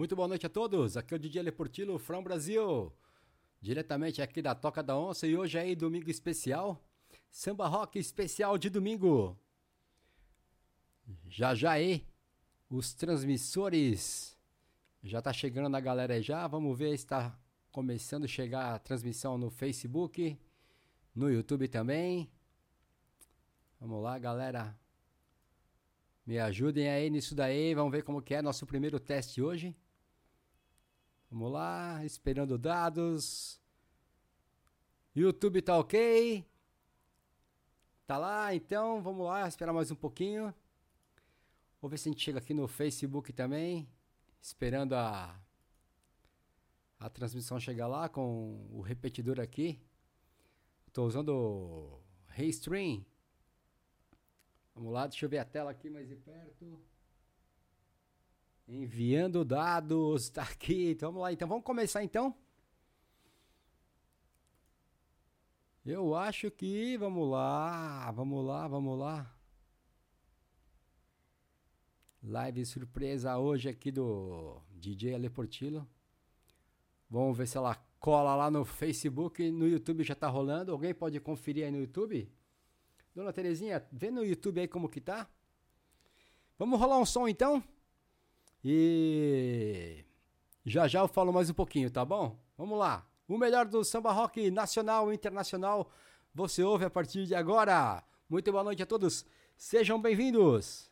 Muito boa noite a todos. Aqui é o DJ Leportilo from Brasil. Diretamente aqui da Toca da Onça e hoje é domingo especial. Samba Rock especial de domingo. Já já aí os transmissores já tá chegando na galera aí já. Vamos ver se tá começando a chegar a transmissão no Facebook, no YouTube também. Vamos lá, galera. Me ajudem aí nisso daí. Vamos ver como que é nosso primeiro teste hoje. Vamos lá, esperando dados. YouTube tá ok. Tá lá, então vamos lá, esperar mais um pouquinho. Vou ver se a gente chega aqui no Facebook também. Esperando a, a transmissão chegar lá com o repetidor aqui. Estou usando o Restream. Vamos lá, deixa eu ver a tela aqui mais de perto. Enviando dados, tá aqui. Então vamos lá, então vamos começar então. Eu acho que vamos lá, vamos lá, vamos lá. Live surpresa hoje aqui do DJ Ale Portillo. Vamos ver se ela cola lá no Facebook, no YouTube já tá rolando. Alguém pode conferir aí no YouTube? Dona Terezinha, vê no YouTube aí como que tá. Vamos rolar um som então? E já já eu falo mais um pouquinho, tá bom? Vamos lá. O melhor do samba rock nacional e internacional você ouve a partir de agora. Muito boa noite a todos. Sejam bem-vindos.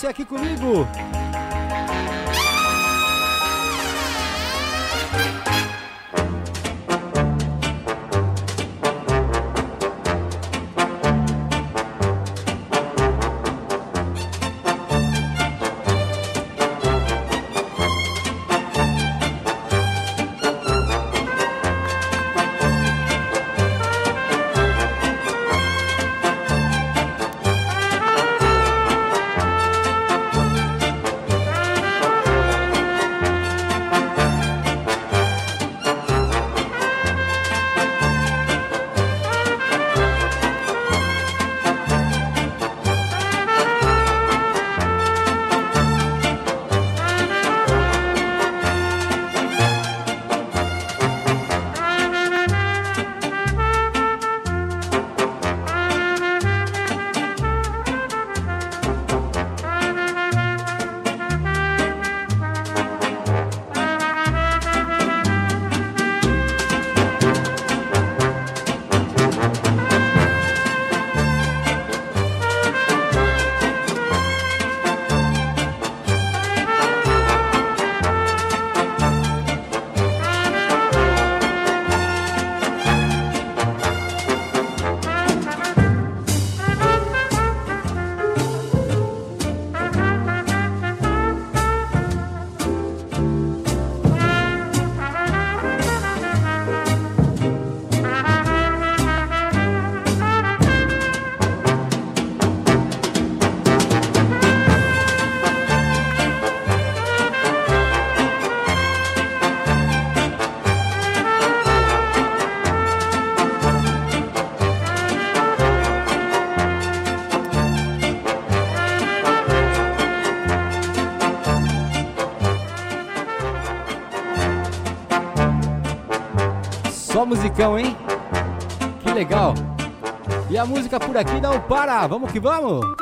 Você aqui comigo. Musicão, hein? Que legal. E a música por aqui não para. Vamos que vamos.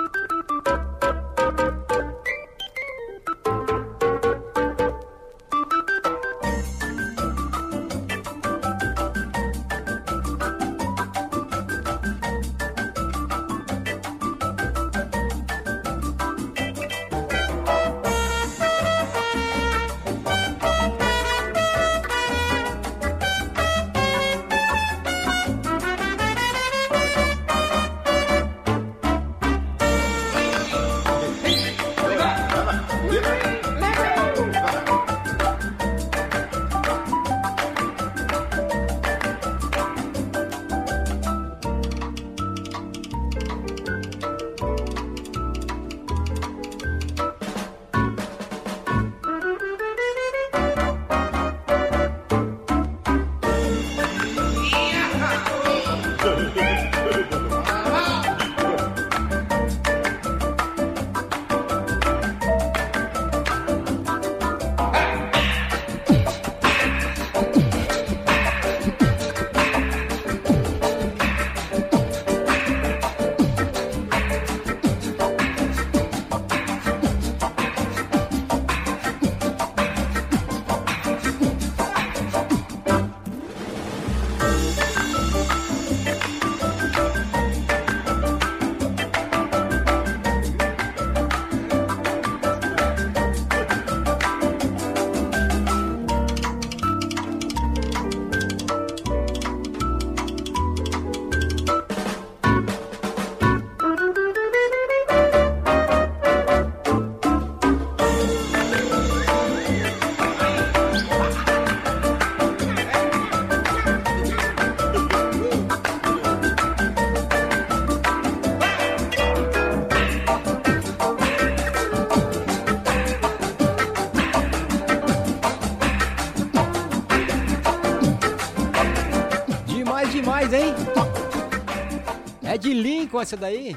Com essa daí?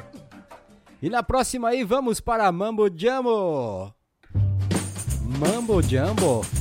E na próxima aí vamos para Mambo Jumbo. Mambo Jumbo.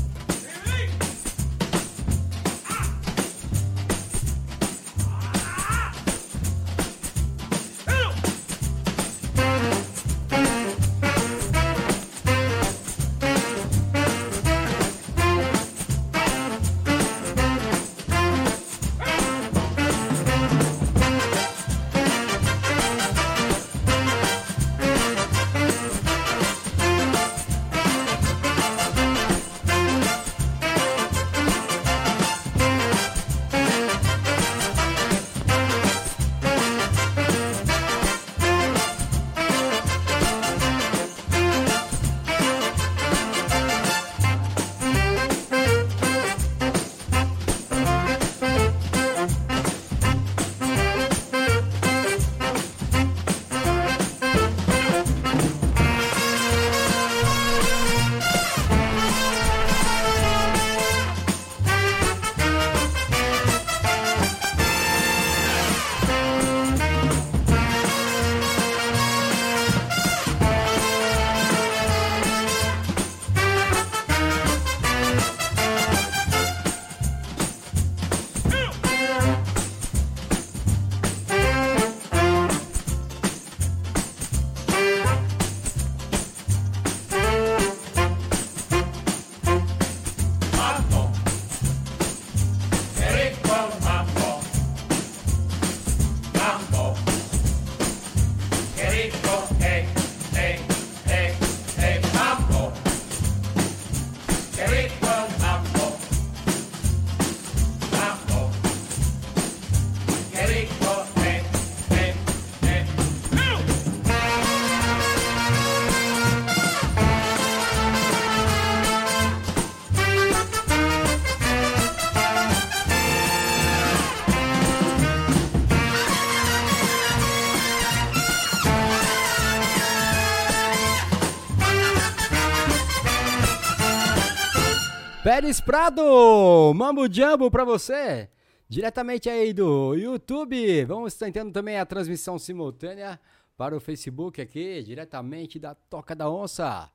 Pérez Prado, Mambo Jumbo pra você, diretamente aí do YouTube. Vamos tentando também a transmissão simultânea para o Facebook aqui, diretamente da Toca da Onça.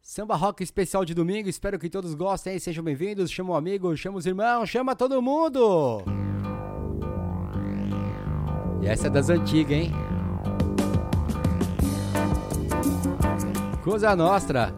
Samba Rock especial de domingo, espero que todos gostem, sejam bem-vindos, chama um amigo, chama os irmãos, chama todo mundo! E essa é das antigas, hein? Coisa Nostra.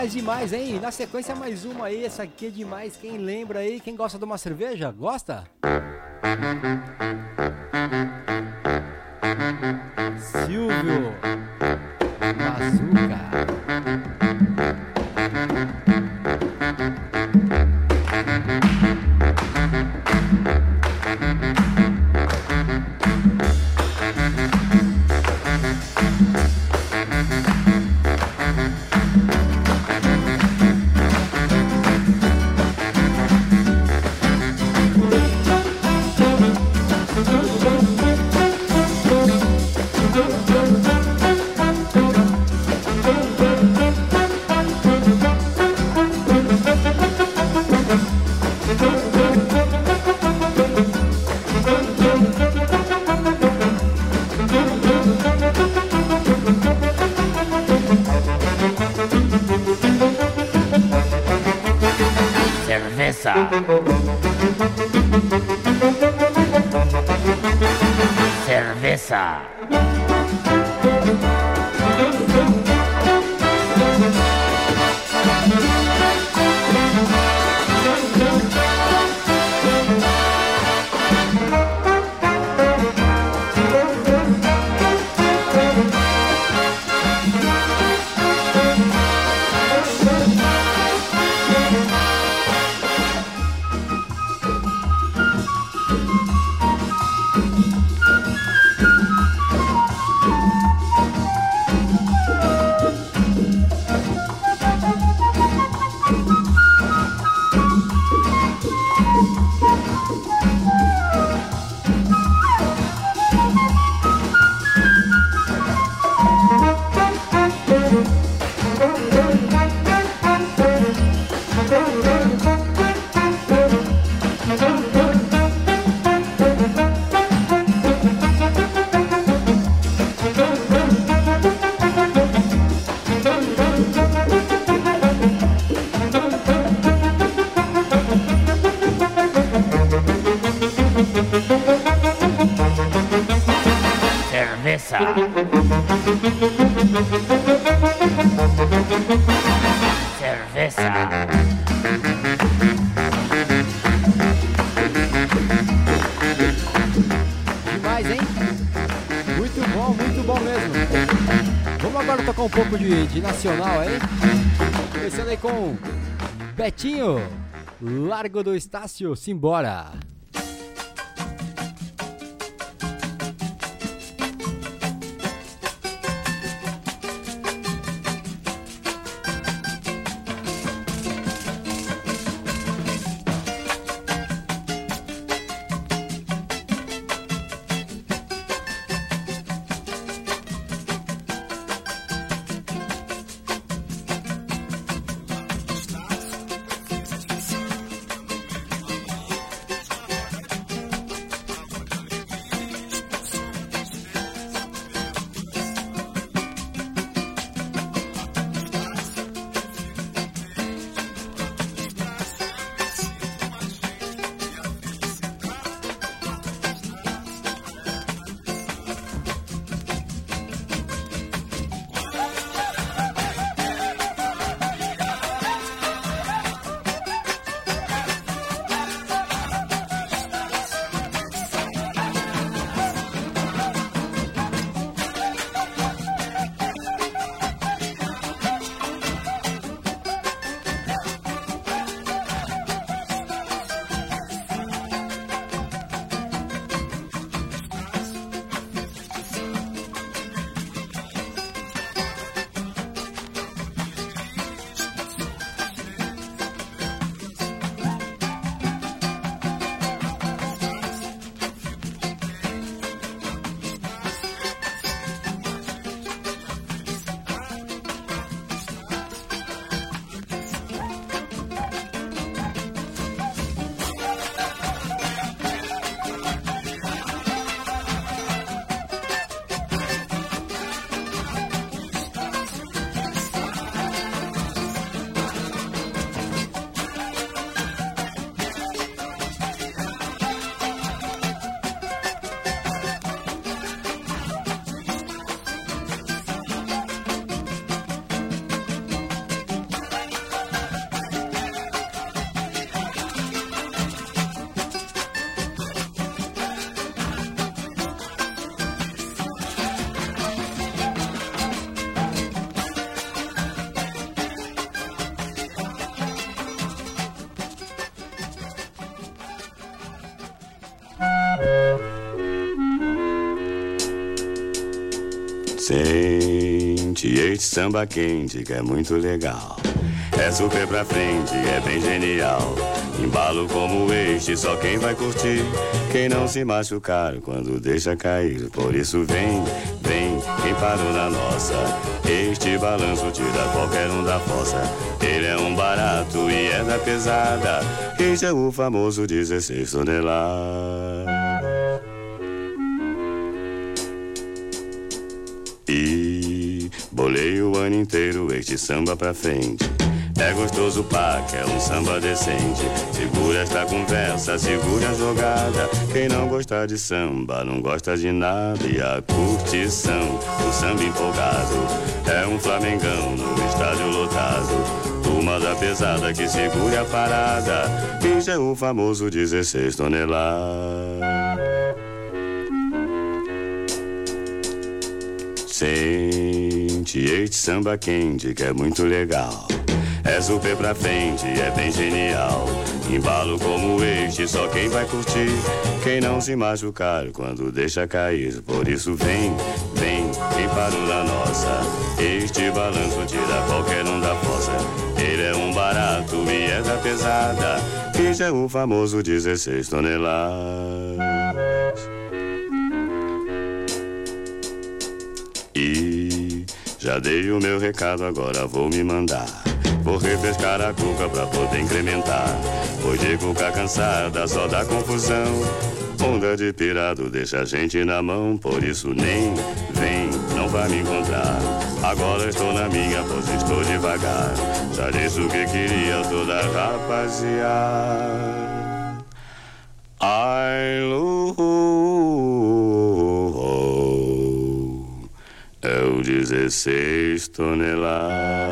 Demais, demais, hein? Na sequência, mais uma aí. Essa aqui é demais. Quem lembra aí? Quem gosta de uma cerveja? Gosta? Largo do Estácio, simbora! Este samba quente que é muito legal. É super pra frente, é bem genial. Embalo como este, só quem vai curtir. Quem não se machucar quando deixa cair. Por isso vem, vem, quem parou na nossa. Este balanço tira qualquer um da fossa. Ele é um barato e é da pesada. Este é o famoso 16 toneladas. Samba pra frente. É gostoso pá, que é um samba decente. Segura esta conversa, segura a jogada. Quem não gosta de samba, não gosta de nada. E a curtição, o samba empolgado. É um flamengão no estádio lotado. Turma da pesada que segura a parada. Isso é o famoso 16 toneladas. Sente este samba quente que é muito legal. É super pra frente, é bem genial. Embalo como este, só quem vai curtir. Quem não se machucar quando deixa cair. Por isso vem, vem, quem parou na nossa. Este balanço tira qualquer um da fossa. Ele é um barato e é da pesada. Este é o famoso 16 toneladas. Já dei o meu recado, agora vou me mandar. Vou refrescar a cuca pra poder incrementar. Pois de cuca cansada só dá confusão. Onda de pirado deixa a gente na mão, por isso nem vem, não vai me encontrar. Agora estou na minha, pois estou devagar. Já disse o que queria toda rapaziada. Ai, lu, 16 toneladas.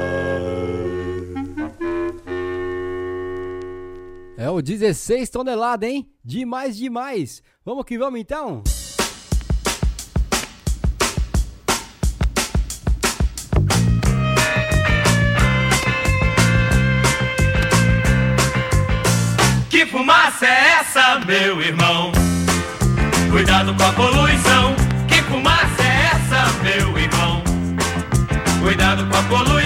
É o 16 toneladas, hein? Demais, demais. Vamos que vamos então? Que fumaça é essa, meu irmão? Cuidado com a poluição. Cuidado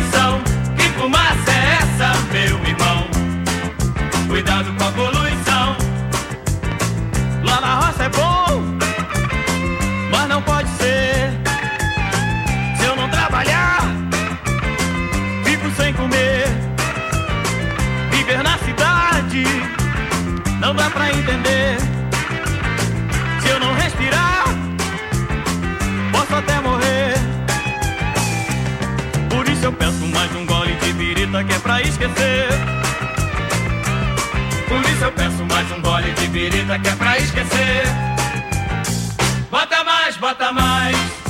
que é pra esquecer. Por isso eu peço mais um gole de birita que é pra esquecer. Bota mais, bota mais.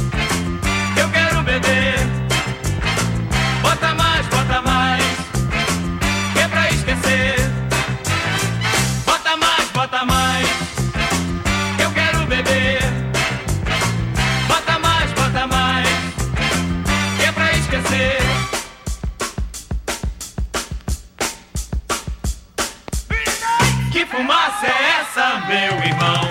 Meu irmão?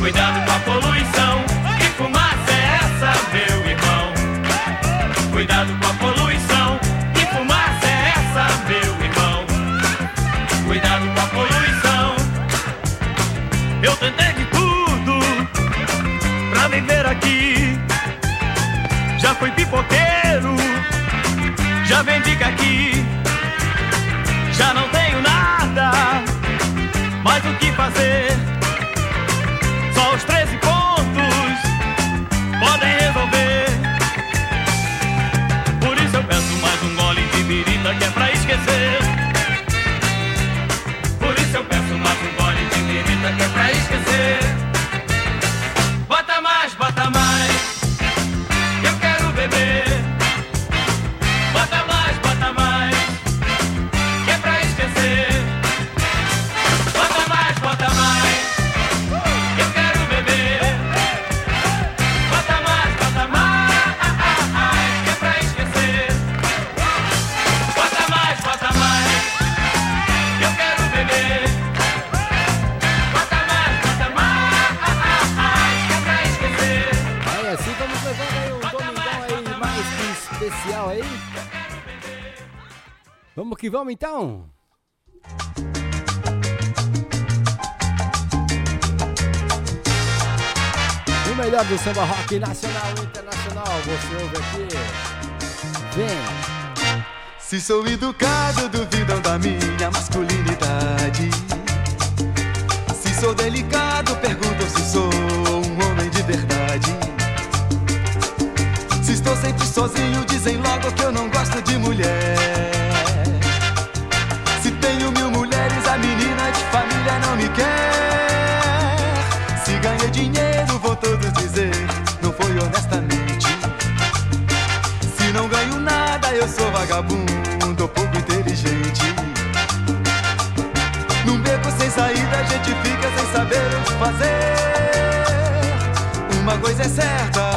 Cuidado com a poluição. Que fumaça é essa, meu irmão? Cuidado com a poluição. Que fumaça é essa, meu irmão? Cuidado com a poluição. Eu tentei de tudo pra viver aqui. Já fui pipoqueiro, já vendi aqui. Mais o que fazer? Só os 13 que vamos então! O melhor do samba rock nacional e internacional, você ouve aqui. Vem! Se sou educado, duvidam da minha masculinidade. Se sou delicado, perguntam se sou um homem de verdade. Se estou sempre sozinho, dizem logo que eu não gosto de mulher. Não me quer. Se ganhei dinheiro, vou todos dizer, não foi honestamente. Se não ganho nada, eu sou vagabundo, pouco inteligente. Num beco sem saída, a gente fica sem saber o que fazer. Uma coisa é certa,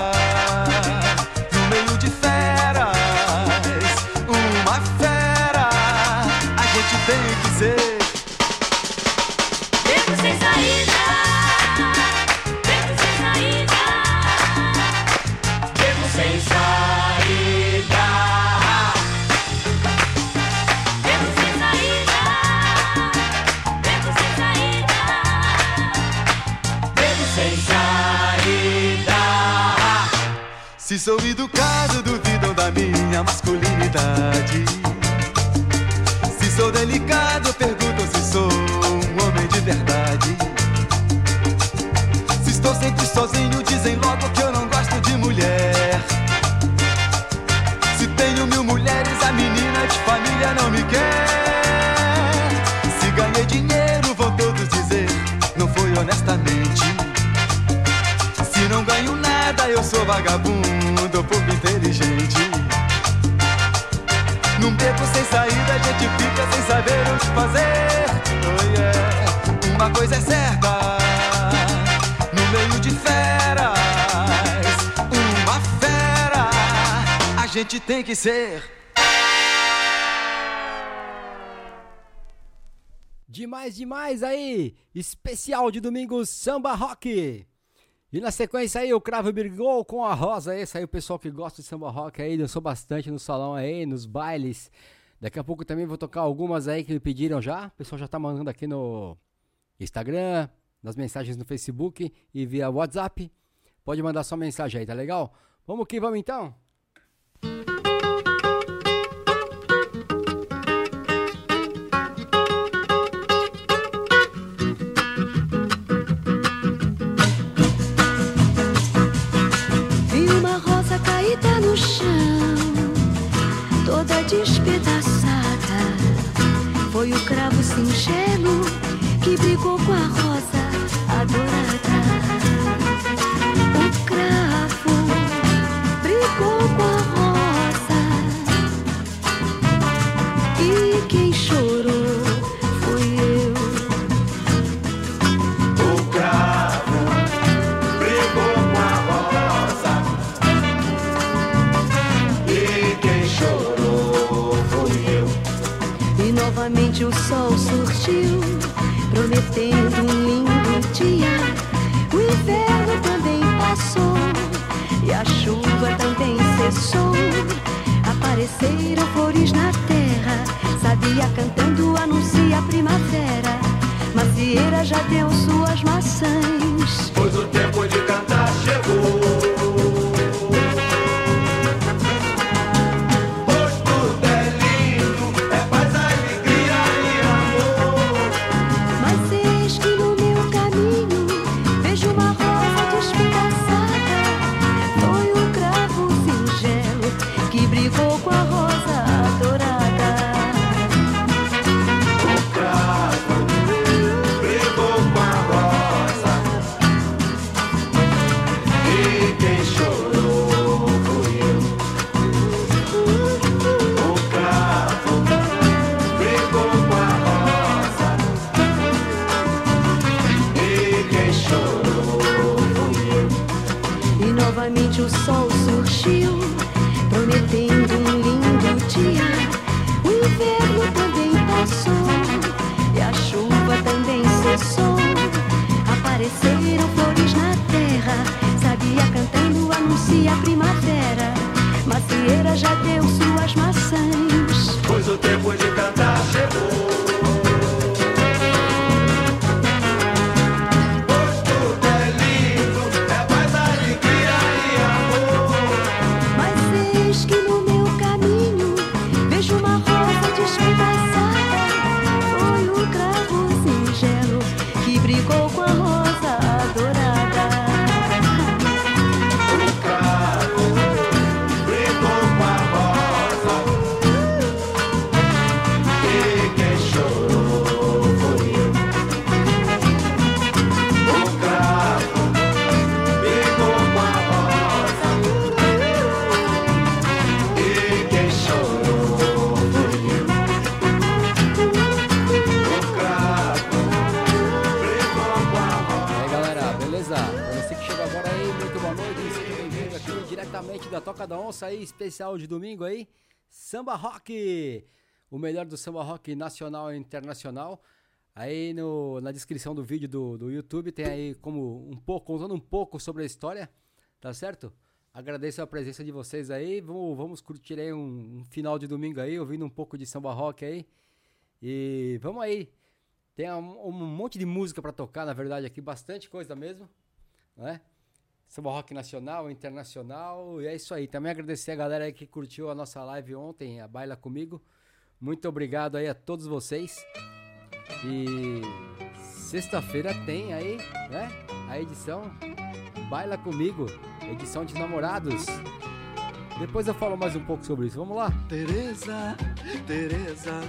sou educado, duvidam da minha masculinidade. Se sou delicado, gente tem que ser. Demais, demais aí! Especial de domingo Samba Rock! E na sequência aí, o Cravo brigou com a Rosa. Aí, o pessoal que gosta de samba rock aí, dançou bastante no salão aí, nos bailes. Daqui a pouco também vou tocar algumas aí que me pediram já. O pessoal já tá mandando aqui no Instagram, nas mensagens no Facebook e via WhatsApp. Pode mandar sua mensagem aí, tá legal? Vamos que vamos então? Brigou com a rosa adorada. Surgiu, prometendo um lindo dia. O inverno também passou e a chuva também cessou. Apareceram flores na terra, sabia cantando anuncia a primavera. Macieira já deu suas maçãs. Pois o tempo de cantar o sol surgiu, prometendo um lindo dia. O inverno também passou e a chuva também cessou. Apareceram flores na terra, sabia cantando anuncia a primavera. Macieira já deu sua da Onça aí, especial de domingo aí, Samba Rock, o melhor do samba rock nacional e internacional. Aí no, na descrição do vídeo do, do YouTube tem aí como um pouco, contando um pouco sobre a história, tá certo? Agradeço a presença de vocês aí, vamos, vamos curtir aí um, um final de domingo aí, ouvindo um pouco de samba rock aí. E vamos aí, tem um, um monte de música pra tocar, na verdade aqui, bastante coisa mesmo, né? Samba Rock Nacional, Internacional, e é isso aí. Também agradecer a galera que curtiu a nossa live ontem, a Baila Comigo. Muito obrigado aí a todos vocês. E sexta-feira tem aí, né? A edição Baila Comigo, edição de namorados. Depois eu falo mais um pouco sobre isso. Vamos lá? Teresa, Teresa,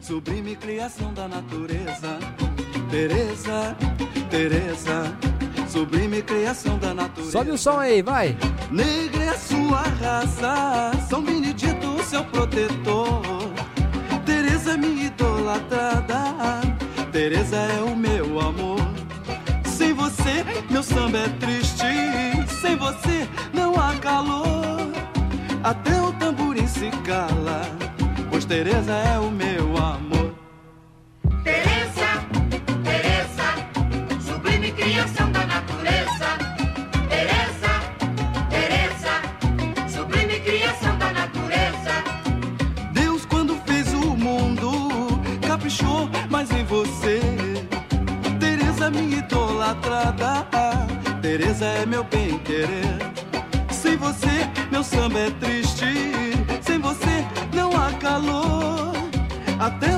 sublime criação da natureza. Teresa, Teresa, sublime criação da natureza. Sobe o som aí, vai! Negra é a sua raça, São Benedito, seu protetor. Teresa, minha idolatrada, Teresa é o meu amor. Sem você, meu samba é triste. Sem você, não há calor. Até o tamborim se cala, pois Teresa é o meu amor. Idolatrada, Teresa é meu bem querer. Sem você, meu samba é triste. Sem você, não há calor. Até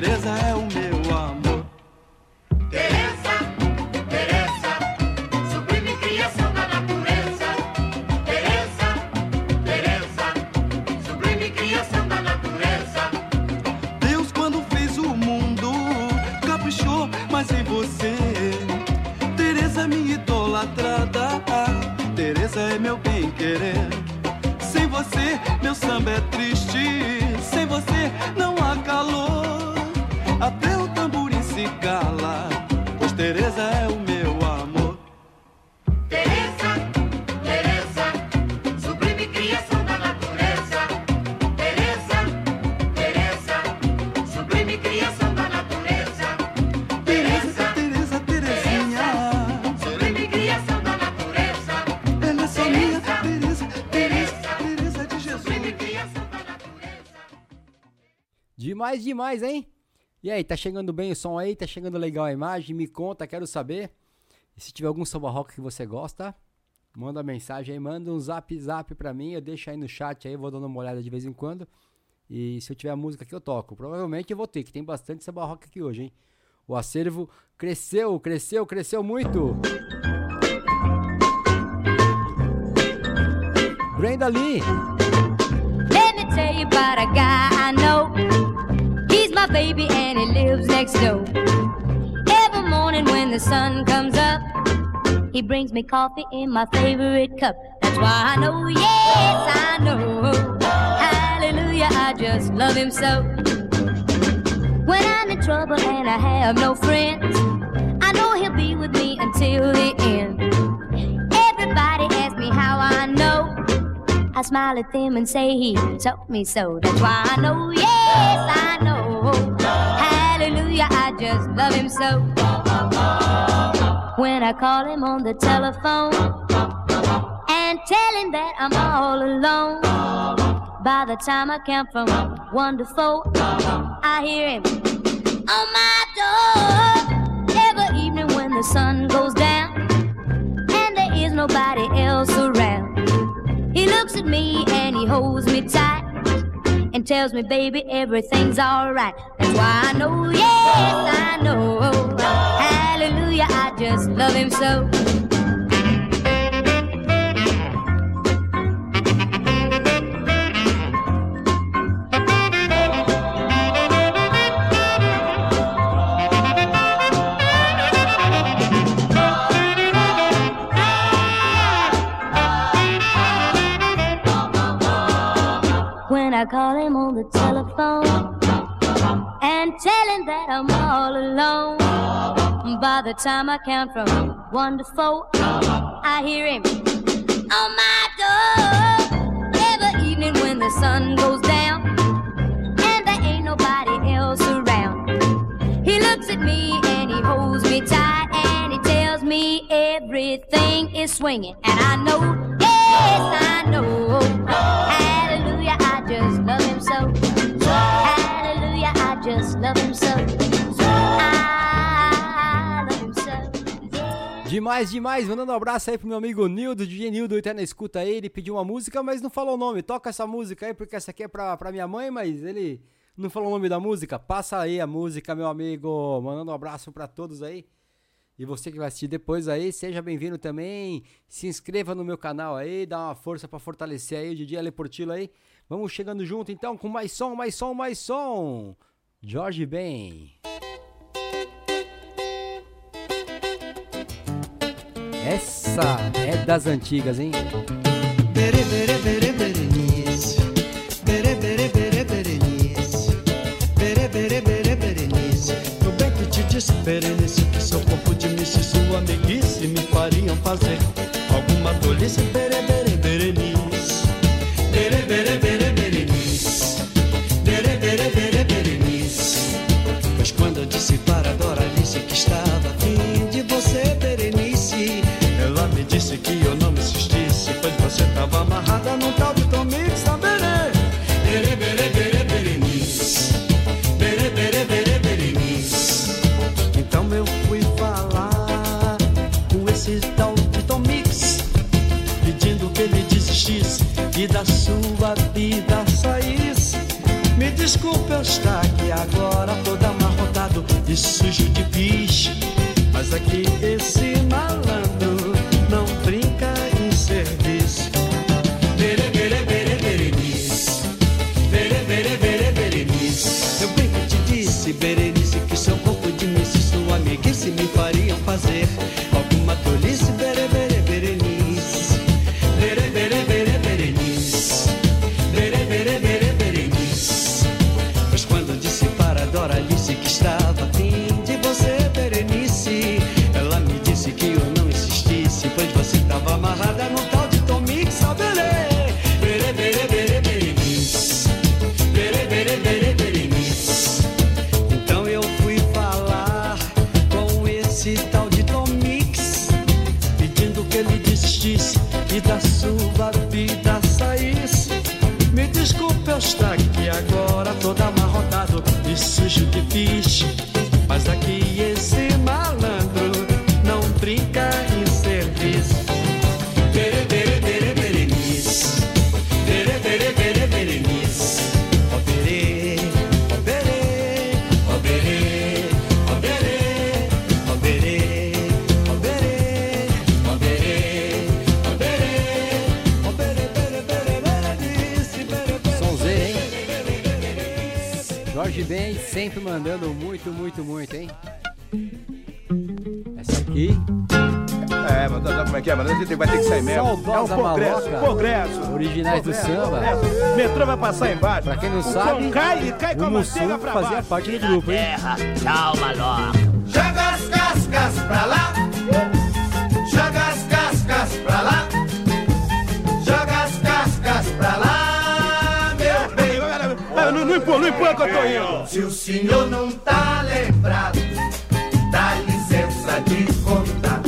pois Teresa é o meu Demais, hein? E aí, tá chegando bem o som aí? Tá chegando legal a imagem? Me conta, quero saber. E se tiver algum samba rock que você gosta, manda mensagem aí, manda um zap zap pra mim, eu deixo aí no chat aí, eu vou dando uma olhada de vez em quando. E se eu tiver música que eu toco, provavelmente eu vou ter, que tem bastante samba rock aqui hoje, hein? O acervo cresceu, cresceu, cresceu muito. Brenda Lee, Let me tell you about a guy I know. He's my baby and he lives next door. Every morning when the sun comes up, he brings me coffee in my favorite cup. That's why I know, yes, I know. Hallelujah, I just love him so. When I'm in trouble and I have no friends, I know he'll be with me until the end. Everybody asks me how I know. I smile at them and say he told me so. That's why I know, yes, I know. Hallelujah, I just love him so. When I call him on the telephone and tell him that I'm all alone. By the time I count from one to four, I hear him on my door. Every evening when the sun goes down and there is nobody else around. He looks at me and he holds me tight and tells me, baby, everything's alright. That's why I know, yes, I know. Hallelujah, I just love him so. I call him on the telephone and tell him that I'm all alone. By the time I count from one to four, I hear him on my door. Every evening when the sun goes down and there ain't nobody else around, he looks at me and he holds me tight and he tells me everything is swinging. And I know, yes, I know. Hallelujah, so. Hallelujah, I just love him so. Demais, demais. Mandando um abraço aí pro meu amigo Nildo, DJ Nildo, ele tá na escuta aí. Ele pediu uma música, mas não falou o nome. Toca essa música aí, porque essa aqui é pra, pra minha mãe, mas ele não falou o nome da música. Passa aí a música, meu amigo. Mandando um abraço pra todos aí. E você que vai assistir depois aí, seja bem-vindo também. Se inscreva no meu canal aí, dá uma força pra fortalecer aí o DJ Ale Portillo aí. Vamos chegando junto então com mais som, mais som, mais som. Jorge Ben. Essa é das antigas, hein? Bere, bere, bere. Bere, bere, bere, Berenice. Bem que te disse, Berenice, que seu corpo de missa e sua meiguice me fariam fazer alguma tolice. Bere, bere, Berenice. Mas aqui esse malandro não brinca em serviço. Bere, bere, bere, Berenice. Bere, bere, bere, Berenice. Eu bem que te disse, Berenice, que seu corpo de missa e sua amiguice me fariam quem não o sabe, cai cai o Mussum pra fazia baixo. parte do grupo, hein? Joga as cascas pra lá. Joga as cascas pra lá. Joga as cascas pra lá, meu bem. Ah, Não, não empurra, não empurra que eu tô indo. Se o senhor não tá lembrado, dá licença de contar.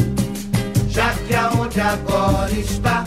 Já que aonde agora está,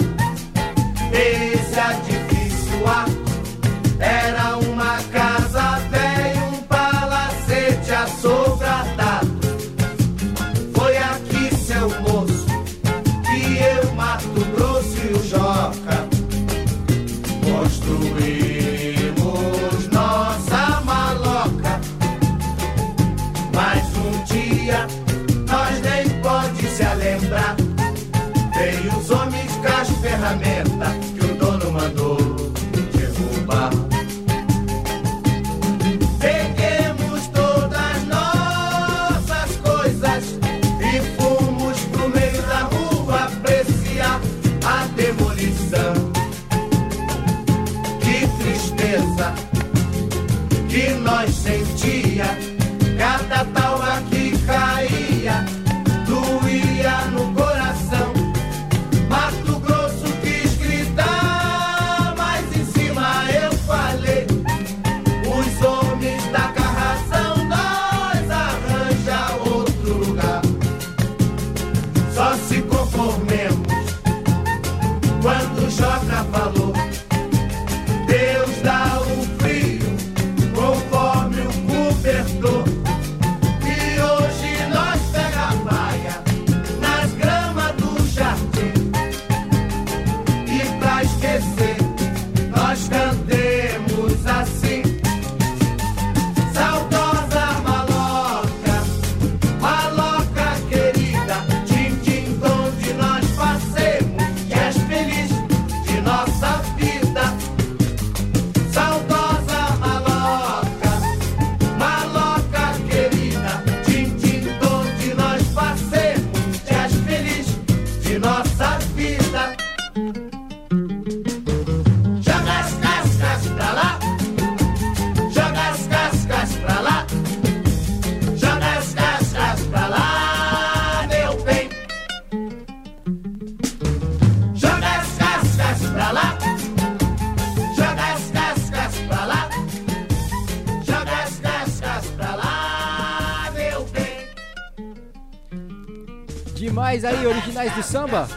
originais do samba.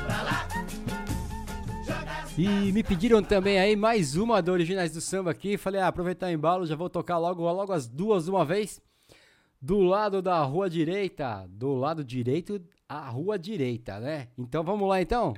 E me pediram também aí mais uma do Originais do Samba aqui. Falei, ah, aproveitar o embalo, já vou tocar logo, logo as duas uma vez. Do lado da rua direita. Do lado direito, a rua direita, né? Então vamos lá então.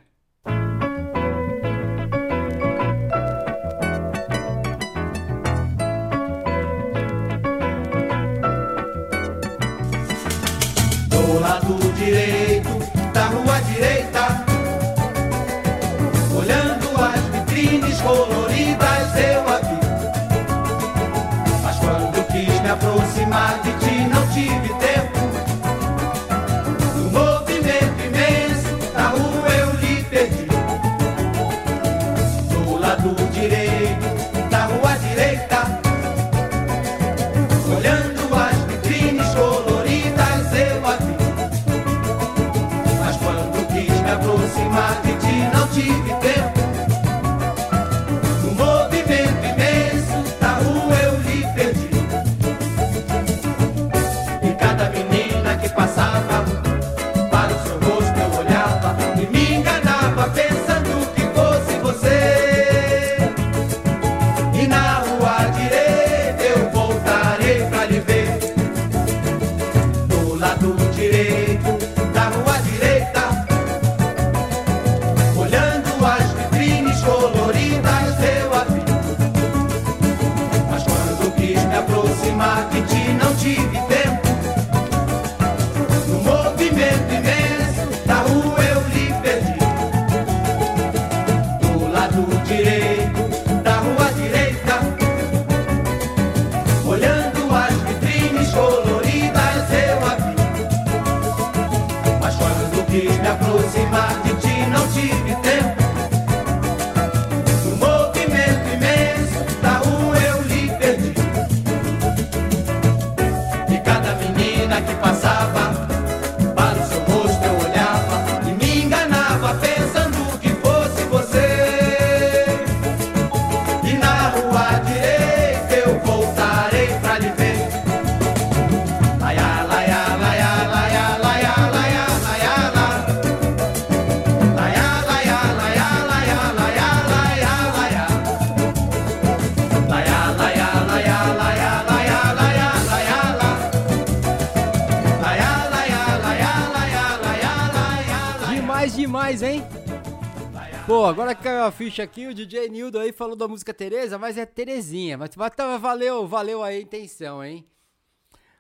Aqui, o DJ Nildo aí falou da música Tereza, mas é Terezinha. Mas mas tá- valeu, valeu aí a intenção, hein?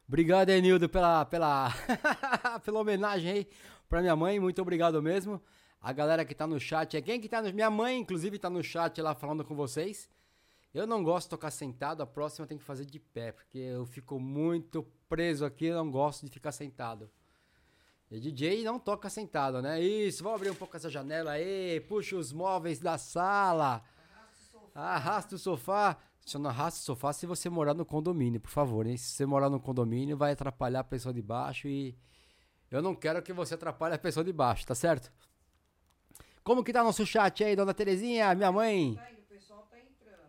Obrigado, aí, Nildo, pela, pela, pela homenagem aí pra minha mãe. Muito obrigado mesmo. A galera que tá no chat, é quem que tá no... Minha mãe, inclusive, tá no chat lá falando com vocês. Eu não gosto de tocar sentado, a próxima tem que fazer de pé, porque eu fico muito preso aqui, eu não gosto de ficar sentado. E DJ não toca sentado, né? Isso, vamos abrir um pouco essa janela aí, puxa os móveis da sala. Arrasta o sofá. Só não arrasta o sofá se você morar no condomínio, por favor, hein? Se você morar no condomínio, vai atrapalhar a pessoa de baixo e eu não quero que você atrapalhe a pessoa de baixo, tá certo? Como que tá nosso chat aí, dona Terezinha, minha mãe?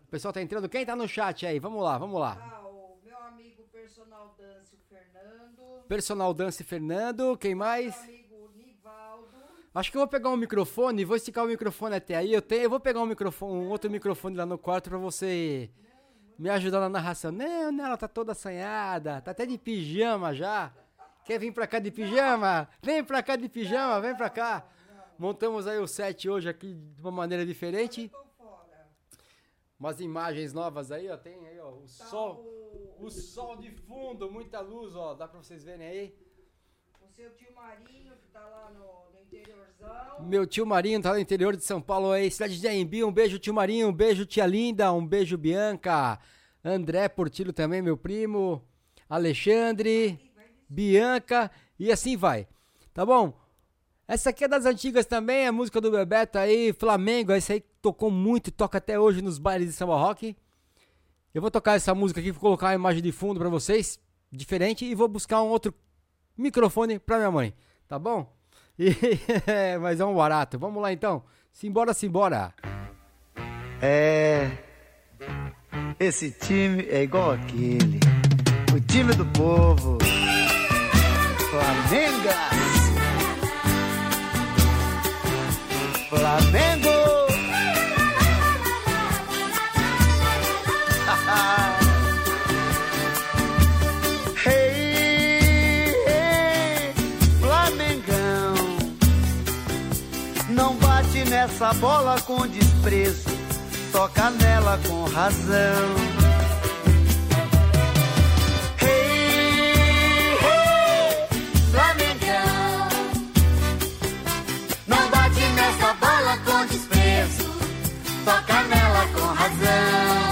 O pessoal tá entrando. Quem tá no chat aí? Vamos lá, vamos lá. Ah, o meu amigo personal Dance, o Fernando. Personal Dance Fernando, quem mais? Meu amigo Nivaldo. Acho que eu vou pegar um microfone, vou esticar o microfone até aí. Eu tenho, eu vou pegar um microfone, um outro microfone lá no quarto pra você me ajudar na narração. Não, não, ela tá toda assanhada, tá até de pijama já. Quer vir pra cá de pijama? Vem pra cá de pijama, vem pra cá. Montamos aí o set hoje aqui de uma maneira diferente. Umas imagens novas aí, ó. Tem aí, ó, o sol. O sol de fundo, muita luz, ó. Dá pra vocês verem aí. O seu tio Marinho, que tá lá no, no interiorzão. Meu tio Marinho tá no interior de São Paulo aí, cidade de Aembi. Um beijo, tio Marinho. Um beijo, tia Linda. Um beijo, Bianca. André Portillo também, meu primo. Alexandre. Bianca. E assim vai. Tá bom? Essa aqui é das antigas também, a música do Bebeto aí, Flamengo. Essa aí tocou muito e toca até hoje nos bailes de samba rock. Eu vou tocar essa música aqui, vou colocar a imagem de fundo pra vocês, diferente, e vou buscar um outro microfone pra minha mãe, tá bom? E, mas é um barato. Vamos lá então. Simbora, simbora. É. Esse time é igual aquele. O time do povo. Flamengas. Flamengo. Nessa bola com desprezo, toca nela com razão. Toca nela com razão.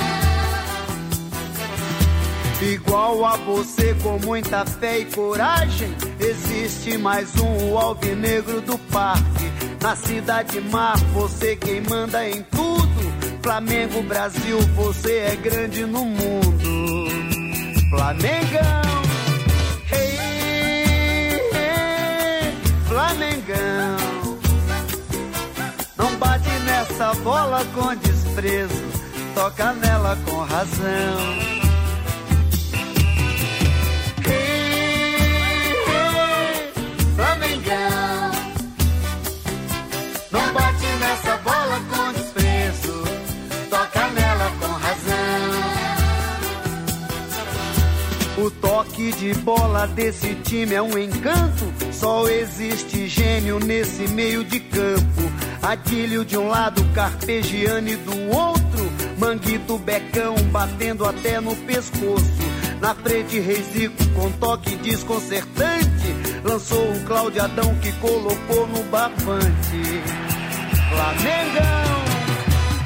Igual a você com muita fé e coragem, existe mais um alvinegro do parque. Na cidade mar, você quem manda em tudo. Flamengo, Brasil, você é grande no mundo. Flamengão. Hey, hey, Flamengão. Não bate nessa bola com desprezo, toca nela com razão. Toque de bola desse time é um encanto. Só existe gênio nesse meio de campo. Adílio de um lado, Carpegiani do outro. Manguito Becão batendo até no pescoço. Na frente, Reisico com toque desconcertante. Lançou o Cláudio Adão que colocou no bafante. Flamengão.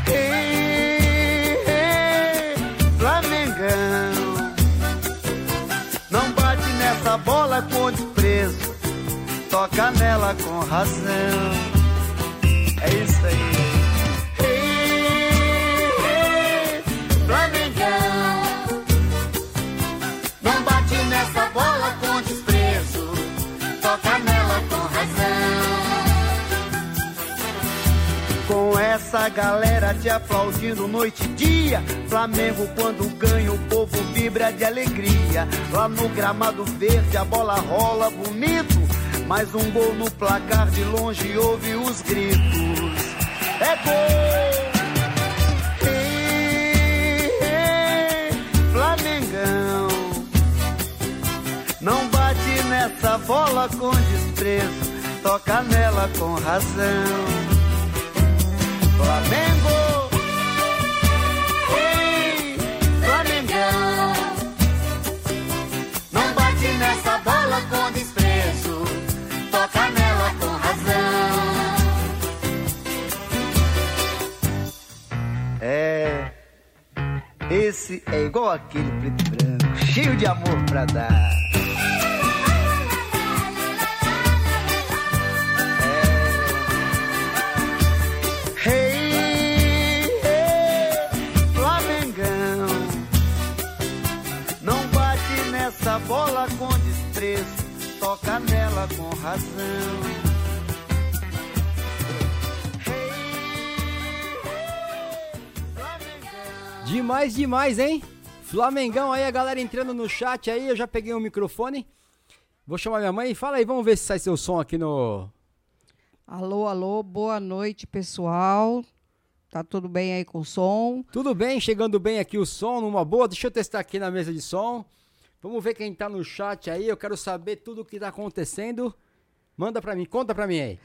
Ei, ei, Flamengão. Nessa bola com desprezo. Toca nela com razão. É isso aí. Flamengão. Não bate nessa bola com essa galera te aplaudindo noite e dia. Flamengo quando ganha o povo vibra de alegria. Lá no gramado verde a bola rola bonito. Mais um gol no placar de longe ouve os gritos. É gol! Flamengão. Não bate nessa bola com desprezo, toca nela com razão. Flamengo, ei, Flamengão. Não bate nessa bola com desprezo, toca nela com razão. É, esse é igual aquele preto e branco, cheio de amor pra dar. Bola com desprezo, toca nela com razão. Demais, demais, hein? Flamengão aí, a galera entrando no chat aí, eu já peguei o microfone. Vou chamar minha mãe. Fala aí, vamos ver se sai seu som aqui no. Alô, alô, boa noite, pessoal. Tá tudo bem aí com o som? Tudo bem, chegando bem aqui o som, numa boa. Deixa eu testar aqui na mesa de som. Vamos ver quem tá no chat aí. Eu quero saber tudo o que tá acontecendo. Manda pra mim, conta pra mim aí.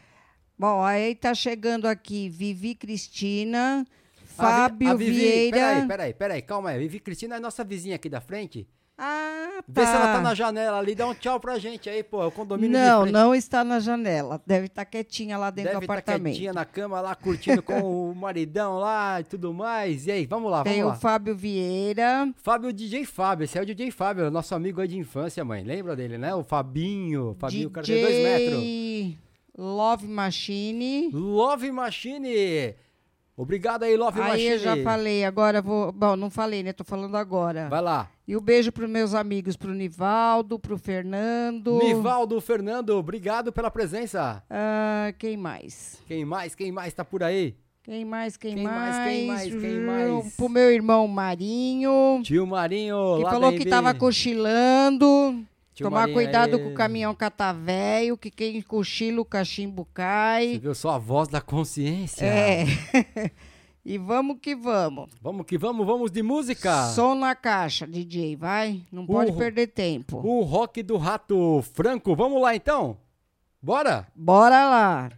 Bom, aí tá chegando aqui Vivi Cristina, A Vi- Fábio a Vivi, Vieira. Peraí, peraí, peraí, calma aí. Vivi Cristina é nossa vizinha aqui da frente. Ah, Vê se ela tá tá. na janela ali, dá um tchau pra gente aí, pô. É o condomínio Não, não está na janela. Deve estar quietinha lá dentro Deve do estar apartamento. quietinha na cama lá, curtindo com o maridão lá e tudo mais. E aí, vamos lá, Tem vamos o lá. Fábio Vieira. Fábio DJ Fábio, esse é o DJ Fábio, nosso amigo aí de infância, mãe. Lembra dele, né? O Fabinho. Fabinho, o cara tem dois metros. DJ Love Machine. Love Machine. Obrigado aí, Love Aí Machine. eu já falei, agora vou. Bom, não falei, né? Tô falando agora. Vai lá. E o beijo pros meus amigos, pro Nivaldo, pro Fernando. Nivaldo Fernando, obrigado pela presença. Ah, quem mais? Quem mais? Quem mais tá por aí? Quem mais? Quem, Quem mais? mais? Quem mais? Quem mais? Pro meu irmão Marinho. Tio Marinho, Que falou que tava cochilando. Tio Tomar cuidado aí. com o caminhão catavéio, que quem cochila o cachimbo cai. Você viu só a voz da consciência? É. e vamos que vamos. Vamos que vamos, vamos de música. Som na caixa, DJ, vai. Não pode O- perder tempo. O rock do rato Franco. Vamos lá então? Bora? Bora lá.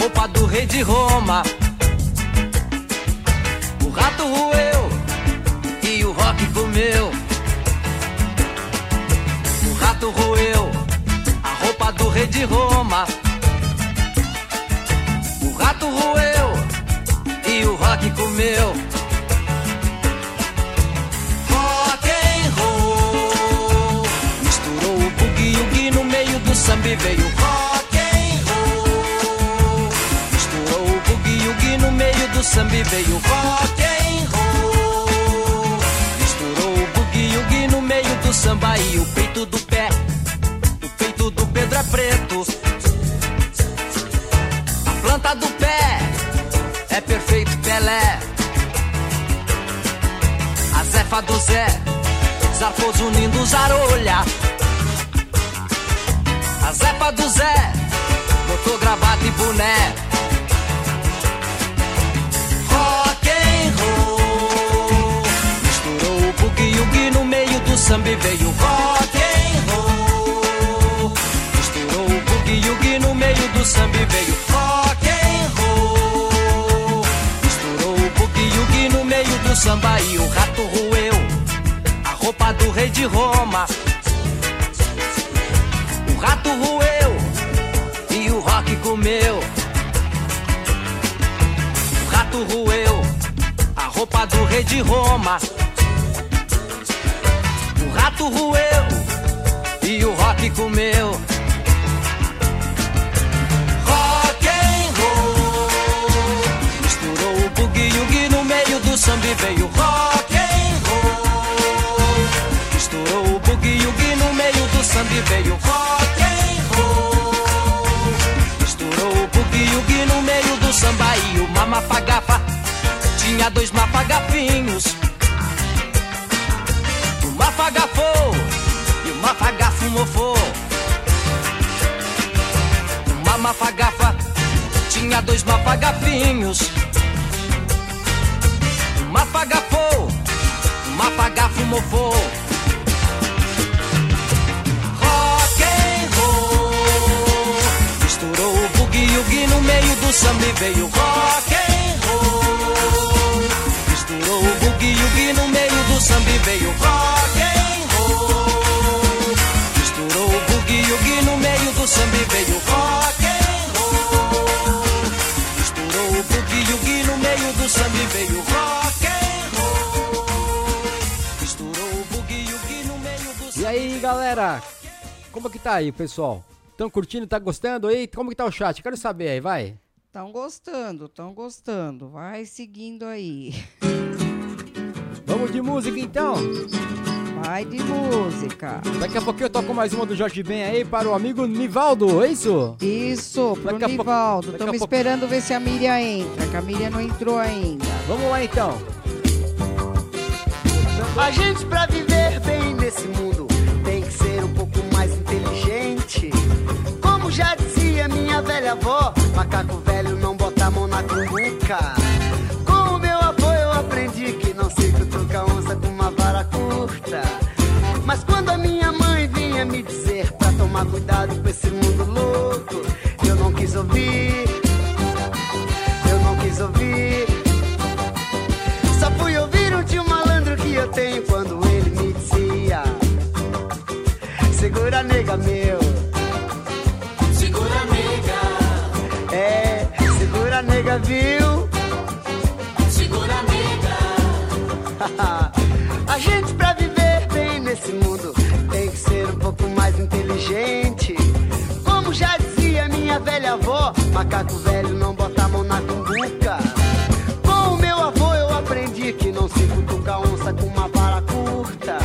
Roupa do rei de Roma. O rato roeu e o rock comeu. O rato roeu a roupa do rei de Roma. O rato roeu e o rock comeu. Rock and do samba veio rock and roll. Misturou o boogie woogie no meio do samba e o peito do pé. O peito do Pedro é preto. A planta do pé é perfeito Pelé. A zefa do Zé zarpou unindo zarolha. A zepa do Zé botou gravata e boné. Samba e veio rock and roll. Misturou o boogie woogie no meio do samba e veio rock and roll. Misturou o boogie woogie no meio do samba e o rato roeu a roupa do rei de Roma. O rato roeu e o rock comeu. O rato roeu a roupa do rei de Roma. O rato roeu e o rock comeu. Rock and roll misturou o boogie woogie no meio do samba e veio rock and roll. Misturou o boogie woogie no meio do samba e veio rock and roll. Misturou o boogie woogie no meio do samba e o mamafagafa tinha dois mafagafinhos. O mafagafou e o mafagafo mofou. Uma mafagafa tinha dois mafagafinhos. O mafagafou, o mafagafo mofou. Rock and roll misturou o boogie woogie no meio do samba veio rock and roll. Misturou o boogie woogie no meio do samba veio rock samba e veio rock and roll. Misturou o boogie woogie no meio do samba e veio rock and roll. Misturou o boogie woogie no meio do E aí, galera? Como que tá aí, pessoal? Tão curtindo, tá gostando aí? Como que tá o chat? Quero saber aí, vai. Estão gostando, estão gostando. Vai seguindo aí. Vamos de música então? Vai de música. Daqui a pouquinho eu toco mais uma do Jorge Ben aí para o amigo Nivaldo, é isso? Isso, pro Daqui Nivaldo. Estamos pouco- esperando ver se a Miriam entra, que a Miriam não entrou ainda. Vamos lá então. A gente pra viver bem nesse mundo tem que ser um pouco mais inteligente. Como já dizia minha velha avó, macaco velho não bota a mão na cumbuca. Cuidado buraco velho, não bota a mão na cumbuca. Com o meu avô eu aprendi que não se cutuca onça com uma vara curta.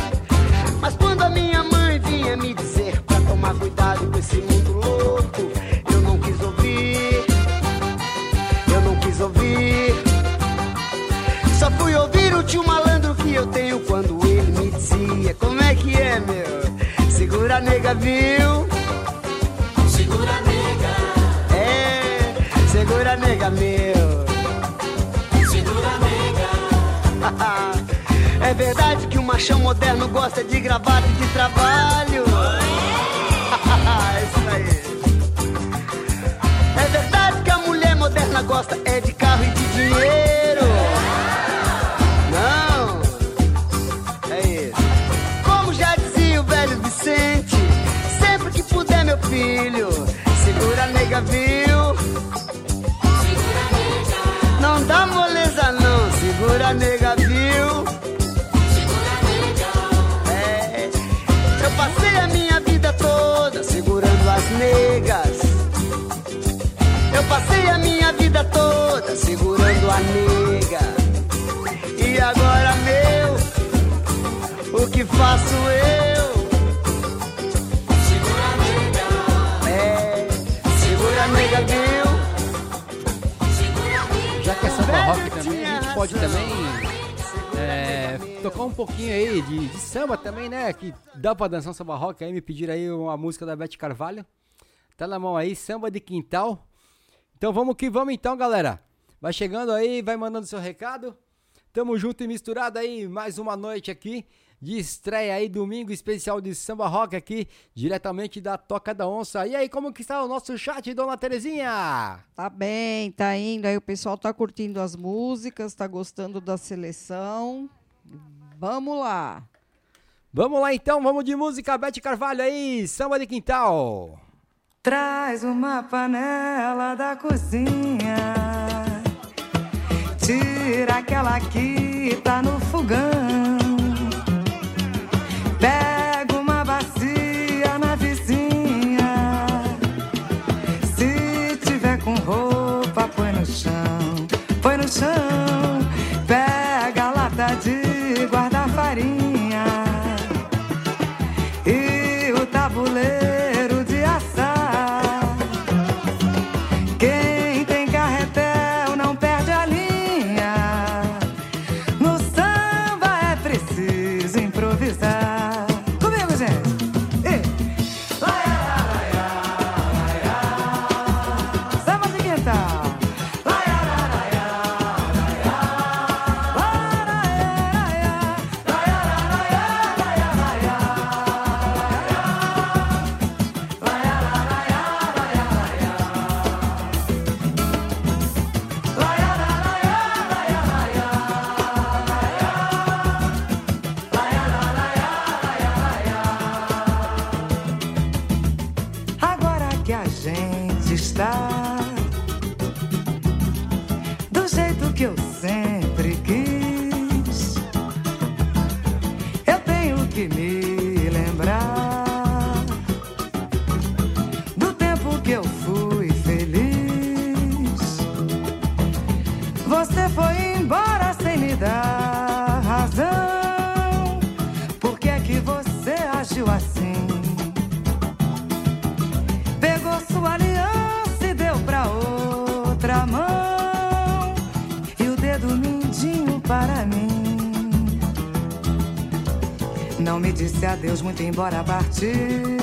Mas quando a minha mãe vinha me dizer pra tomar cuidado com esse mundo louco, eu não quis ouvir. Eu não quis ouvir. Só fui ouvir o tio malandro que eu tenho quando ele me dizia: Como é que é, meu? Segura nega, viu? Machão moderno gosta de gravata e de trabalho. Passei a minha vida toda segurando as negas. Eu passei a minha vida toda segurando a nega. E agora, meu, o que faço eu? É, segura a nega, viu? Já que é samba rock também, a gente pode também tocar um pouquinho aí de, de samba também, né? Que dá pra dançar um samba rock aí, me pediram aí uma música da Beth Carvalho. Tá na mão aí, samba de quintal. Então vamos que vamos então, galera. Vai chegando aí, vai mandando seu recado. Tamo junto e misturado aí, mais uma noite aqui de estreia aí, domingo especial de samba rock aqui, diretamente da Toca da Onça. E aí, como que está o nosso chat, dona Terezinha? Tá bem, tá indo. Aí o pessoal tá curtindo as músicas, tá gostando da seleção. Vamos lá. Vamos lá então, vamos de música, Bete Carvalho aí, samba de quintal. Traz uma panela da cozinha. Tira aquela que tá no fogão. Embora partiu.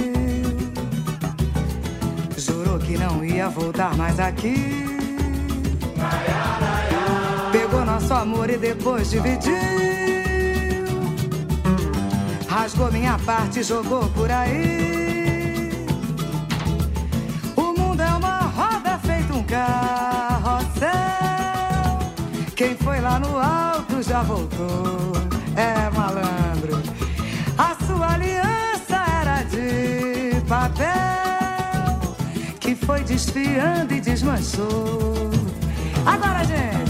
Jurou que não ia voltar mais aqui. Pegou nosso amor e depois dividiu. Rasgou minha parte e jogou por aí. O mundo é uma roda feito um carrossel. Quem foi lá no alto já voltou. Desfiando e desmanchou. Agora, gente.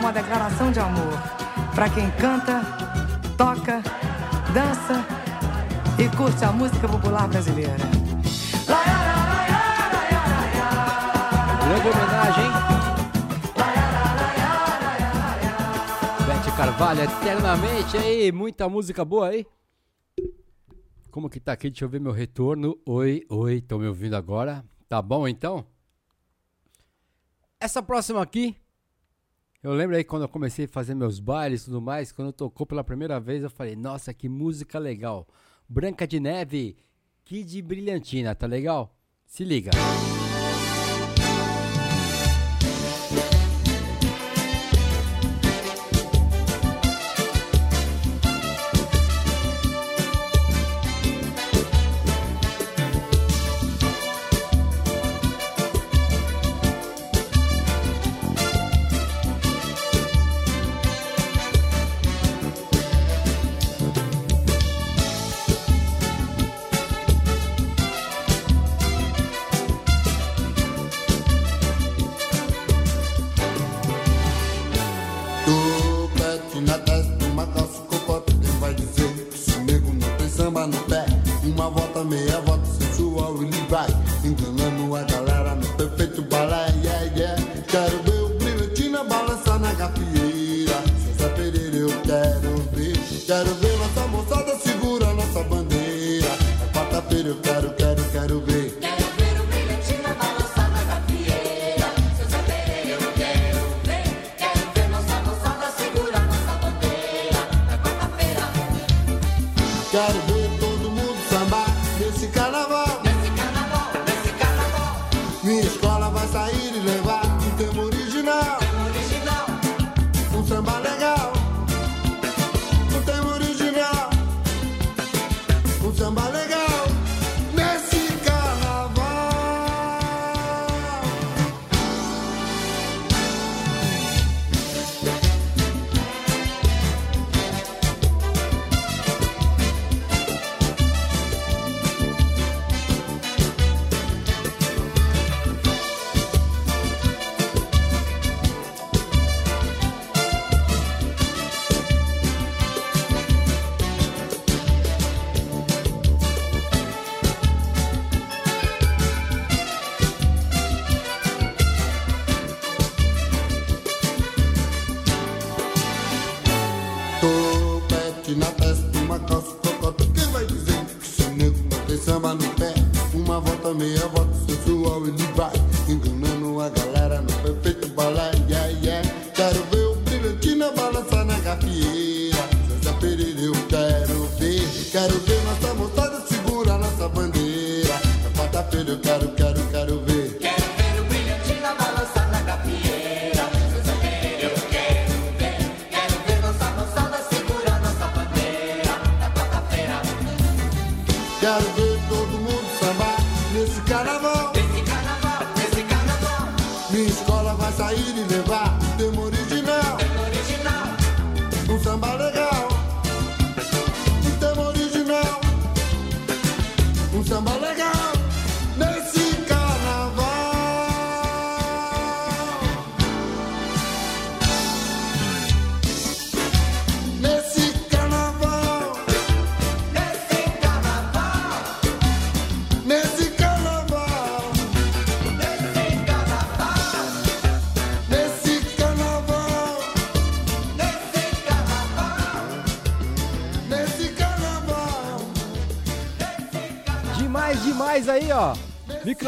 Uma declaração de amor para quem canta, toca, dança e curte a música popular brasileira. Grande homenagem? Bete Carvalho, eternamente aí, muita música boa aí. Como que tá aqui? Deixa eu ver meu retorno. Oi, oi, estão me ouvindo agora? Tá bom então? Essa próxima aqui, eu lembro aí quando eu comecei a fazer meus bailes e tudo mais, quando tocou pela primeira vez, eu falei, nossa, que música legal. Branca de Neve, Kid Brilhantina, tá legal? Se liga. Topete meia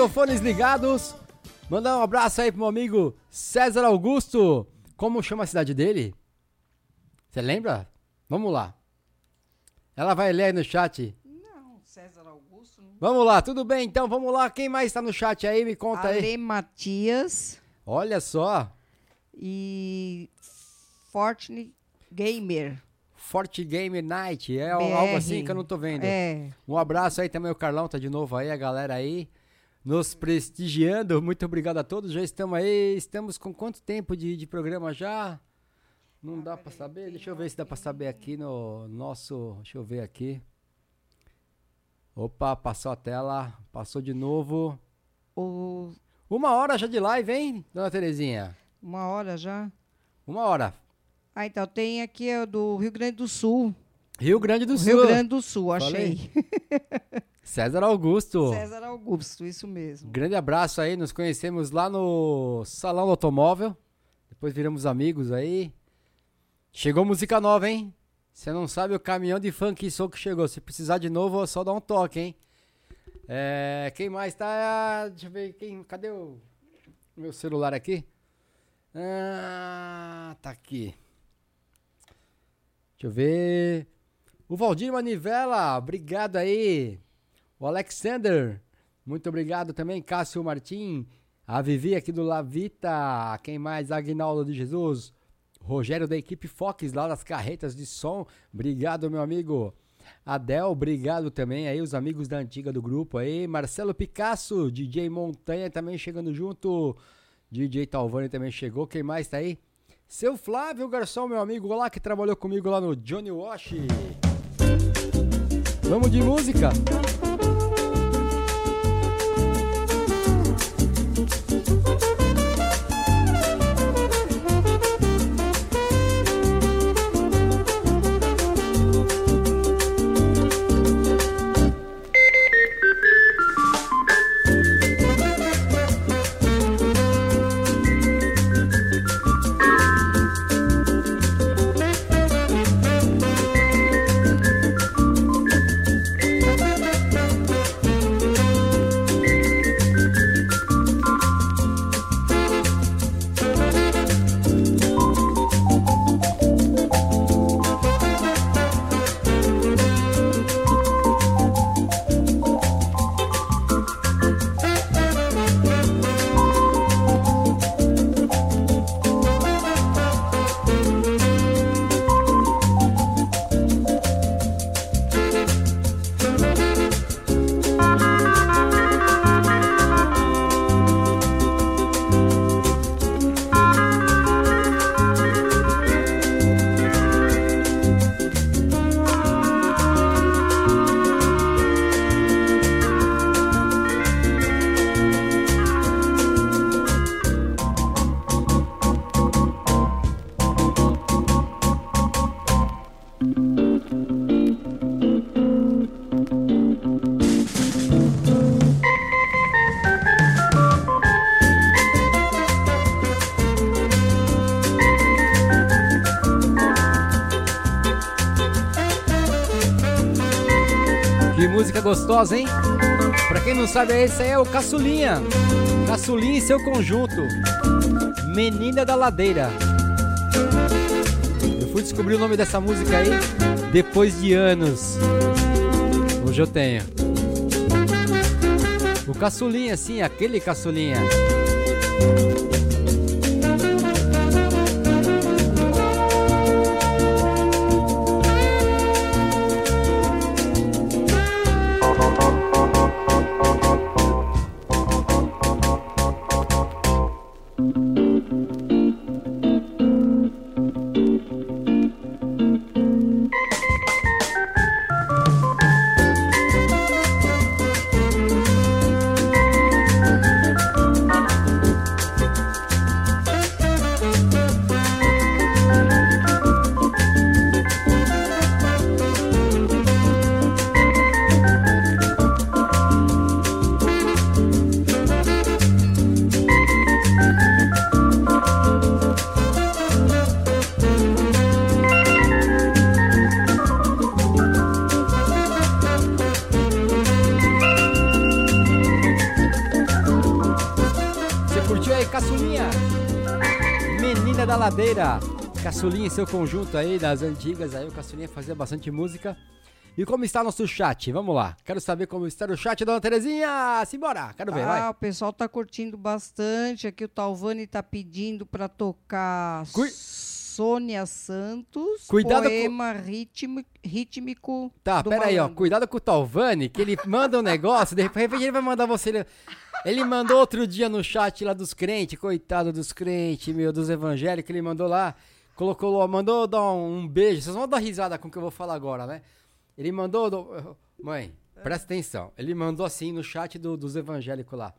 Microfones ligados. Mandar um abraço aí pro meu amigo César Augusto. Como chama a cidade dele? Você lembra? Vamos lá. Ela vai ler aí no chat. Não, César Augusto. não. Vamos lá, tudo bem? Então vamos lá. Quem mais tá no chat aí? Me conta aí. Ale Matias Olha só. e Fortune Gamer. Forte Game Night. É BR. algo assim que eu não tô vendo. É. Um abraço aí também, o Carlão tá de novo aí, a galera aí. Nos prestigiando. Muito obrigado a todos. Já estamos aí. Estamos com quanto tempo de, de programa já? Não dá pra saber? Deixa eu ver se dá pra saber aqui no nosso. Deixa eu ver aqui. Opa, passou a tela. Passou de novo. O... Uma hora já de live, hein, dona Terezinha? Uma hora já. Uma hora. Ah, então tem aqui é do Rio Grande do Sul. Rio Grande do Sul. Rio Grande do Sul, achei. César Augusto. César Augusto, isso mesmo. Grande abraço aí, nos conhecemos lá no Salão do Automóvel. Depois viramos amigos aí. Chegou música nova, hein? Você não sabe o caminhão de funk sou que chegou. Se precisar de novo, é só dar um toque, hein? É, quem mais tá? Deixa eu ver. Quem, cadê o meu celular aqui? Ah, tá aqui. Deixa eu ver. O Valdir Manivela, obrigado aí. O Alexander, muito obrigado também. Cássio Martim, a Vivi aqui do Lavita. Quem mais? Agnaldo de Jesus. Rogério da equipe Fox lá das carretas de som. Obrigado, meu amigo. Adel, obrigado também aí, os amigos da antiga do grupo aí. Marcelo Picasso, DJ Montanha também chegando junto. DJ Talvani também chegou. Quem mais tá aí? Seu Flávio Garçom, meu amigo lá que trabalhou comigo lá no Johnny Wash. Vamos de música? Música gostosa, hein? Pra quem não sabe, esse aí é o Caçulinha. Caçulinha e seu conjunto. Menina da Ladeira. Eu fui descobrir o nome dessa música aí depois de anos. Hoje eu tenho. O Caçulinha, sim, aquele Caçulinha. Ladeira. Caçulinha e seu conjunto aí das antigas aí. O Caçulinha fazia bastante música. E como está nosso chat? Vamos lá. Quero saber como está o chat, dona Terezinha. Simbora. Quero ver, Ah, vai. o pessoal tá curtindo bastante. Aqui o Talvani tá pedindo para tocar Sônia Santos, Cuidado com- poema ritmi- rítmico. Tá, pera aí, ó. Cuidado com o Talvani, que ele manda um negócio, de repente ele vai mandar você. Ele, mandou outro dia no chat lá dos crentes, coitado dos crentes, meu, dos evangélicos, ele mandou lá, colocou mandou dar um, um beijo. Vocês vão dar risada com o que eu vou falar agora, né? Ele mandou. do- mãe, presta atenção. Ele mandou assim no chat do- dos evangélicos lá.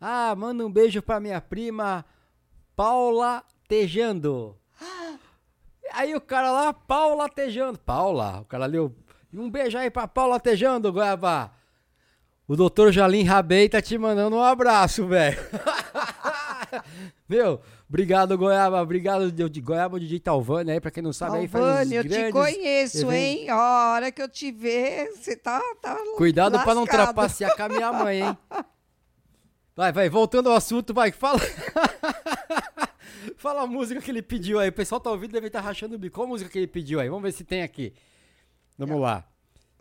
Ah, manda um beijo pra minha prima Paula Tejando. aí o cara lá, pau latejando. Paula, o cara leu. Um beijo aí pra Paula latejando, Goiaba. O doutor Jalim Rabei tá te mandando um abraço, velho. Meu, obrigado, Goiaba. Obrigado, de Goiaba de Talvani aí, pra quem não sabe aí, faz Talvani, eu te conheço, eventos. hein? A hora que eu te ver, você tá, tá Cuidado pra não lascado. trapacear com a minha mãe, hein? Vai, vai, voltando ao assunto, vai, fala. fala a música que ele pediu aí. O pessoal tá ouvindo, deve estar rachando o bico. Qual a música que ele pediu aí? Vamos ver se tem aqui. Vamos lá.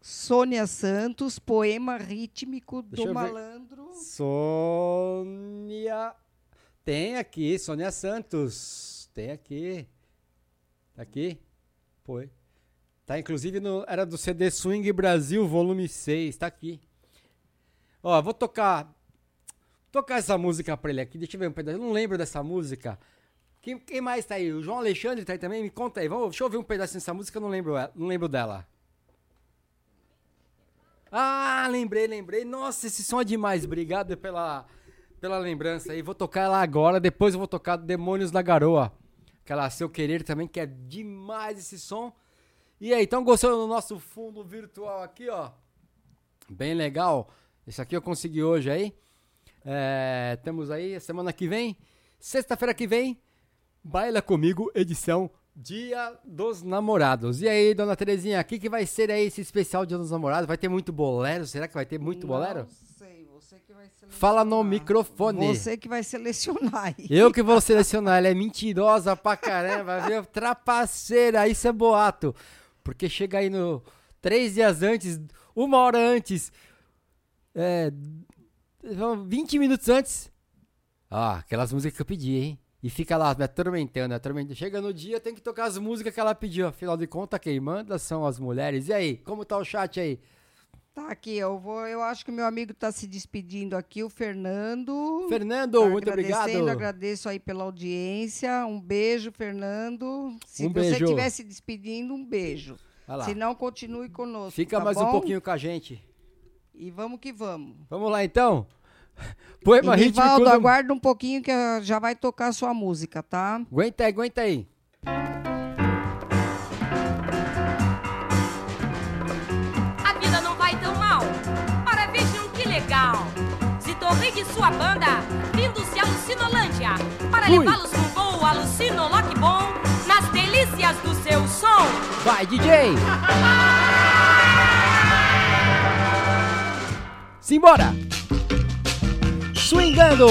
Sônia Santos, poema rítmico Deixa do malandro. Sônia. Tem aqui, Sônia Santos. Tem aqui. Tá aqui? Foi. Tá inclusive no. Era do CD Swing Brasil, volume 6. Tá aqui. Ó, vou tocar. Tocar essa música pra ele aqui. Deixa eu ver um pedaço. Eu não lembro dessa música. Quem, quem mais tá aí? O João Alexandre tá aí também? Me conta aí. Vamos, deixa eu ver um pedacinho dessa música. Eu não lembro, não lembro dela. Ah, lembrei, lembrei. Nossa, esse som é demais. Obrigado pela, pela lembrança aí. Vou tocar ela agora. Depois eu vou tocar Demônios na Garoa. Aquela Seu Querer também, que é demais esse som. E aí, estão gostando do nosso fundo virtual aqui, ó? Bem legal. Esse aqui eu consegui hoje aí. É, temos aí, semana que vem, sexta-feira que vem, Baila Comigo, edição Dia dos Namorados. E aí, dona Terezinha, o que, que vai ser aí esse especial Dia dos Namorados? Vai ter muito bolero? Será que vai ter muito bolero? Não sei, você que vai selecionar. Fala no microfone. Você que vai selecionar aí. Eu que vou selecionar, ela é mentirosa pra caramba, viu? Trapaceira, isso é boato. Porque chega aí no. Três dias antes, uma hora antes, é. 20 minutos antes. Ó, aquelas músicas que eu pedi, hein? E fica lá me atormentando, atormentando. Chega no dia, tem que tocar as músicas que ela pediu. Afinal de contas, quem manda são as mulheres. E aí, como tá o chat aí? Tá aqui, eu vou. Eu acho que meu amigo tá se despedindo aqui, o Fernando. Fernando, Tá muito obrigado. Agradeço aí pela audiência. Um beijo, Fernando. Se Um você estiver se despedindo, um beijo. Se não, continue conosco. Fica tá mais um bom? pouquinho com a gente. E vamos que vamos. Vamos lá então? Poema rítmico Rivaldo, do- aguarda um pouquinho que ah, já vai tocar a sua música, tá? Aguenta aí, aguenta aí. A vida não vai tão mal. Ora, vejam que legal. Se tornei de sua banda, vindo-se a Lucinolândia, para levá-los com voo alucinoloque bom, nas delícias do seu som. Vai, DJ! Simbora! Swingando!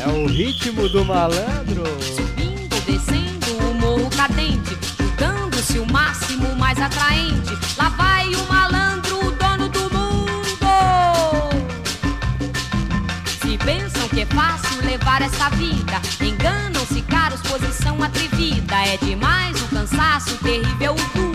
É o ritmo do malandro. Subindo, descendo o morro cadente, julgando-se o máximo mais atraente. Lá vai o malandro, o dono do mundo. Se pensam que é fácil levar essa vida, enganam-se caros, posição atrevida. É demais o cansaço, terrível o duro.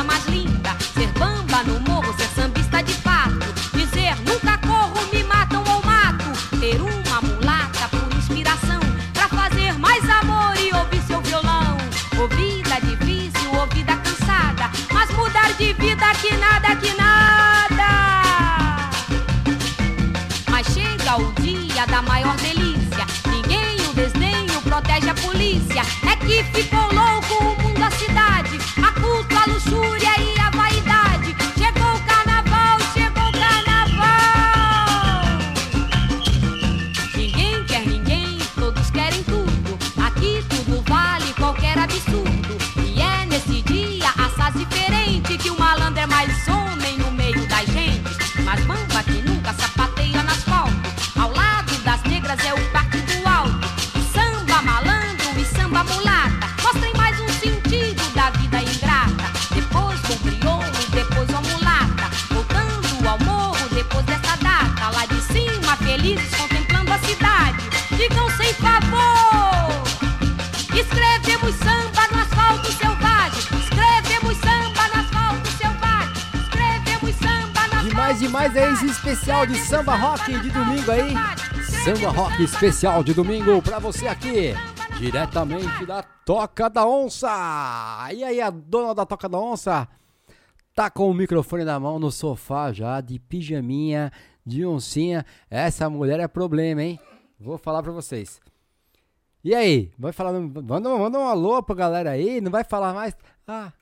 Coisa mais linda. Ser bamba no morro, ser sambista de fato. Dizer nunca corro, me matam ou mato. Ter uma mulata por inspiração. Pra fazer mais amor e ouvir seu violão. Ouvida difícil, ouvida cansada. Mas mudar de vida que nada, que nada. Mas chega o dia da maior delícia. Ninguém o desdenho protege a polícia. É que ficou especial de samba rock de domingo aí. Samba rock especial de domingo pra você aqui, diretamente da Toca da Onça! E aí, a dona da Toca da Onça tá com o microfone na mão no sofá já, de pijaminha, de oncinha. Essa mulher é problema, hein? Vou falar pra vocês. E aí, vai falar, manda, manda um alô pra galera aí, não vai falar mais? Ah,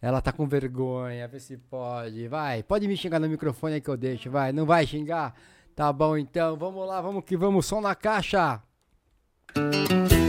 ela tá com vergonha, vê se pode, vai, pode me xingar no microfone aí que eu deixo, vai, não vai xingar? Tá bom então, vamos lá, vamos que vamos, som na caixa. Você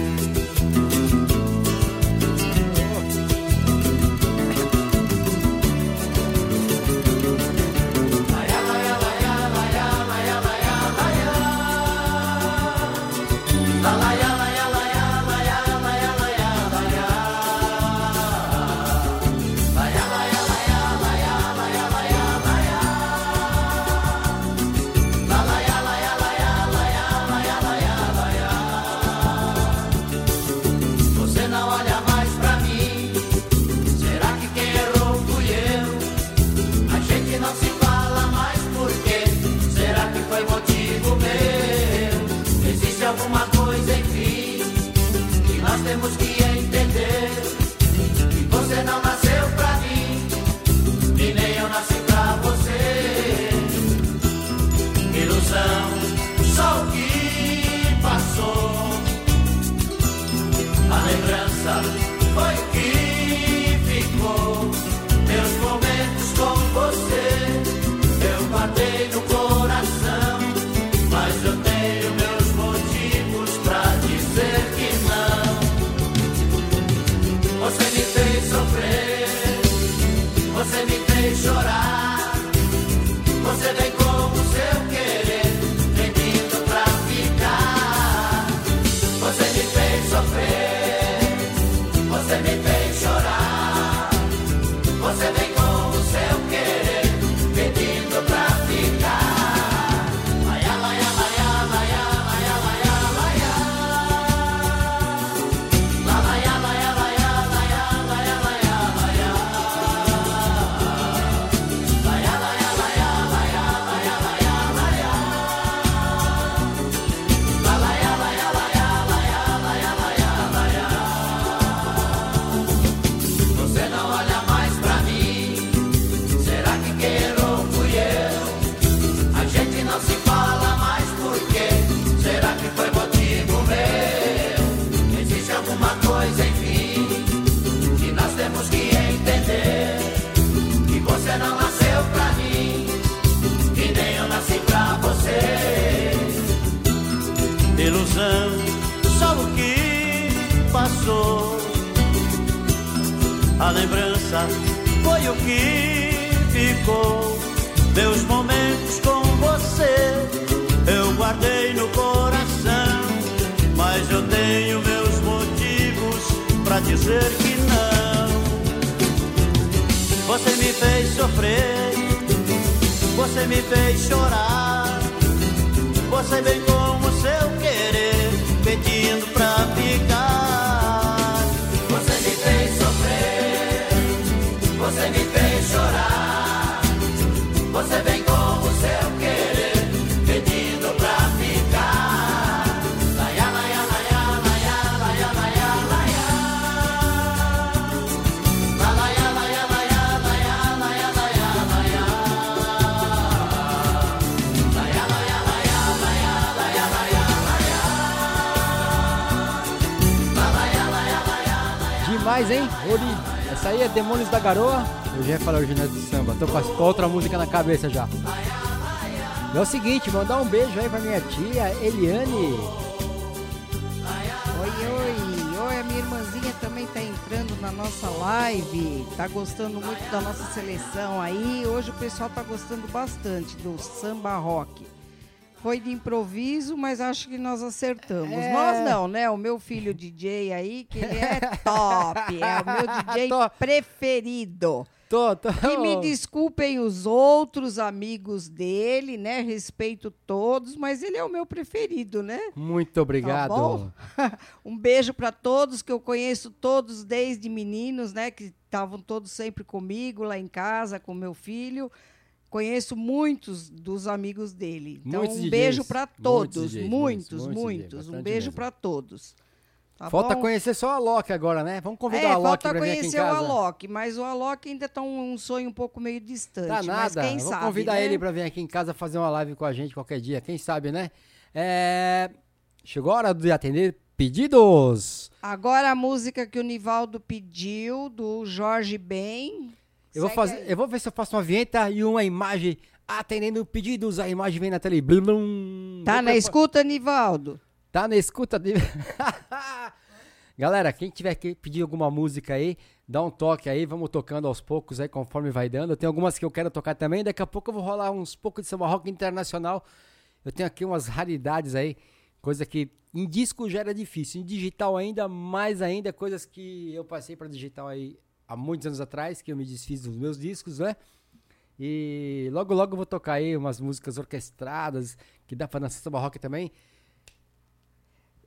me fez chorar. Você vem com Demais, hein? Ori. Essa aí é Demônios da Garoa. Eu já ia falar hoje de samba. Tô com a- com outra música na cabeça já. E é o seguinte, mandar um beijo aí pra minha tia Eliane. Oi, oi, oi, a minha irmãzinha também tá entrando na nossa live, tá gostando muito da nossa seleção aí. Hoje o pessoal tá gostando bastante do samba rock. Foi de improviso, mas acho que nós acertamos. É. Nós não, né? O meu filho DJ aí, que ele é top, é o meu DJ preferido. Tô, tô. E me desculpem os outros amigos dele, né? Respeito todos, mas ele é o meu preferido, né? Muito Tá obrigado. bom? um beijo para todos que eu conheço todos desde meninos, né, que estavam todos sempre comigo lá em casa com meu filho. Conheço muitos dos amigos dele. Então Muitos um beijo para todos, muitos, muitos, muitos muitos. Um beijo para todos. Tá Falta bom? conhecer só a Loki agora, né? Vamos convidar é, o Alok falta pra vir aqui em conhecer o casa. Alok, mas o Alok ainda tá um, um sonho um pouco meio distante. Tá mas nada. quem Vou sabe, convidar né? ele pra vir aqui em casa fazer uma live com a gente qualquer dia. Quem sabe, né? É... Chegou a hora de atender pedidos. Agora a música que o Nivaldo pediu, do Jorge Ben. Eu vou, fazer, aí. eu vou ver se eu faço uma vinheta e uma imagem atendendo pedidos. A imagem vem na tela e blum, blum. Tá Vou na escuta, Nivaldo? Tá na escuta de... Galera, quem tiver que pedir alguma música aí, dá um toque aí, vamos tocando aos poucos aí, conforme vai dando. Tem algumas que eu quero tocar também, daqui a pouco eu vou rolar uns poucos de samba rock internacional. Eu tenho aqui umas raridades aí, coisa que em disco já era difícil, em digital ainda, mais ainda, coisas que eu passei para digital aí há muitos anos atrás, que eu me desfiz dos meus discos, né? E logo logo eu vou tocar aí umas músicas orquestradas, que dá pra dançar samba rock também.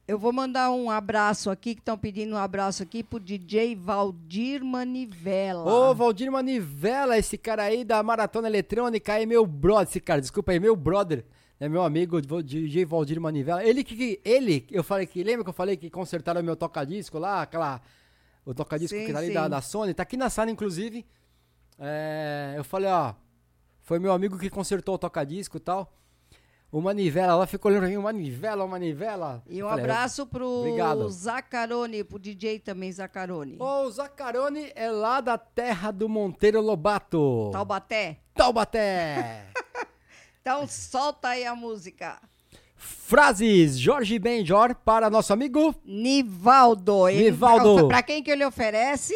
Eu vou mandar um abraço aqui, que estão pedindo um abraço aqui pro DJ Valdir Manivela. Ô, Valdir Manivela, esse cara aí da Maratona Eletrônica aí, meu brother, esse cara, desculpa aí, meu brother, é meu amigo DJ Valdir Manivela. Ele que, ele, eu falei que, lembra que eu falei que consertaram meu toca-disco lá, aquela, o toca-disco que tá ali da, da Sony, tá aqui na sala, inclusive. É, eu falei, ó, foi meu amigo que consertou o toca-disco e tal. O Manivela lá ficou olhando pra mim, o Manivela, o Manivela. E um falei, abraço pro Obrigado. Zacarone, pro DJ também Zacarone. O Zacarone é lá da terra do Monteiro Lobato. Taubaté? Taubaté. Então solta aí a música. Frases Jorge Benjor para nosso amigo Nivaldo. Ele- Nivaldo. Pra quem que ele oferece?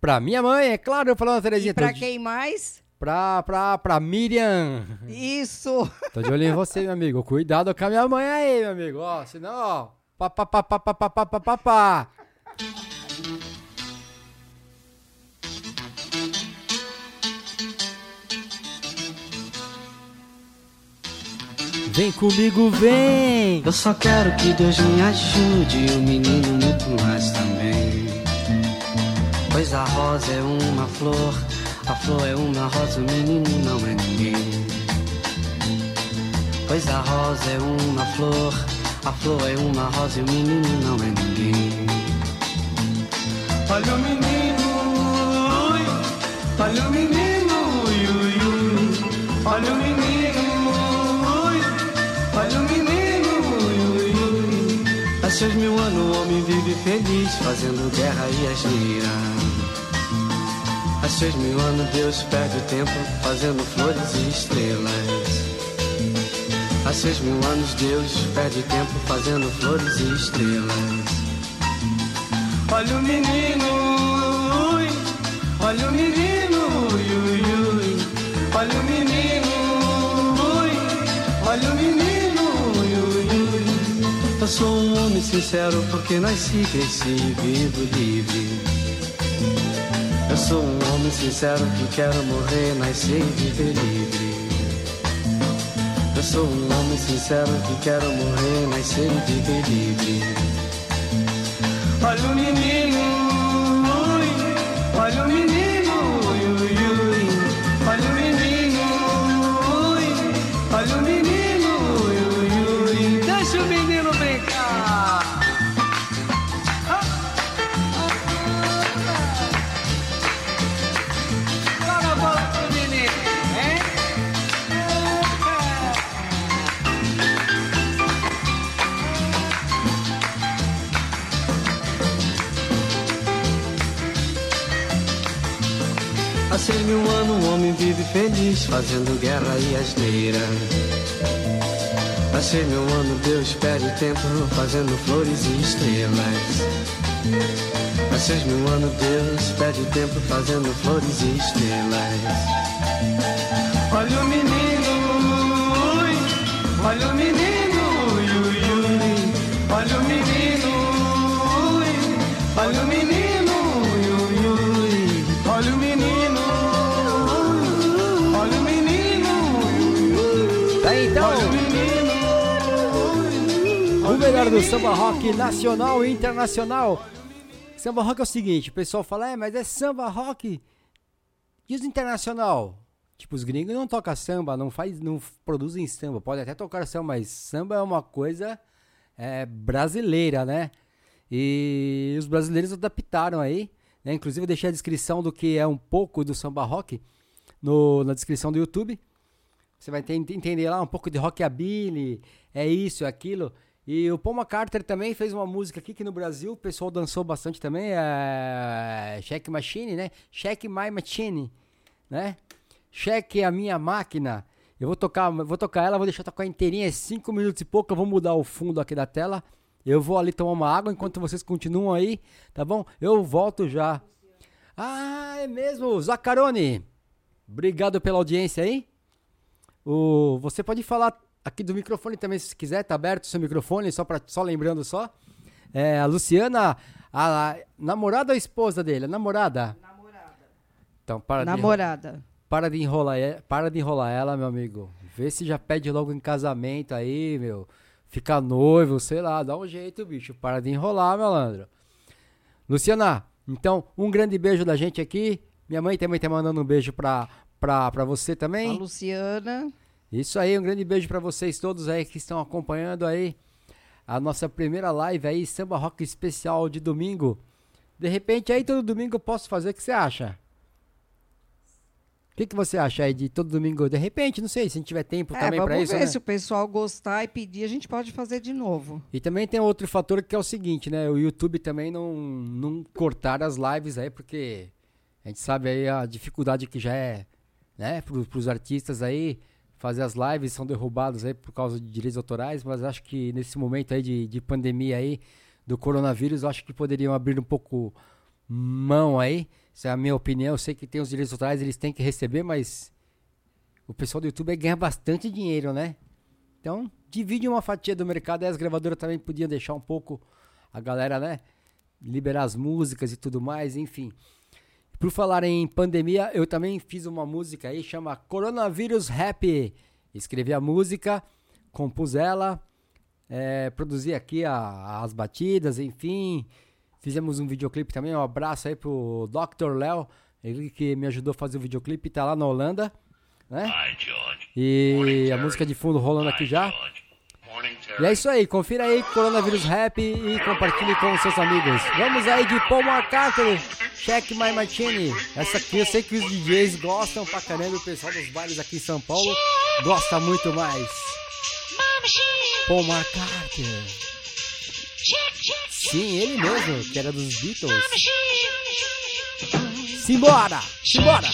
Pra minha mãe, é claro, eu falando a Terezinha. E de- quem mais? Pra, pra, pra Miriam. Isso. Tô de olho em você, meu amigo. Cuidado com a minha mãe aí, meu amigo. Ó, senão, ó. Pá, pá, pá, pá, pá, pá, pá, pá, pá, Vem comigo, vem. Eu só quero que Deus me ajude o menino muito mais também. Pois a rosa é uma flor, a flor é uma rosa, o menino não é ninguém. Pois a rosa é uma flor, a flor é uma rosa e o menino não é ninguém. Olha o menino, olha o menino, olha o menino, seus mil anos o homem vive feliz, fazendo guerra e asneira. Há seis mil anos Deus perde o tempo, fazendo flores e estrelas. Há seis mil anos Deus perde tempo, fazendo flores e estrelas. Olha o menino, ui, olha o menino, ui, ui, ui. olha o menino, ui, olha o menino. Eu sou um homem sincero porque nasci, cresci e vivo livre. Eu sou um homem sincero que quero morrer, nascer e viver livre. Eu sou um homem sincero que quero morrer, nascer e viver livre. Olha o menino, feliz, fazendo guerra e asneira. Seis mil anos Deus perde tempo, fazendo flores e estrelas. Seis mil anos Deus perde tempo, fazendo flores e estrelas. Olha o menino, olha o menino, Melhor do samba rock nacional e internacional. Samba rock é o seguinte, o pessoal fala, é, mas é samba rock. E os internacional? Tipo, os gringos não tocam samba, não faz, não produzem samba. Pode até tocar samba, mas samba é uma coisa é, brasileira, né? E os brasileiros adaptaram aí, né? Inclusive eu deixei a descrição do que é um pouco do samba rock no, na descrição do YouTube. Você vai ter- entender lá um pouco de rockabilly, é isso, é aquilo. E o Paul McCartney também fez uma música aqui que no Brasil o pessoal dançou bastante também, é Check Machine, né? Check My Machine, né? Cheque a minha máquina. Eu vou tocar, vou tocar ela, vou deixar tocar inteirinha, é 5 minutos e pouco, eu vou mudar o fundo aqui da tela. Eu vou ali tomar uma água enquanto vocês continuam aí, tá bom? Eu volto já. Ah, é mesmo, Zacarone. Obrigado pela audiência aí. O, você pode falar aqui do microfone também, se quiser, tá aberto o seu microfone, só, pra, só lembrando só. É, a Luciana, a, namorada ou a esposa dele? A namorada? Namorada. Então, para de- Namorada. para de enrolar, para de enrolar ela, meu amigo. Vê se já pede logo em casamento aí, meu. Fica noivo, sei lá, dá um jeito, bicho. Para de enrolar, malandro. Luciana, então, um grande beijo da gente aqui. Minha mãe também tá mandando um beijo pra, pra, pra você A também. Luciana. Isso aí, um grande beijo pra vocês todos aí que estão acompanhando aí a nossa primeira live aí, Samba Rock especial de domingo. De repente aí todo domingo eu posso fazer, o que você acha? O que, que você acha aí de todo domingo? De repente, não sei, se a gente tiver tempo É, também pra isso, ver né? se o pessoal gostar e pedir, a gente pode fazer de novo. E também tem outro fator que é o seguinte, né? O YouTube também não, não cortar as lives aí, porque a gente sabe aí a dificuldade que já é, né? Para os artistas aí, fazer as lives são derrubados aí por causa de direitos autorais, mas acho que nesse momento aí de, de pandemia aí, do coronavírus, acho que poderiam abrir um pouco mão aí. Essa é a minha opinião. Eu sei que tem os direitos autorais, eles têm que receber, mas o pessoal do YouTube ganha bastante dinheiro, né? Então, divide uma fatia do mercado e as gravadoras também podiam deixar um pouco a galera, né? Liberar as músicas e tudo mais, enfim. Por falar em pandemia, eu também fiz uma música aí, chama Coronavírus Rap. Escrevi a música, compus ela, eh, produzi aqui a- as batidas, enfim. Fizemos um videoclipe também, um abraço aí pro Dr. Léo, ele que me ajudou a fazer o videoclipe, tá lá na Holanda, né? E a música de fundo rolando aqui já. E é isso aí, confira aí Coronavírus Rap e compartilhe com seus amigos. Vamos aí de Paul McCartney, Check My Machine. Essa aqui eu sei que os DJs gostam pra caramba, o pessoal dos bares aqui em São Paulo gosta muito mais. Paul McCartney. Sim, ele mesmo, que era dos Beatles. Simbora! Simbora!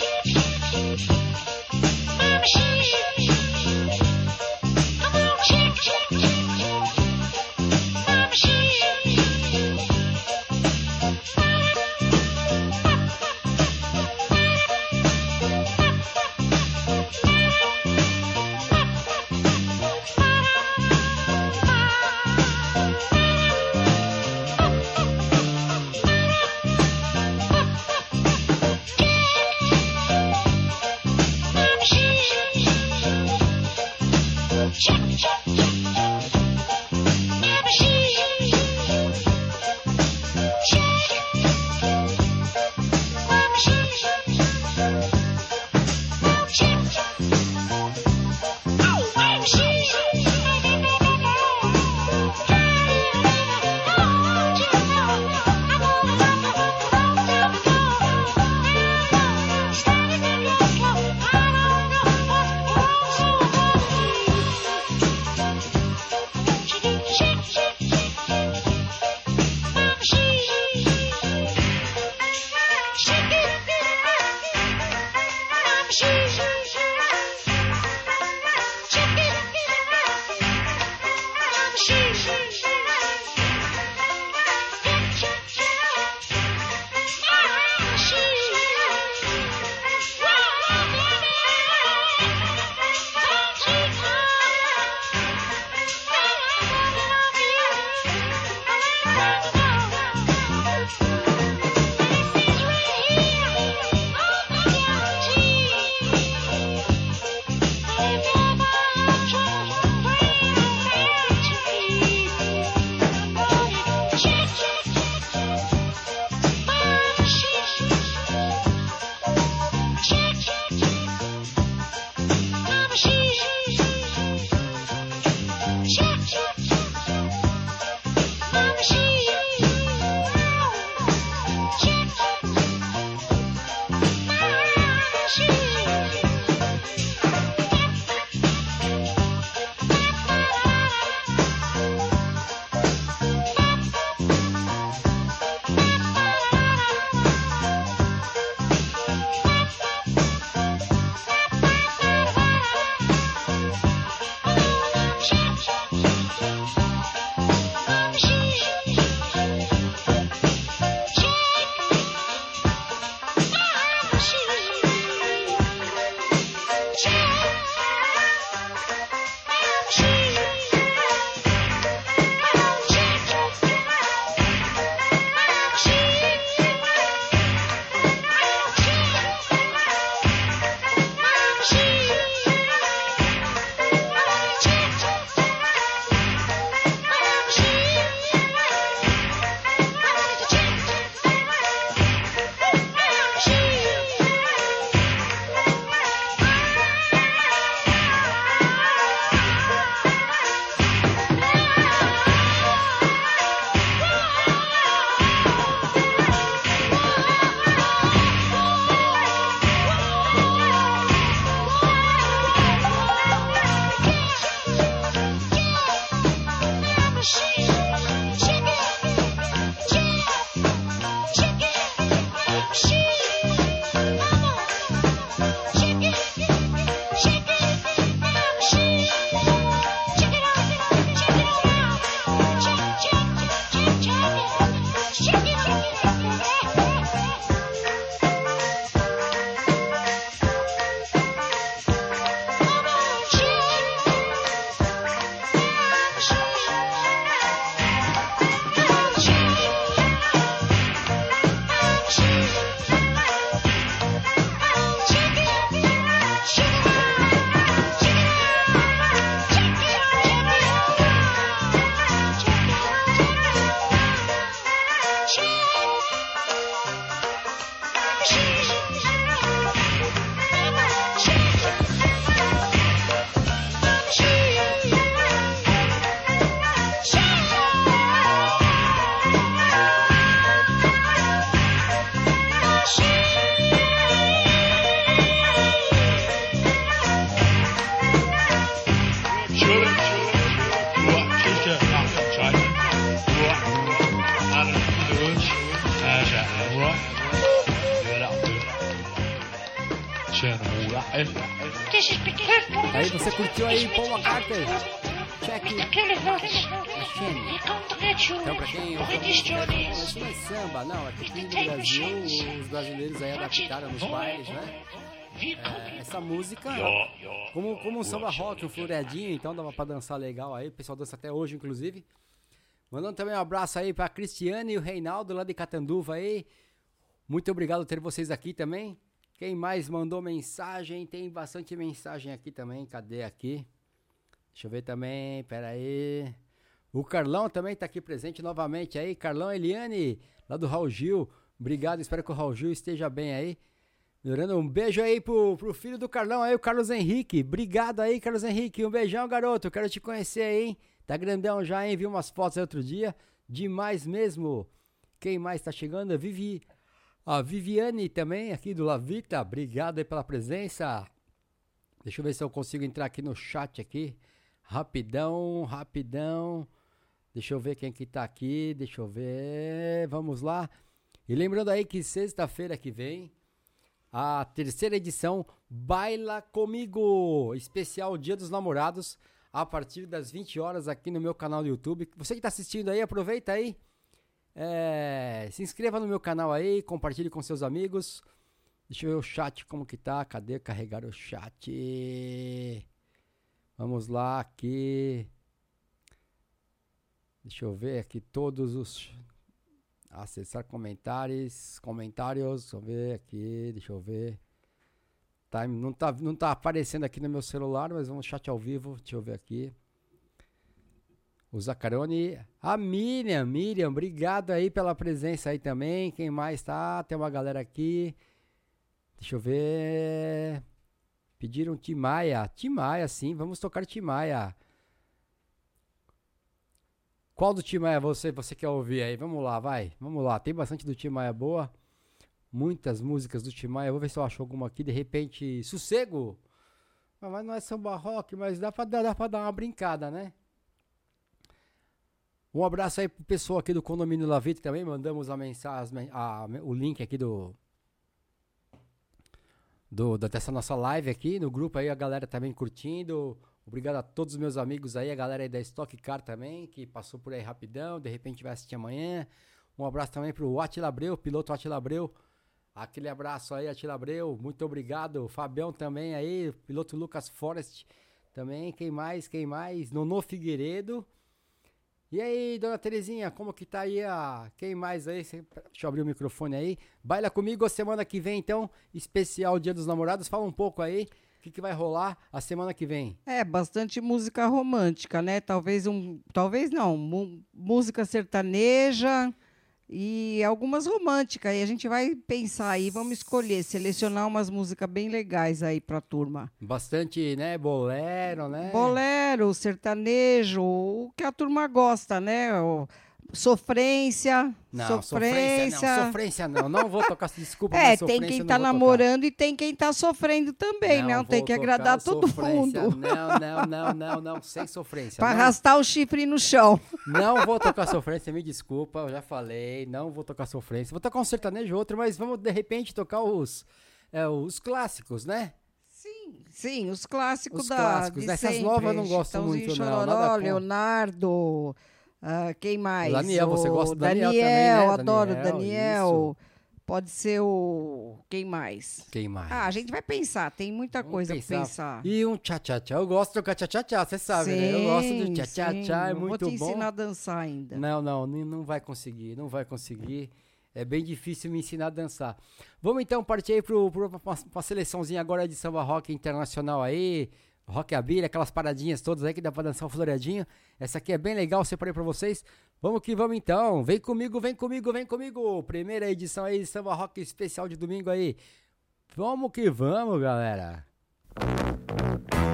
Brasil, os brasileiros aí adaptaram nos bailes, né? É, essa música, como, como um samba rock, um floreadinho, então dava pra dançar legal aí. O pessoal dança até hoje, inclusive. Mandando também um abraço aí pra Cristiane e o Reinaldo lá de Catanduva aí. Muito obrigado por ter vocês aqui também. Quem mais mandou mensagem? Tem bastante mensagem aqui também. Cadê aqui? Deixa eu ver também. Pera aí. O Carlão também tá aqui presente novamente aí. Carlão Eliane, lá do Raul Gil. Obrigado, espero que o Raul Gil esteja bem aí. Melhorando, um beijo aí pro, pro filho do Carlão aí, o Carlos Henrique. Obrigado aí, Carlos Henrique. Um beijão, garoto. Quero te conhecer aí, hein? Tá grandão já, hein? Vi umas fotos aí outro dia. Demais mesmo. Quem mais tá chegando? A Vivi. A Viviane também, aqui do Lavita. Obrigado aí pela presença. Deixa eu ver se eu consigo entrar aqui no chat aqui. Rapidão, rapidão. Deixa eu ver quem que tá aqui. Deixa eu ver. Vamos lá. E lembrando aí que sexta-feira que vem, a terceira edição Baila Comigo, especial Dia dos Namorados, a partir das 20 horas aqui no meu canal do YouTube. Você que está assistindo aí, aproveita aí. É, se inscreva no meu canal aí, compartilhe com seus amigos. Deixa eu ver o chat como que tá. Cadê carregar o chat? Vamos lá aqui. Deixa eu ver aqui todos os acessar comentários, comentários, deixa eu ver aqui, deixa eu ver. Tá, não tá, não tá aparecendo aqui no meu celular, mas vamos chat ao vivo, deixa eu ver aqui. O Zacarone, a Miriam, Miriam, obrigado aí pela presença aí também. Quem mais tá? Tem uma galera aqui. Deixa eu ver. Pediram Timaya. Timaya, sim, vamos tocar Timaya. Qual do Timaya você, você quer ouvir aí? Vamos lá, vai. Vamos lá. Tem bastante do Timaya boa. Muitas músicas do Timaya. Vou ver se eu acho alguma aqui. De repente, Sossego. Mas não é samba rock, mas dá pra, dar- dá pra dar uma brincada, né? Um abraço aí pro pessoal aqui do Condomínio Lavite também. Mandamos a mensagem, a- o link aqui do, do dessa nossa live aqui no grupo aí, a galera também curtindo. Obrigado a todos os meus amigos aí, a galera aí da Stock Car também, que passou por aí rapidão, de repente vai assistir amanhã. Um abraço também pro Atila Abreu, piloto Atila Abreu. Aquele abraço aí, Atila Abreu, muito obrigado. Fabião também aí, piloto Lucas Forest também. Quem mais? Quem mais? Nono Figueiredo. E aí, dona Terezinha, como que tá aí a. Quem mais aí? Deixa eu abrir o microfone aí. Baila comigo a semana que vem, então. Especial Dia dos Namorados. Fala um pouco aí. O que, que vai rolar a semana que vem? É, bastante música romântica, né? Talvez um. Talvez não. música sertaneja e algumas românticas. E a gente vai pensar aí, vamos escolher, selecionar umas músicas bem legais aí pra turma. Bastante, né? Bolero, né? Bolero, sertanejo, o que a turma gosta, né? O- sofrência. Não, sofrência. sofrência não. Sofrência não. Não vou tocar desculpa, É, tem quem tá não vou tocar. namorando e tem quem tá sofrendo também, né? Não tem vou que agradar todo mundo. Não, não, não, não, não. Sem sofrência. Pra não. arrastar o chifre no chão. Não vou tocar sofrência, me desculpa, eu já falei, não vou tocar sofrência. Vou tocar um sertanejo outro, mas vamos de repente tocar os, é, os clássicos, né? Sim, os clássicos Os da. clássicos. de Dessas sempre. novas eu não gosto muito, não, Chororó, contra. Leonardo. Ah, quem mais? Daniel, você gosta do Daniel Daniel, também, né? adoro o Daniel, Daniel. Pode ser o. Quem mais? Quem mais? Ah, a gente vai pensar, tem muita coisa Pensar. pra pensar. E um tchá-tchá-tchá. Eu gosto de tocar tchá-tchá-tchá, você sabe, né? Eu gosto do Sim, tchá-tchá-tchá, é sim. muito Vou te bom. ensinar a dançar ainda. Não, não, não vai conseguir, não vai conseguir. É bem difícil me ensinar a dançar. Vamos então partir aí uma, uma seleçãozinha agora de samba rock internacional aí. Rock Abelha, aquelas paradinhas todas aí que dá pra dançar o floreadinho. Essa aqui é bem legal, separei pra vocês. Vamos que vamos então. Vem comigo, vem comigo, vem comigo. Primeira edição aí samba rock especial de domingo aí. Vamos que vamos, galera. Ling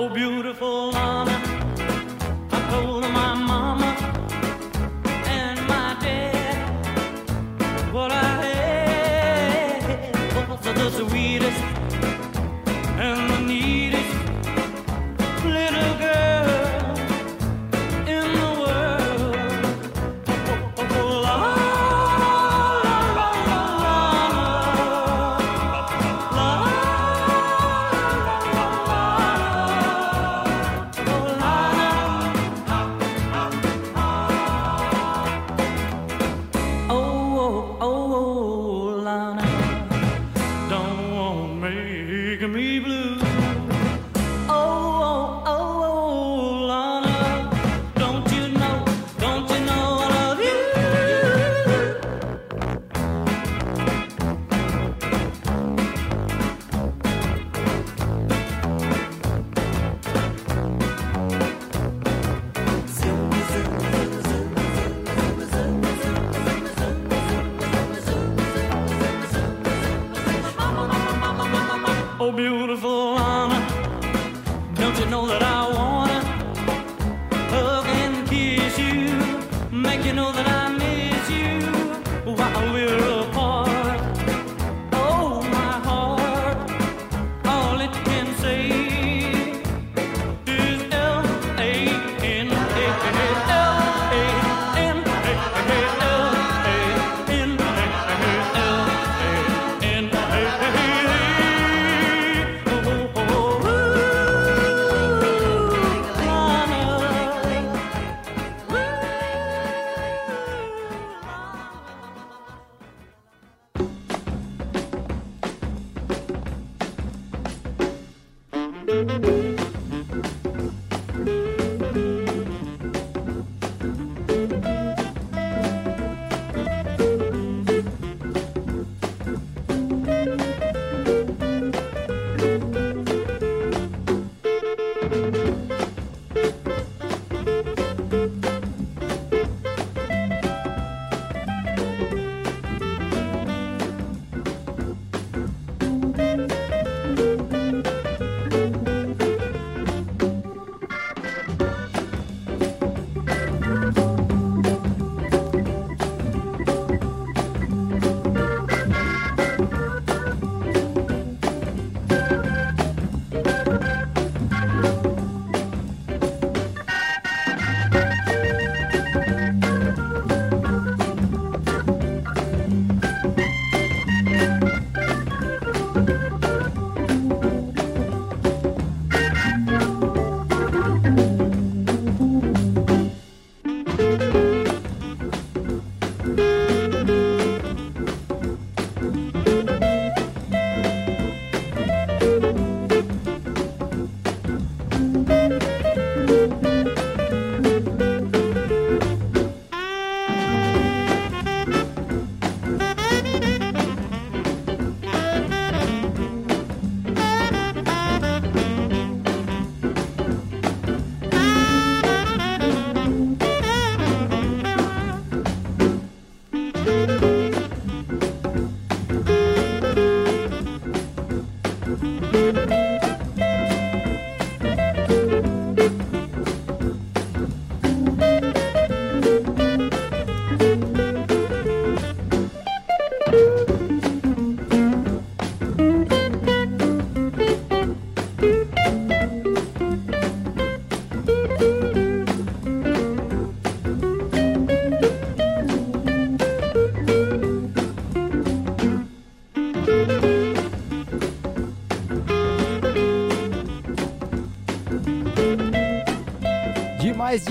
oh beautiful.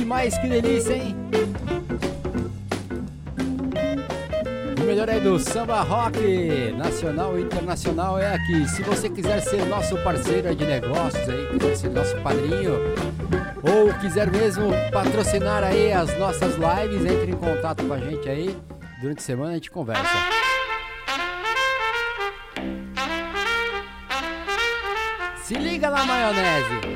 Demais, que delícia, hein? O melhor é do samba rock nacional e internacional é aqui. Se você quiser ser nosso parceiro de negócios aí, quiser ser nosso padrinho, ou quiser mesmo patrocinar aí as nossas lives, entre em contato com a gente aí. Durante a semana a gente conversa. Se liga lá, maionese!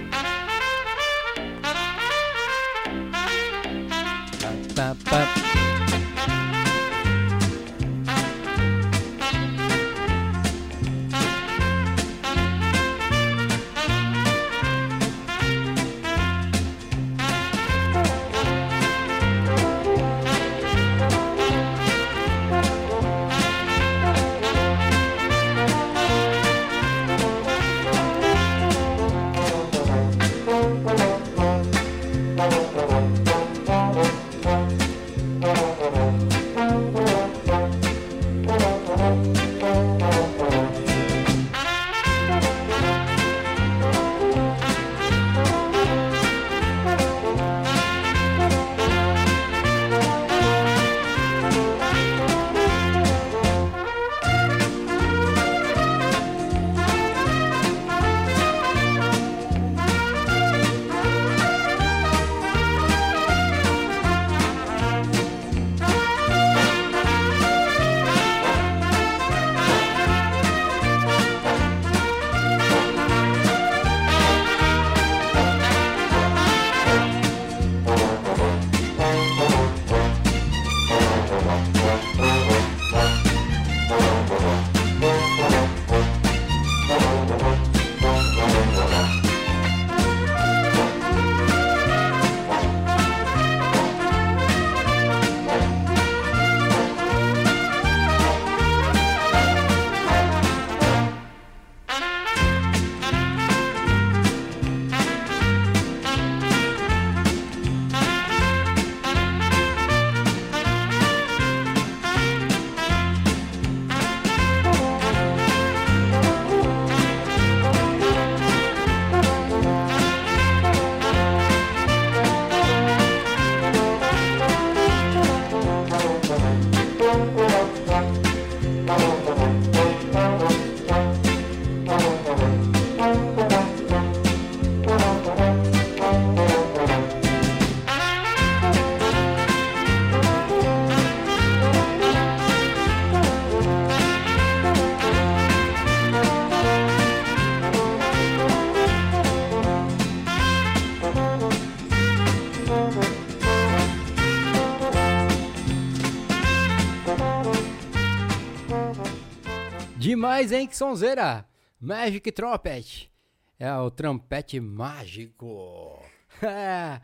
Demais, hein? Que sonzeira! Magic Trumpet. É o trompete mágico. É.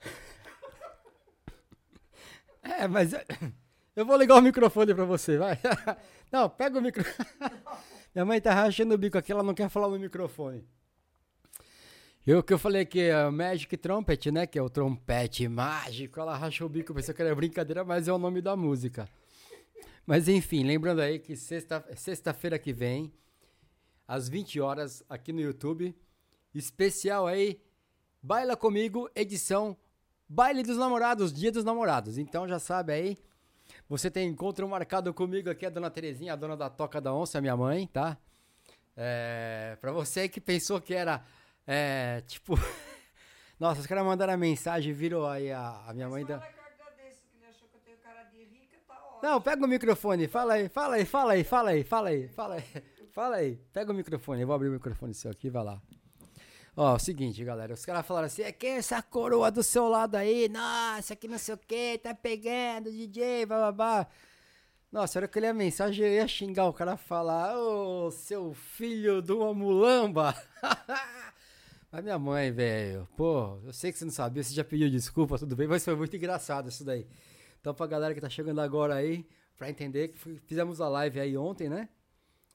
É, mas eu vou ligar o microfone pra você, vai. Não, pega o microfone. Minha mãe tá rachando o bico aqui, ela não quer falar no microfone. Eu que eu falei que é Magic Trumpet, né? Que é o trompete mágico. Ela rachou o bico, pensou que era brincadeira, mas é o nome da música. Mas enfim, lembrando aí que sexta- sexta-feira que vem, às 20 horas, aqui no YouTube, especial aí, Baila Comigo, edição Baile dos Namorados, Dia dos Namorados. Então já sabe aí, você tem encontro marcado comigo aqui, a dona Terezinha, a dona da Toca da Onça, minha mãe, tá? É, pra você que pensou que era, é, tipo... Nossa, os caras mandaram a mensagem, viram aí a, a minha mãe da... Não, pega o microfone, fala aí, fala aí, fala aí, fala aí, fala aí, fala aí, fala aí, pega o microfone, eu vou abrir o microfone seu aqui, vai lá. Ó, o seguinte, galera, os caras falaram assim, é que essa coroa do seu lado aí, nossa, que não sei o que, tá pegando, DJ, bababá. Nossa, a hora que eu li a mensagem, eu ia xingar o cara falar, ô, seu filho de uma mulamba. Mas minha mãe, velho, pô, eu sei que você não sabia, você já pediu desculpa, tudo bem, mas foi muito engraçado isso daí. Então, pra galera que tá chegando agora aí, pra entender que fizemos a live aí ontem, né?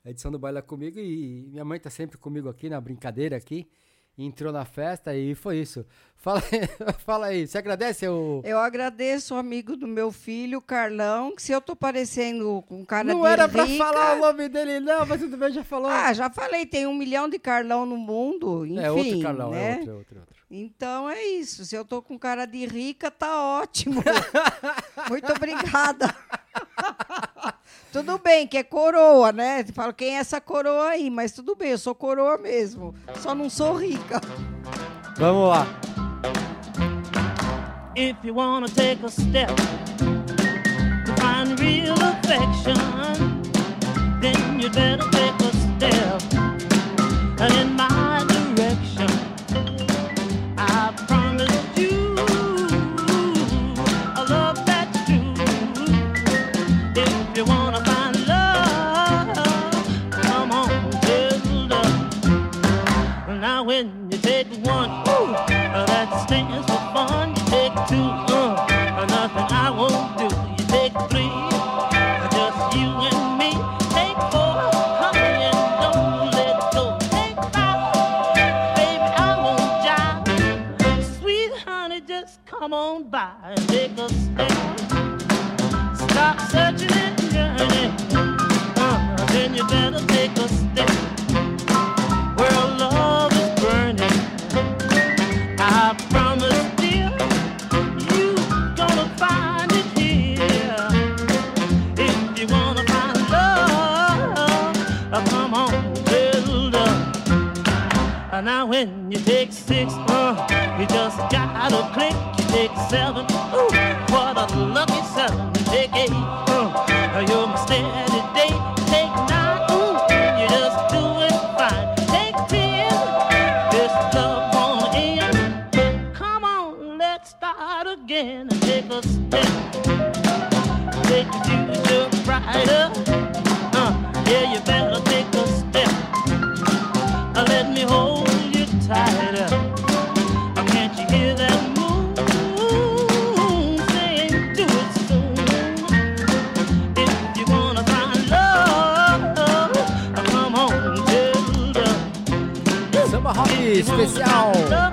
A edição do Baila Comigo e minha mãe tá sempre comigo aqui na brincadeira aqui. Entrou na festa e foi isso. Fala aí, fala aí. você agradece o. Eu agradeço o amigo do meu filho, Carlão, que se eu tô parecendo com cara Não era pra rica- falar o nome dele, não, mas tudo bem, já falou. Ah, já falei, tem um milhão de Carlão no mundo, enfim, é outro Carlão, né? é outro, é outro, é outro. Então é isso, se eu tô com cara de rica, tá ótimo. Muito obrigada. tudo bem, que é coroa, né? Fala, quem é essa coroa aí? Mas tudo bem, eu sou coroa mesmo, só não sou rica. Vamos lá. If you wanna take a step to find real affection, then you better take a step in my by and take a step. Stop searching and yearning. Uh, then you better take a step where love is burning. I promise, dear, you gonna find it here. If you wanna find love, come on, build up. Uh, now when you take six, uh, you just gotta click. Take seven, ooh, what a lucky seven. Take eight, uh, you're my steady date. Take nine, ooh, you're just do it fine. Take ten, this love won't end. Come on, let's start again take a step. Take the future brighter. Uh, yeah, you better take a step. Uh, let me hold you tighter. Especial.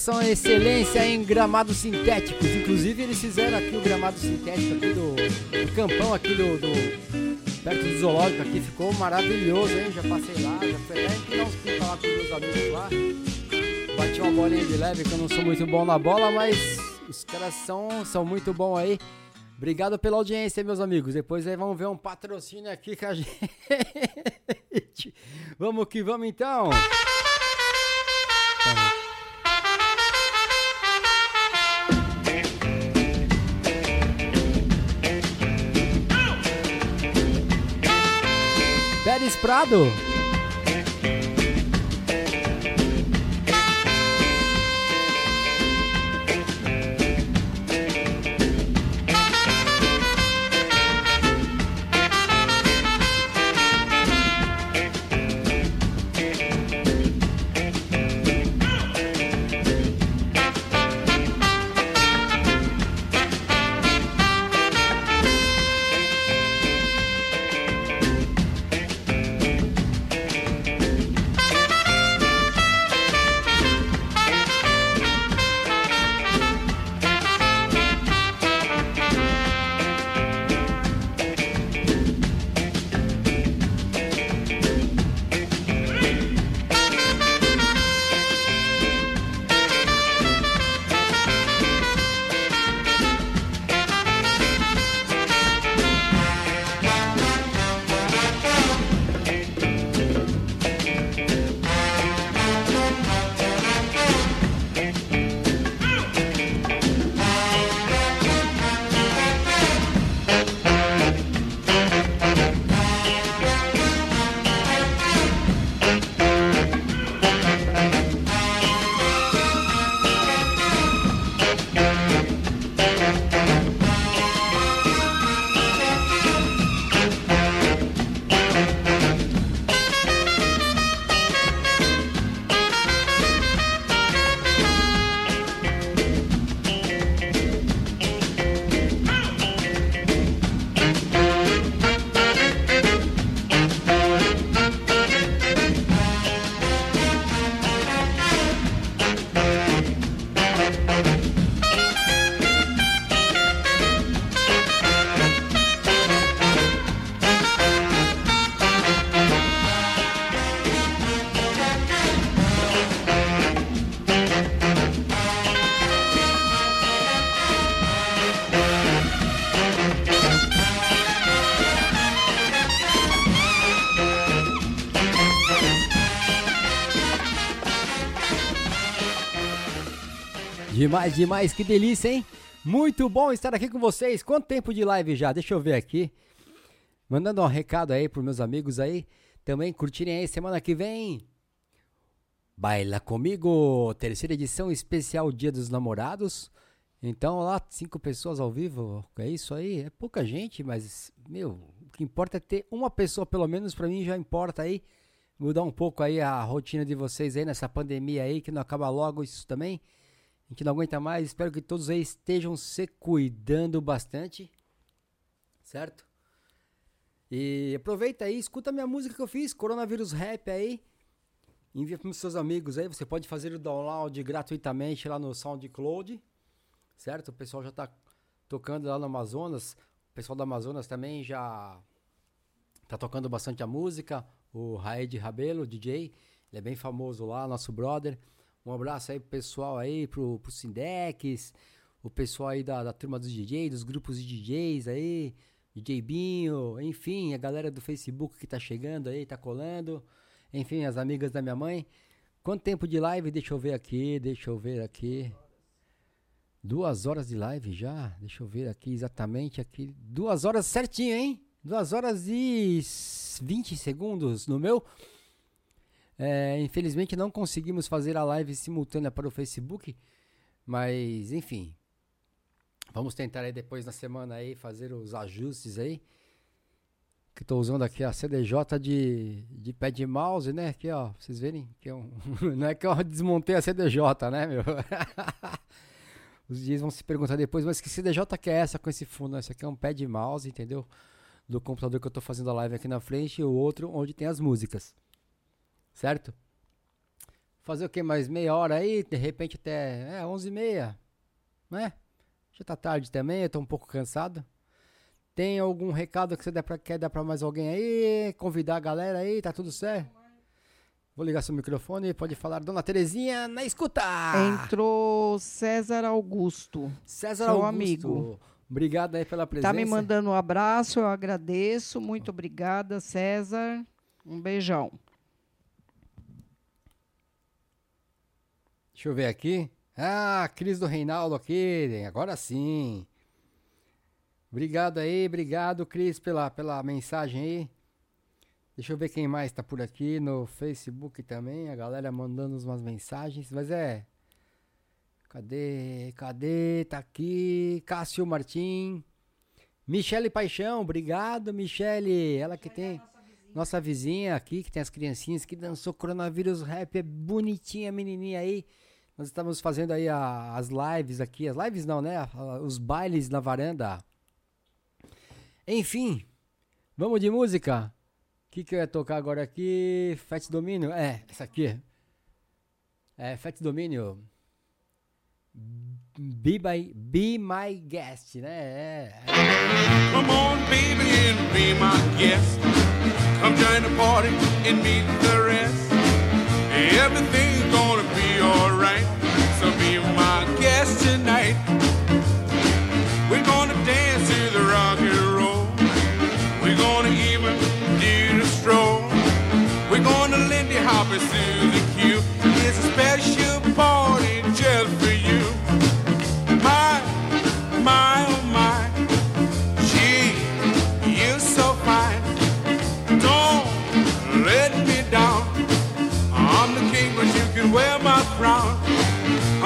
Caras são excelência em gramados sintéticos. Inclusive, eles fizeram aqui o gramado sintético aqui do, do campão aqui do, do- perto do zoológico aqui. Ficou maravilhoso, hein? Já passei lá, já fui lá empinar uns pipa lá com meus amigos lá. Bati uma bolinha de leve, que eu não sou muito bom na bola, mas os caras são, são muito bons aí. Obrigado pela audiência, meus amigos. Depois aí vamos ver um patrocínio aqui com a gente. Vamos que vamos então. Prado. Demais, demais, que delícia, hein? Muito bom estar aqui com vocês. Quanto tempo de live já? Deixa eu ver aqui. Mandando um recado aí pros meus amigos aí. Também curtirem aí semana que vem. Baila comigo, terceira edição especial Dia dos Namorados. Então lá, cinco pessoas ao vivo, é isso aí? É pouca gente, mas, meu, o que importa é ter uma pessoa, pelo menos pra mim já importa aí. Mudar um pouco aí a rotina de vocês aí nessa pandemia aí, que não acaba logo isso também. A gente não aguenta mais. Espero que todos aí estejam se cuidando bastante. Certo? E aproveita aí, escuta minha música que eu fiz, Coronavírus Rap aí. Envia para os seus amigos aí. Você pode fazer o download gratuitamente lá no SoundCloud. Certo? O pessoal já tá tocando lá no Amazonas. O pessoal do Amazonas também já tá tocando bastante a música. O Raed Rabelo, DJ, ele é bem famoso lá, nosso brother. Um abraço aí pro pessoal aí, pro, pro Sindex, o pessoal aí da, da turma dos DJs, dos grupos de DJs aí, DJ Binho, enfim, a galera do Facebook que tá chegando aí, tá colando, enfim, as amigas da minha mãe. Quanto tempo de live? Deixa eu ver aqui, deixa eu ver aqui. Duas horas de live já? Deixa eu ver aqui exatamente aqui. Duas horas certinho, hein? Duas horas e 20 segundos no meu. É, infelizmente não conseguimos fazer a live simultânea para o Facebook, mas enfim. Vamos tentar aí depois na semana aí fazer os ajustes aí. Que estou usando aqui a CDJ de, de pé de mouse, né? Aqui ó, vocês verem que é um, não é que eu desmontei a CDJ, né, meu? Os dias vão se perguntar depois, mas que CDJ que é essa com esse fundo? Esse aqui é um pé de mouse, entendeu? Do computador que eu tô fazendo a live aqui na frente e o outro onde tem as músicas. Certo? Fazer o que? Mais meia hora aí? De repente até é, 11 e meia, né? Já tá tarde também, eu tô um pouco cansado. Tem algum recado que você der pra, quer dar pra mais alguém aí? Convidar a galera aí? Tá tudo certo? Vou ligar seu microfone, pode falar. Dona Terezinha, na escuta! Entrou César Augusto. César seu Augusto. amigo. Obrigado aí pela presença. Tá me mandando um abraço, eu agradeço. Muito obrigada, César. Um beijão. Deixa eu ver aqui. Ah, Cris do Reinaldo aqui. Agora sim. Obrigado aí, obrigado, Cris, pela, pela mensagem aí. Deixa eu ver quem mais tá por aqui no Facebook também. A galera mandando umas mensagens. Mas é. Cadê? Cadê? Tá aqui. Cássio Martim. Michele Paixão, obrigado, Michele. Ela que tem. Nossa vizinha aqui, que tem as criancinhas que dançou coronavírus rap. É bonitinha, menininha aí. Nós estamos fazendo aí a- as lives aqui. As lives não, né? Os bailes na varanda. Enfim, vamos de música. O que, que eu ia tocar agora aqui? Fat Domínio? É, essa aqui. É, Fat Domínio. Be my, be my guest, né? É. Come on, baby, and be my guest. Come join the party and meet the rest. Everything's gonna be alright. So be my guest tonight. We're gonna dance to the rock and roll. We're gonna even do the stroll. We're gonna Lindy Hop and Susie Q. It's a special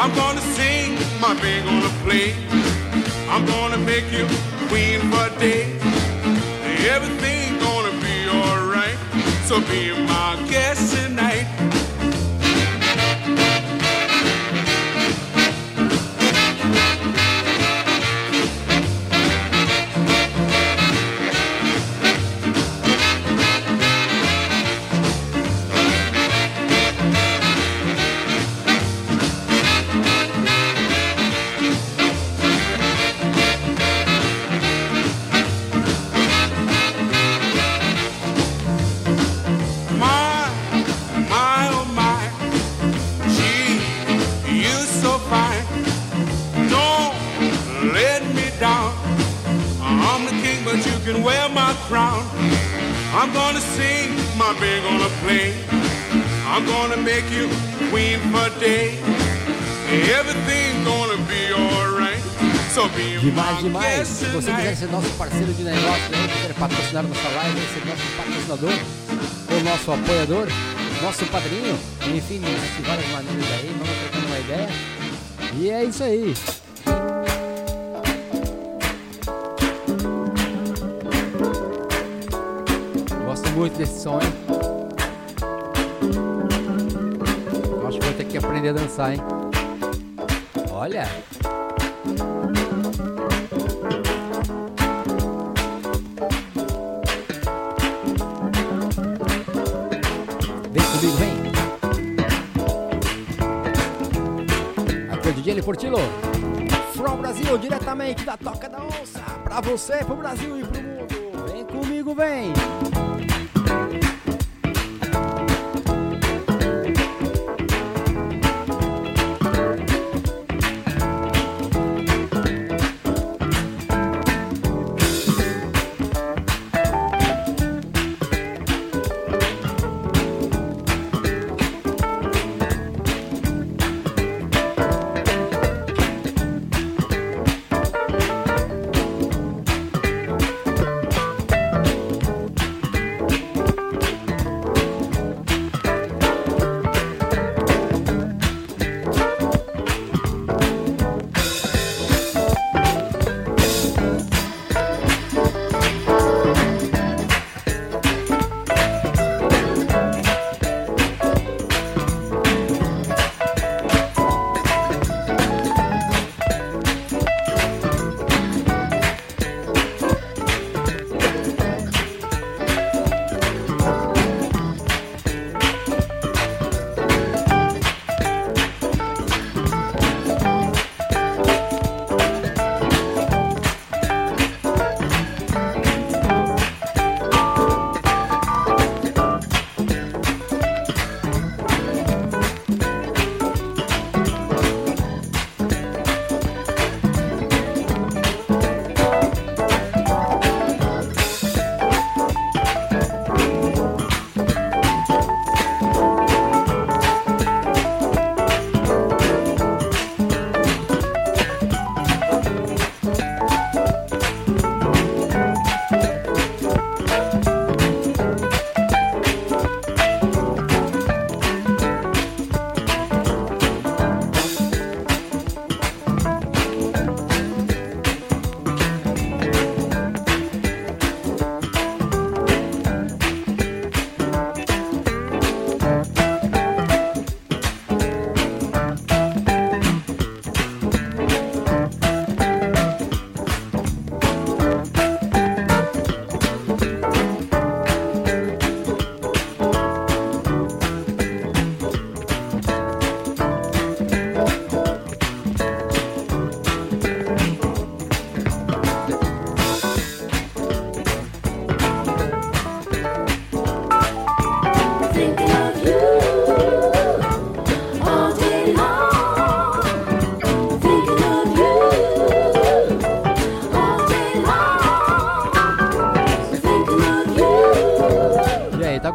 I'm gonna sing, my band gonna play. I'm gonna make you queen for a day. Everything gonna be alright. So be my guest tonight. Can wear my crown. I'm gonna sing, my band gonna play. I'm gonna make you queen for day. Everything's gonna be alright. So be Demais, demais. Se você quiser ser nosso parceiro de negócio, quiser patrocinar nossa live, ser nosso patrocinador, ou nosso apoiador, nosso padrinho, enfim, existem várias maneiras aí, vamos trocando uma ideia. E é isso aí. Muito desse? Eu Acho que vou ter que aprender a dançar, hein? Olha! Vem comigo, vem. Aqui é o DJ Portillo. From Brasil, diretamente da Toca da Onça. Pra você, pro Brasil e pro mundo. Vem comigo, vem.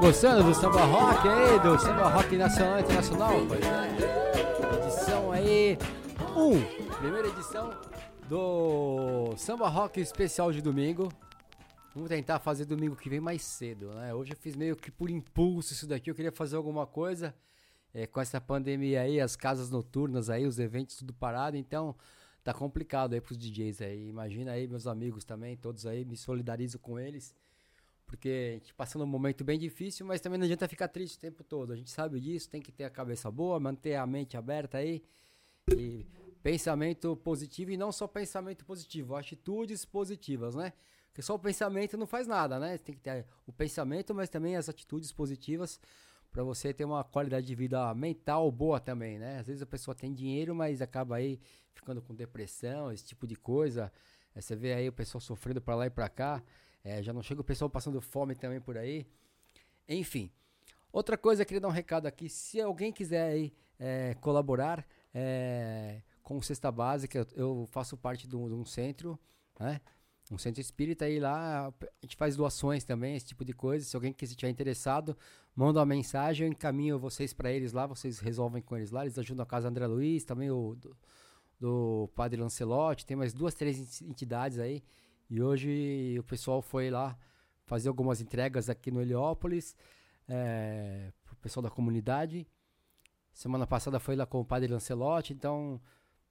Gostando do samba rock aí, do samba rock nacional e internacional? Pois é. Edição aí 1, um, primeira edição do samba rock especial de domingo. Vamos tentar fazer domingo que vem mais cedo, né? Hoje eu fiz meio que por impulso isso daqui, eu queria fazer alguma coisa. É, com essa pandemia aí, as casas noturnas aí, os eventos tudo parado, então tá complicado aí pros DJs aí. Imagina aí meus amigos também, todos aí, me solidarizo com eles. Porque a gente passando um momento bem difícil, mas também não adianta ficar triste o tempo todo. A gente sabe disso, tem que ter a cabeça boa, manter a mente aberta aí. E pensamento positivo e não só pensamento positivo, atitudes positivas, né? Porque só o pensamento não faz nada, né? Tem que ter o pensamento, mas também as atitudes positivas para você ter uma qualidade de vida mental boa também, né? Às vezes a pessoa tem dinheiro, mas acaba aí ficando com depressão, esse tipo de coisa. É, você vê aí o pessoal sofrendo para lá e para cá. É, já não chega o pessoal passando fome também por aí. Enfim. Outra coisa, queria dar um recado aqui. Se alguém quiser aí é, colaborar é, com Cesta Básica, eu, eu faço parte de um, de um centro, né? Um centro espírita aí lá, a gente faz doações também, esse tipo de coisa. Se alguém quiser estiver interessado, manda uma mensagem, eu encaminho vocês para eles lá, vocês resolvem com eles lá. Eles ajudam a Casa André Luiz, também o do, do Padre Lancelotti, tem mais duas, três entidades aí. E hoje o pessoal foi lá fazer algumas entregas aqui no Heliópolis, é, pro pessoal da comunidade. Semana passada foi lá com o Padre Lancelotti, então,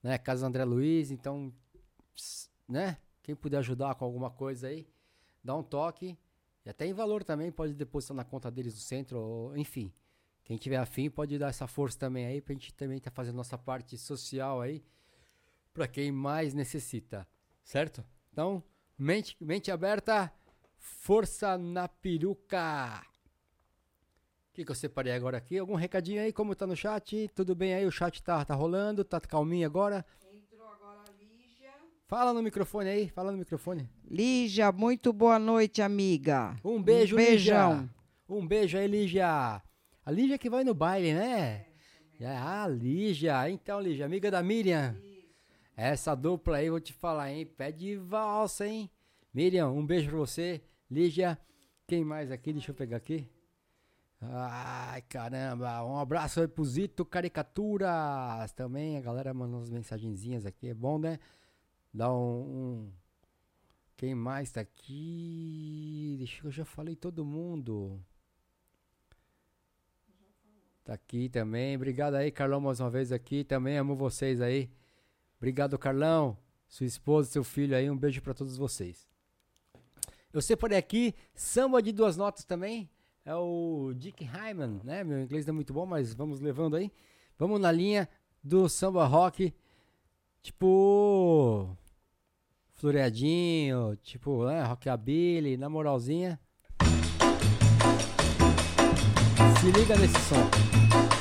né, Casa André Luiz, então, né? Quem puder ajudar com alguma coisa aí, dá um toque. E até em valor também, pode depositar na conta deles do centro, ou, enfim. Quem tiver afim pode dar essa força também aí, pra gente também estar tá fazendo nossa parte social aí, pra quem mais necessita, certo? Então, mente, mente aberta, força na peruca. O que, que eu separei agora aqui? Algum recadinho aí, como tá no chat? Tudo bem aí? O chat tá, tá rolando, tá calminho agora? Fala no microfone aí, fala no microfone. Lígia, muito boa noite, amiga. Um beijo, um beijão. Lígia. Um beijo aí, Lígia. A Lígia que vai no baile, né? Ah, Lígia. Então, Lígia, amiga da Miriam. Essa dupla aí, vou te falar, hein? Pé de valsa, hein? Miriam, um beijo pra você. Lígia, quem mais aqui? Deixa eu pegar aqui. Ai, caramba. Um abraço aí pro Zito Caricaturas. Também a galera mandou umas mensagenzinhas aqui. É bom, né? Dá um, um, Quem mais tá aqui? Deixa eu já falei todo mundo. Tá aqui também. Obrigado aí, Carlão, mais uma vez aqui. Também amo vocês aí. Obrigado, Carlão. Sua esposa, seu filho aí. Um beijo para todos vocês. Eu separei aqui samba de duas notas também. É o Dick Hyman, né? Meu inglês não é muito bom, mas vamos levando aí. Vamos na linha do samba rock. Tipo. Floreadinho, tipo, né? Rockabilly, na moralzinha. Se liga nesse som.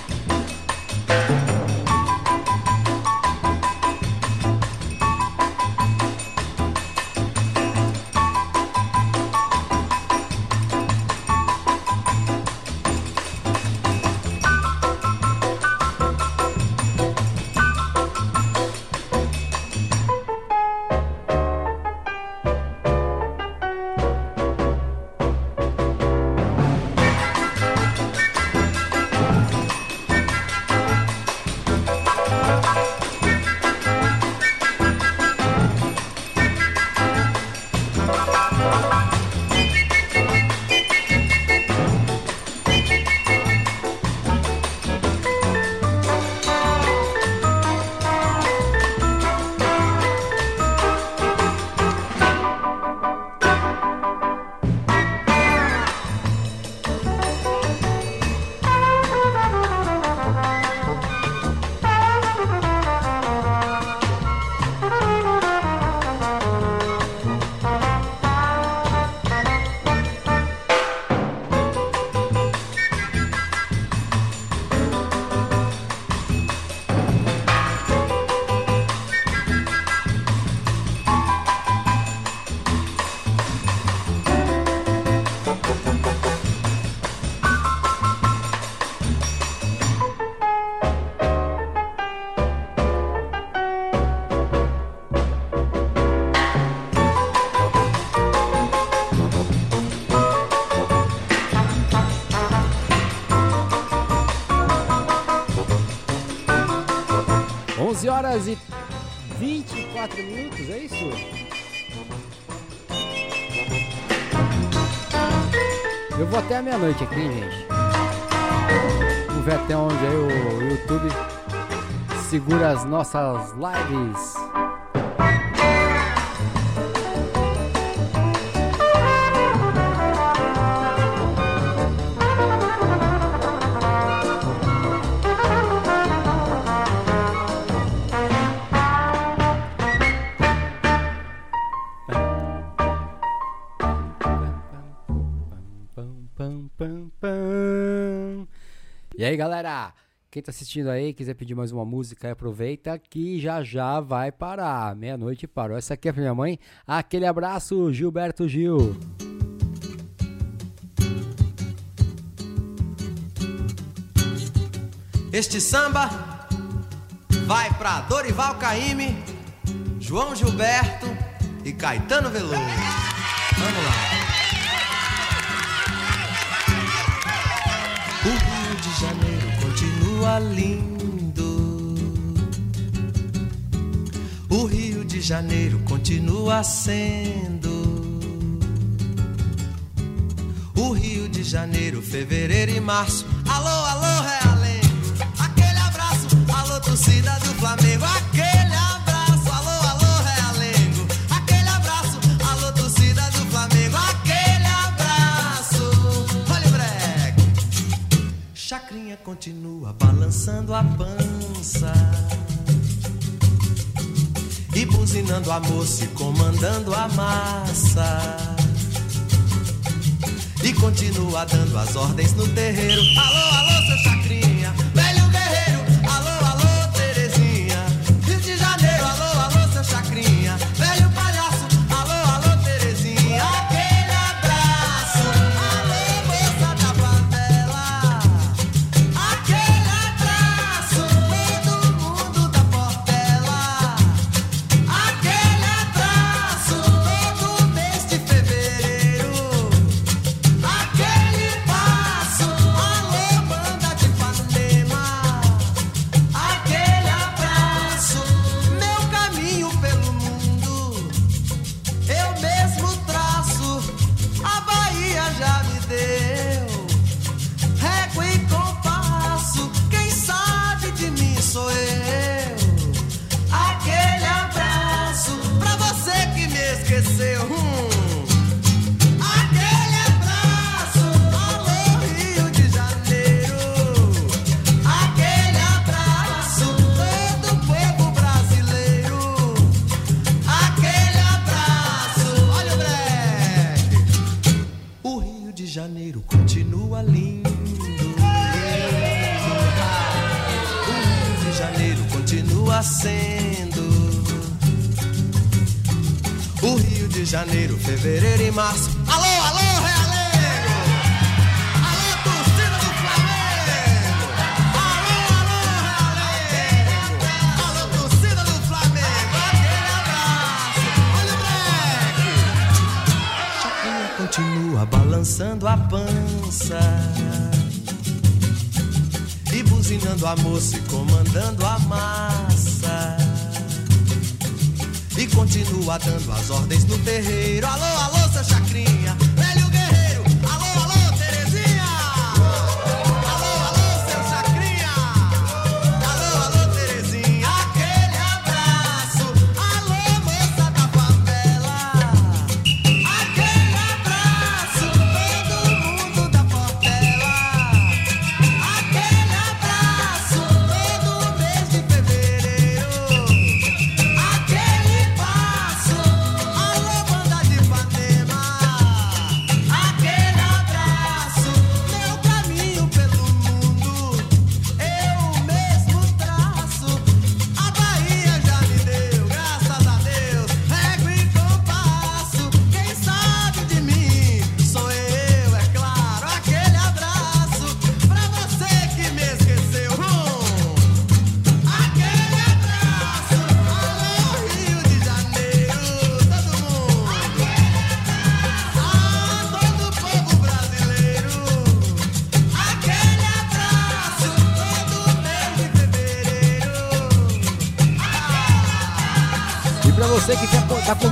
Horas e 24 minutos, é isso? Eu vou até a meia-noite aqui, gente. Vamos ver até onde aí o YouTube segura as nossas lives. Galera? Quem tá assistindo aí, quiser pedir mais uma música, aproveita que já já vai parar. Meia-noite parou. Essa aqui é pra minha mãe. Aquele abraço, Gilberto Gil. Este samba vai pra Dorival Caymmi, João Gilberto e Caetano Veloso. Vamos lá. Lindo. O Rio de Janeiro continua sendo. O Rio de Janeiro, fevereiro e março. Alô, alô, Realengo. Aquele abraço, alô, torcida do Flamengo. Continua balançando a pança. E buzinando a moça e comandando a massa. E continua dando as ordens no terreiro. Alô, alô, seu Chacrinha, continua dando as ordens no terreiro. Alô, alô, seu Chacrinha,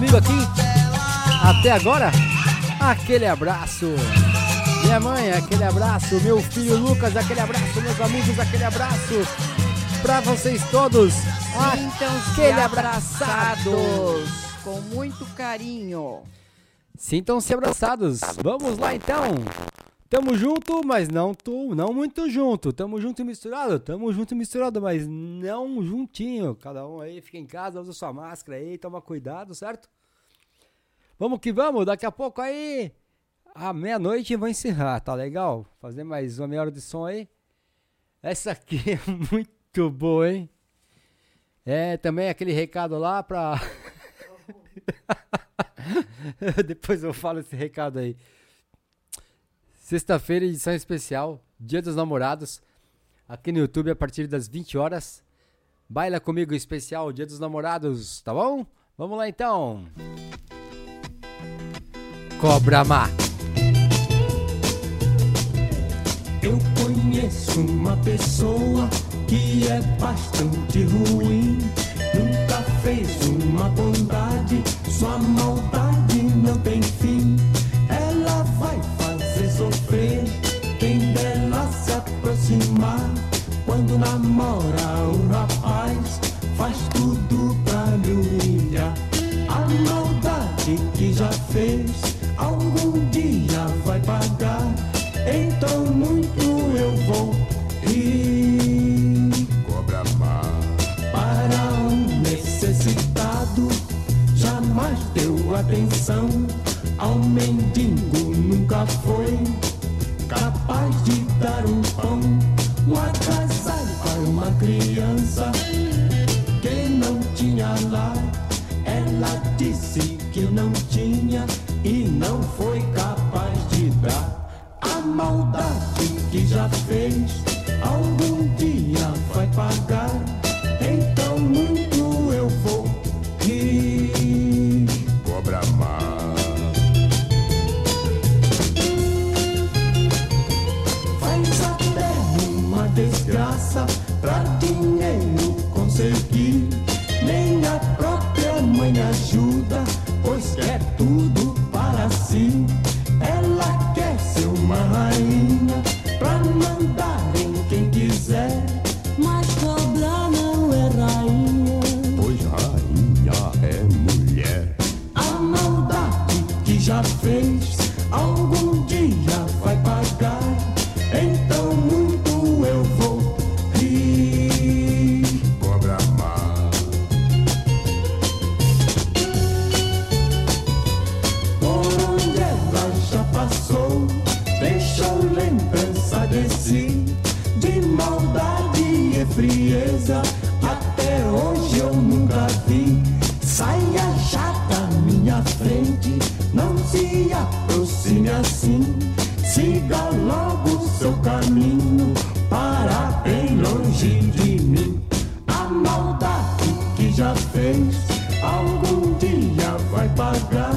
comigo aqui até agora, aquele abraço. Minha mãe, aquele abraço. Meu filho Lucas, aquele abraço. Meus amigos, aquele abraço. Pra vocês todos, Sintam-se aquele abraçados com muito carinho. Sintam-se abraçados. Vamos lá então. Tamo junto, mas não tô, não muito junto. Tamo junto e misturado. Tamo junto e misturado, mas não juntinho. Cada um aí fica em casa, usa sua máscara aí, toma cuidado, certo? Vamos que vamos. Daqui a pouco aí, à meia-noite, vou encerrar, tá legal? Fazer mais uma meia hora de som aí. Essa aqui é muito boa, hein? É, também aquele recado lá pra. Depois eu falo esse recado aí. Sexta-feira, edição especial, Dia dos Namorados, aqui no YouTube a partir das 20 horas. Baila comigo especial Dia dos Namorados, tá bom? Vamos lá então. Cobra Má. Eu conheço uma pessoa que é bastante ruim. Nunca fez uma bondade, sua maldade não tem fim. Quando namora um rapaz, faz tudo pra lhe humilhar. A maldade que já fez, algum dia vai pagar. Então muito eu vou rir. Cobra má. Para um necessitado, jamais deu atenção. Ao mendigo nunca foi capaz de dar um pão. Para uma criança que não tinha lá. Ela disse que não tinha e não foi capaz de dar. A maldade que já fez, algum dia vai pagar. Então muito pra dinheiro conseguir. Nem a própria mãe ajuda, pois quer tudo para si. Ela quer ser uma rainha pra mandar aproxime assim. Siga logo seu caminho, para bem longe de mim. A maldade que já fez, algum dia vai pagar.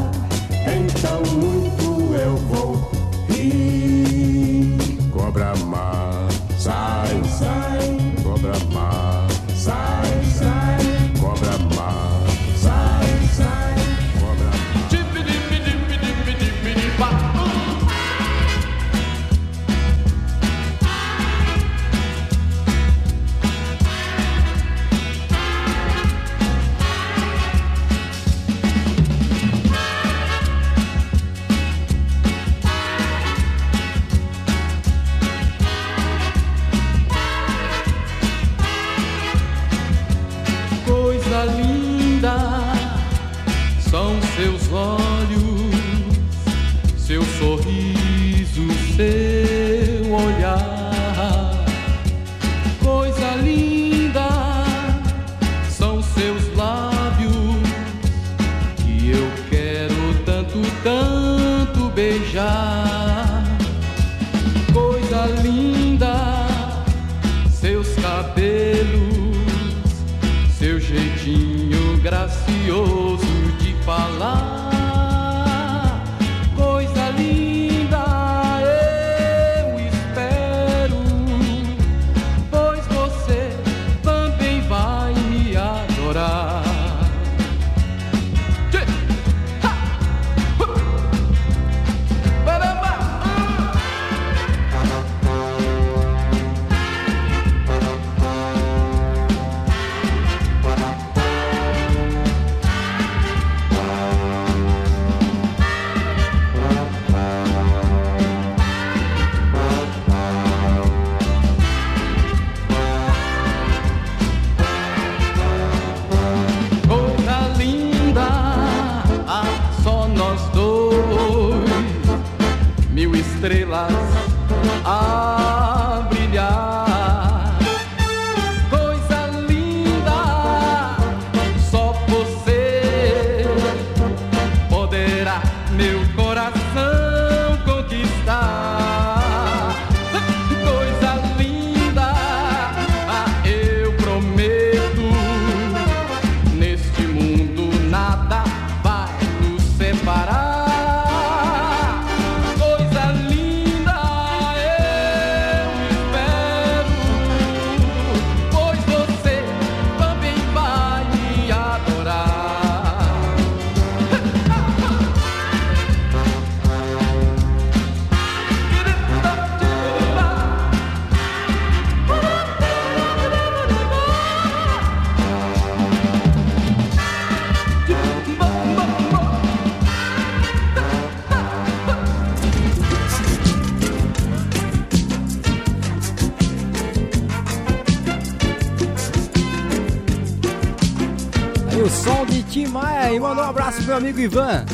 Abraço meu amigo Ivan.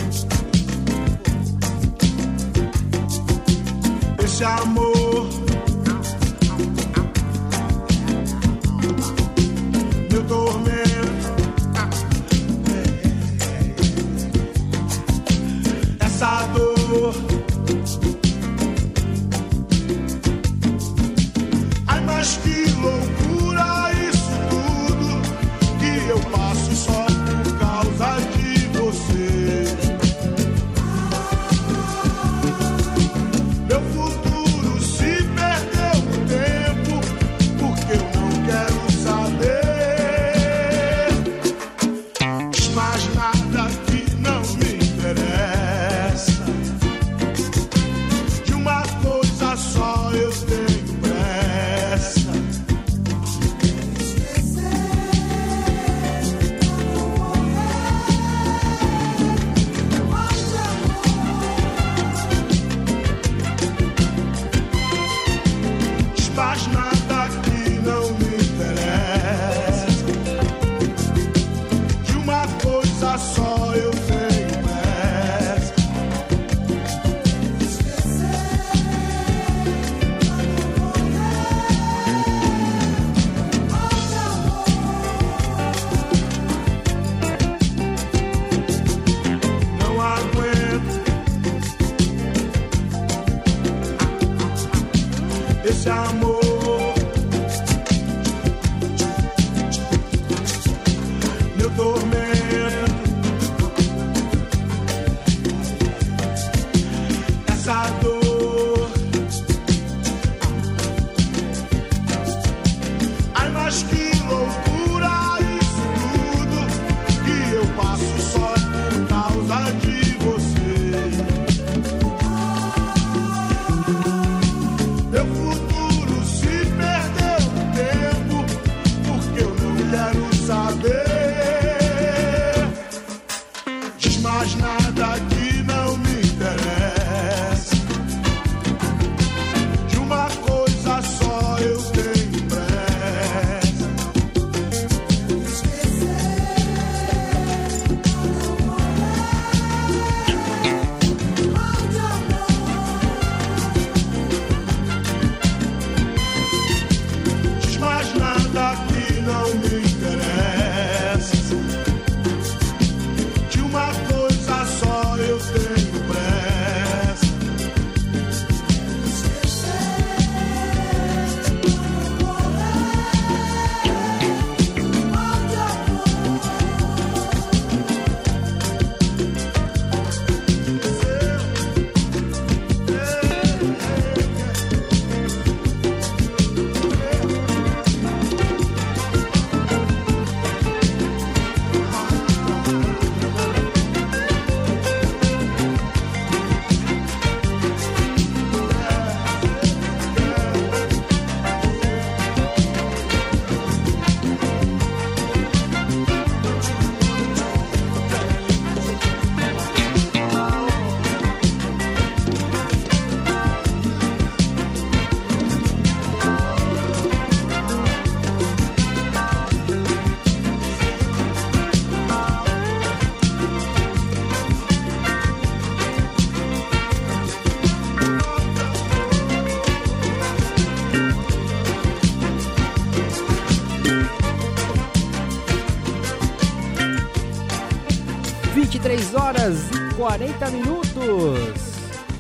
Horas e 40 minutos.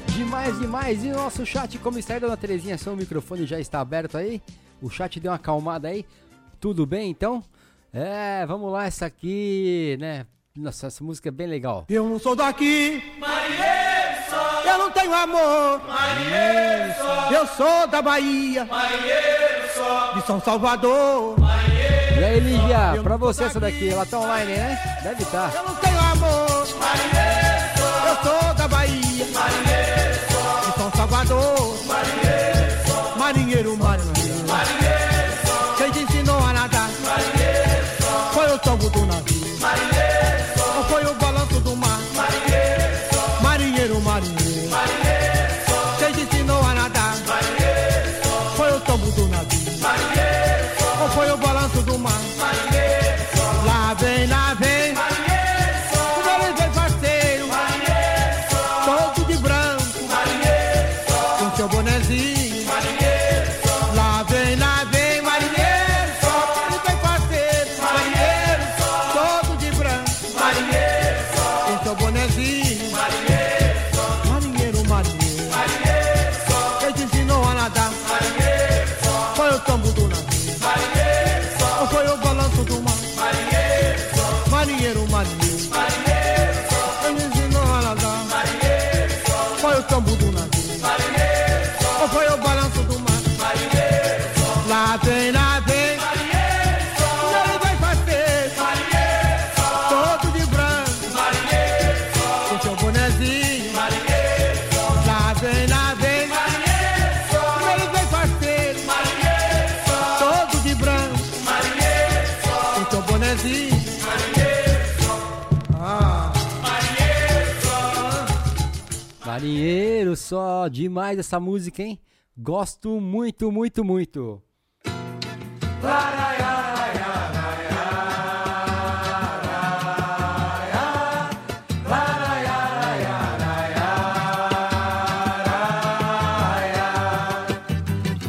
Demais, demais. E o nosso chat, como está aí, dona Terezinha? Seu microfone já está aberto aí? O chat deu uma acalmada aí? Tudo bem, então? É, vamos lá, essa aqui, né? Nossa, essa música é bem legal. Eu não sou daqui. Eu não tenho amor. Eu sou da Bahia. De São Salvador. E aí, Lígia, pra você essa daqui, ela tá online, né? Deve estar. Amor. Eu sou da Bahia. De São Salvador. Marinheiro, marinheiro. Marinheiro só, demais essa música, hein? Gosto muito, muito, muito.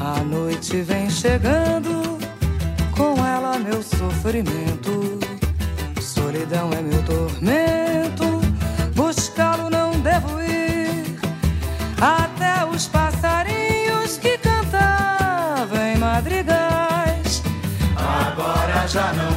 A noite vem chegando, agora já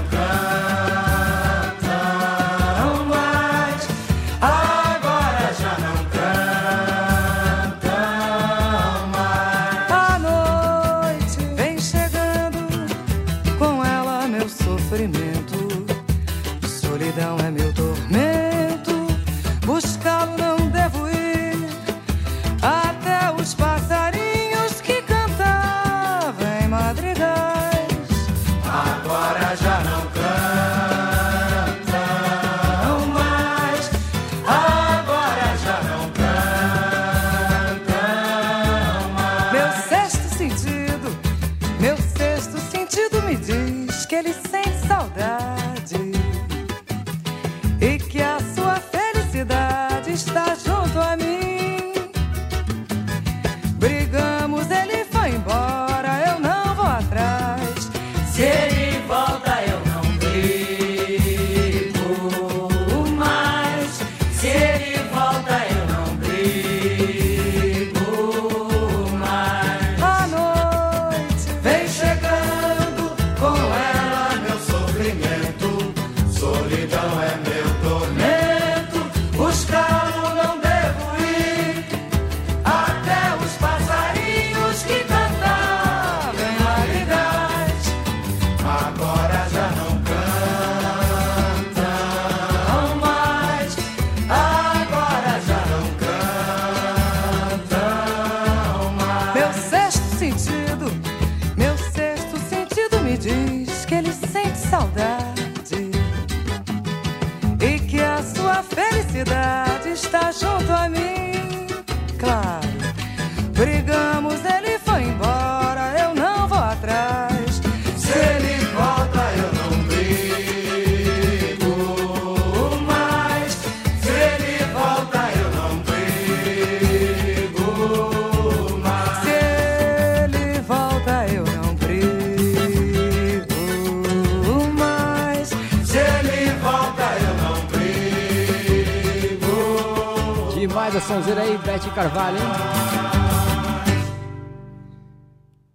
sonzeira aí, Bete Carvalho, hein?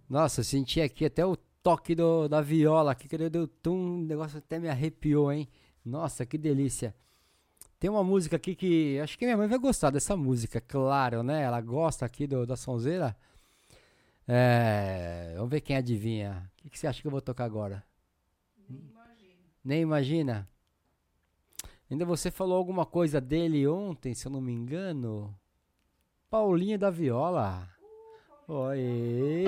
Nossa, eu senti aqui até o toque do, da viola aqui, que deu tum, o negócio até me arrepiou, hein? Nossa, que delícia. Tem uma música aqui que acho que minha mãe vai gostar dessa música, claro, né? Ela gosta aqui do, da sonzeira. É, vamos ver quem adivinha. O que, que você acha que eu vou tocar agora? Nem imagina. Ainda você falou alguma coisa dele ontem, se eu não me engano. Paulinho da Viola. Oi.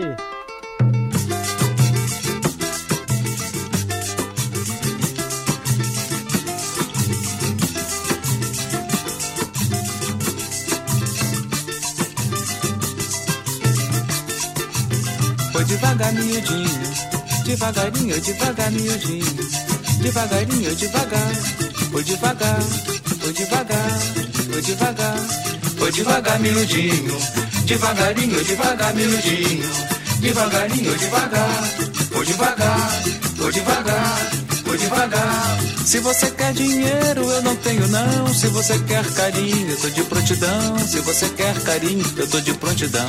Foi devagar, miudinho, devagarinho, devagar, miudinho, devagarinho, devagar. Foi devagar, foi devagar, foi devagar, foi devagar, miudinho, devagarinho, devagar, miudinho, devagarinho, devagar. Foi devagar, foi devagar, foi devagar. Se você quer dinheiro, eu não tenho não. Se você quer carinho, eu tô de prontidão. Se você quer carinho, eu tô de prontidão.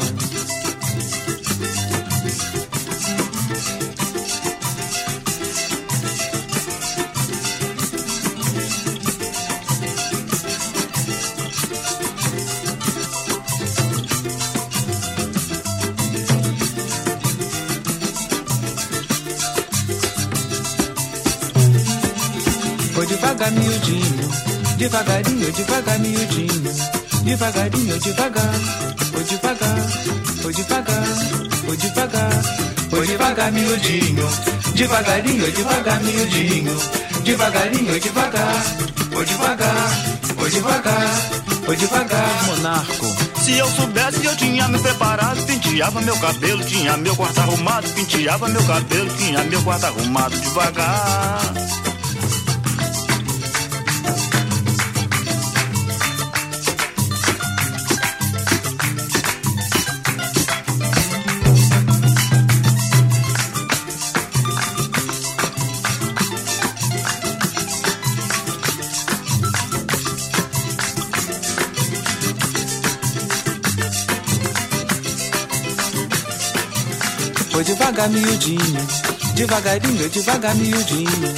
Devagarinho, devagar, miudinho, devagarinho, devagar. Foi devagar, foi devagar, foi devagar, foi devagar, miudinho, devagarinho, devagar, miudinho, devagarinho, devagar. Foi devagar, foi devagar, foi devagar, monarco. Se eu soubesse, eu tinha me preparado. Penteava meu cabelo, tinha meu quarto arrumado. Penteava meu cabelo, tinha meu quarto arrumado devagar. Devagar, miudinho. Devagarinho, devagar, miudinho.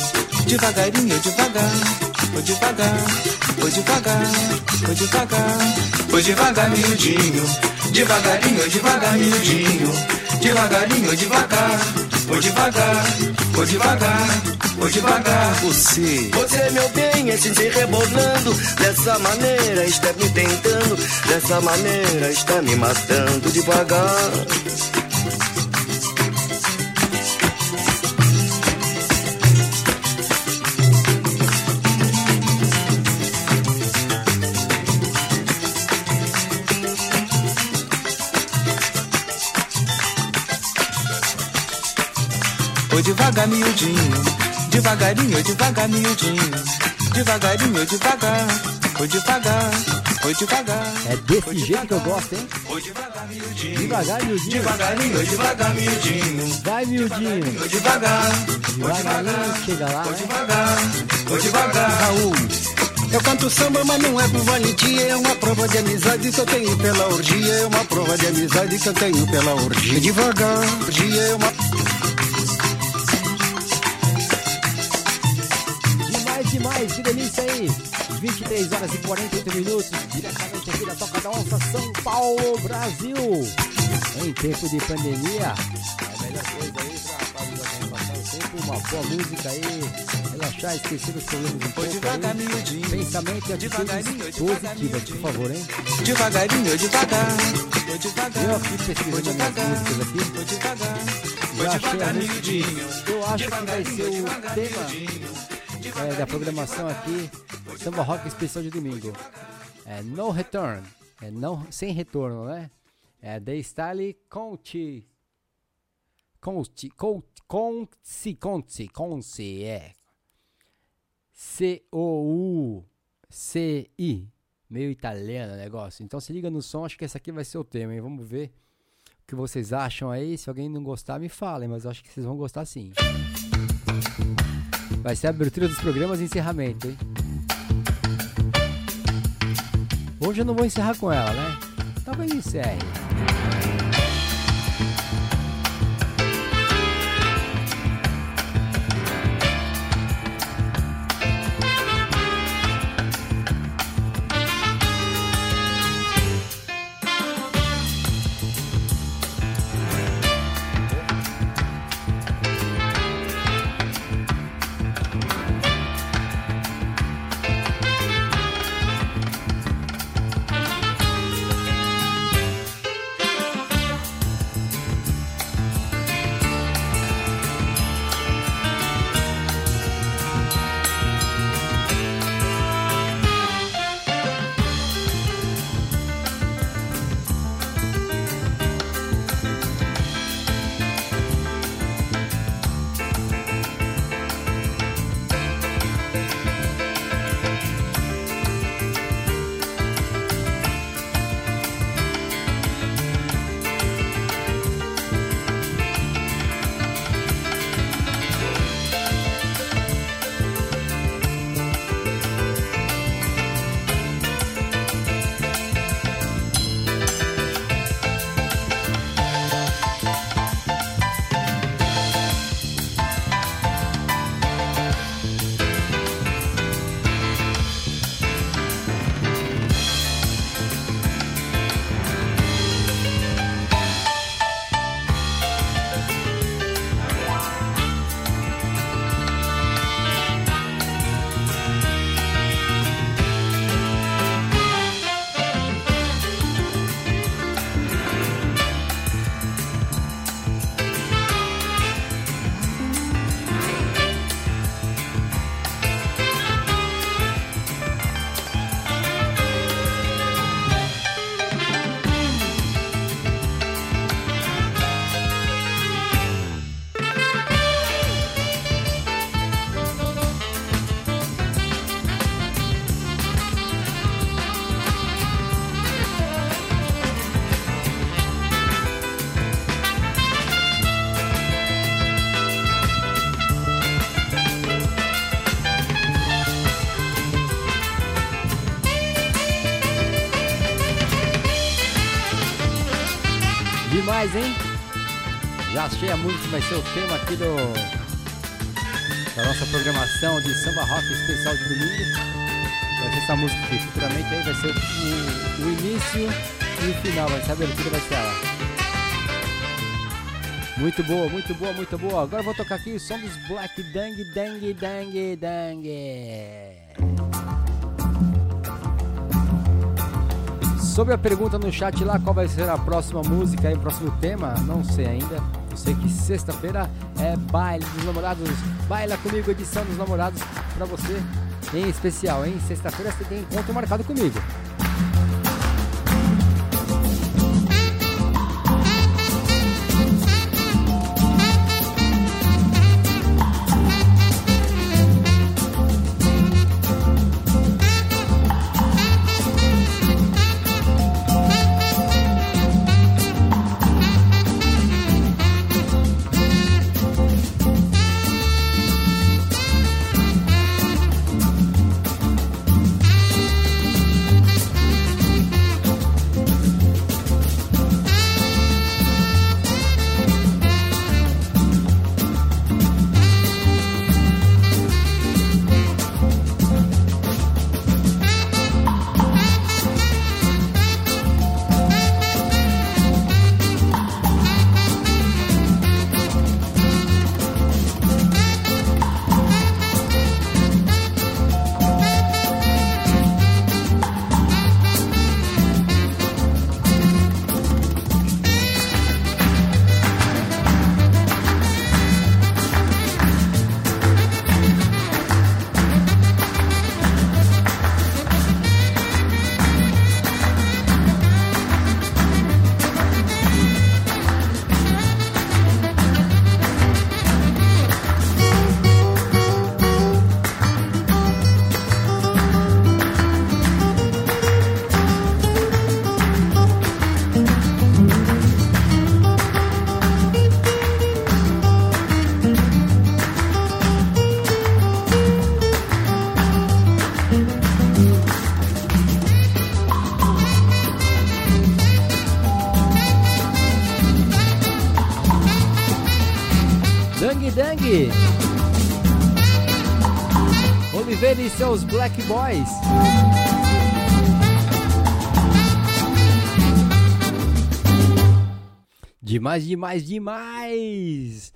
Devagarinho, devagar. Foi devagar, foi devagar, foi devagar. Foi devagar, miudinho. Devagarinho, devagar, miudinho. Devagarinho, devagar. Foi devagar, foi devagar, foi devagar. Você. Você, meu bem, assim se rebolando Dessa maneira está me tentando Dessa maneira está me matando devagar Foi devagar, miudinho. Devagarinho, devagar, miudinho. Devagarinho, devagar. Foi devagar, foi devagar. É desse jeito que eu gosto, hein? Devagar, miudinho. Devagarinho, devagar, miudinho. Vai, miudinho. Devagar, Devagarinho, chega lá, né? Foi devagar. Raul. Eu canto samba, mas não é por valentia, é uma prova de amizade que eu tenho pela orgia, é uma prova de amizade que eu tenho pela orgia. Devagar, orgia é uma delícia aí. 23 horas e 48 minutos, diretamente aqui da Toca da Onça, São Paulo, Brasil. Em tempo de pandemia, é a melhor coisa aí pra fazer a organização, sempre uma boa música aí, relaxar, esquecer os problemas um pouco devagar, aí. Pensamento e atitudes positivas, por favor, hein? Devagarinho, devagar. Foi devagar. Eu aqui pesquisando minhas músicas aqui, Foi devagar. A devagar, miudinho. eu acho que vai ser o tema é, da programação aqui, Samba Rock Especial de domingo. É No Return, é não, sem retorno, né? É The Style Conti. Conti, Conti, Conti, Conti, é. C-O-U-C-I. Meio italiano o negócio. Então se liga no som, acho que esse aqui vai ser o tema, hein? Vamos ver o que vocês acham aí. Se alguém não gostar, me falem, mas eu acho que vocês vão gostar sim. Vai ser a abertura dos programas e encerramento, hein? Hoje eu não vou encerrar com ela, né? Talvez encerre. Vai ser o tema aqui do da nossa programação de samba rock especial de domingo. Vai ser essa música aqui. Futuramente aí vai ser o, o início e o final. Vai ser a abertura, vai ser ela. Muito boa, muito boa, muito boa. Agora vou tocar aqui o som dos Black Dang Dang Dang Dang. Sobre a pergunta no chat lá, qual vai ser a próxima música e o próximo tema, não sei ainda. Que sexta-feira é baile dos namorados. Baila comigo, edição dos namorados pra você em especial, hein? Sexta-feira você tem encontro marcado comigo. Dang. Oliveira e seus Black Boys. Demais, demais, demais!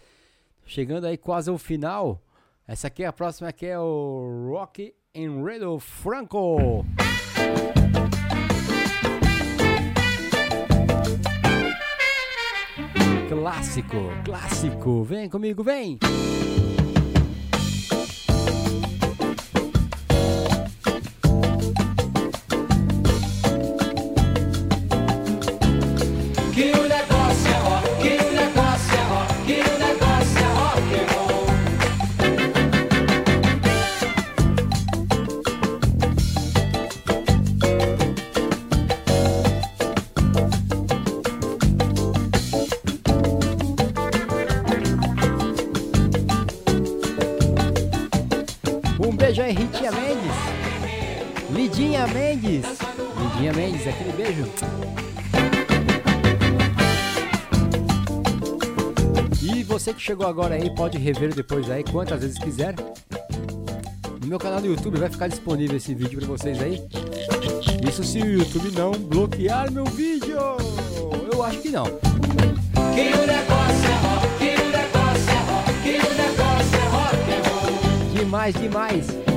Chegando aí quase ao final. Essa aqui é a próxima, aqui é o Rock Enredo Franco. Clássico, clássico. Vem comigo, vem! Chegou agora aí, pode rever depois aí, quantas vezes quiser. No meu canal do YouTube vai ficar disponível esse vídeo pra vocês aí. Isso se o YouTube não bloquear meu vídeo. Eu acho que não. Que o negócio é rock, que o negócio é rock, que o negócio é rock and roll. Demais, demais.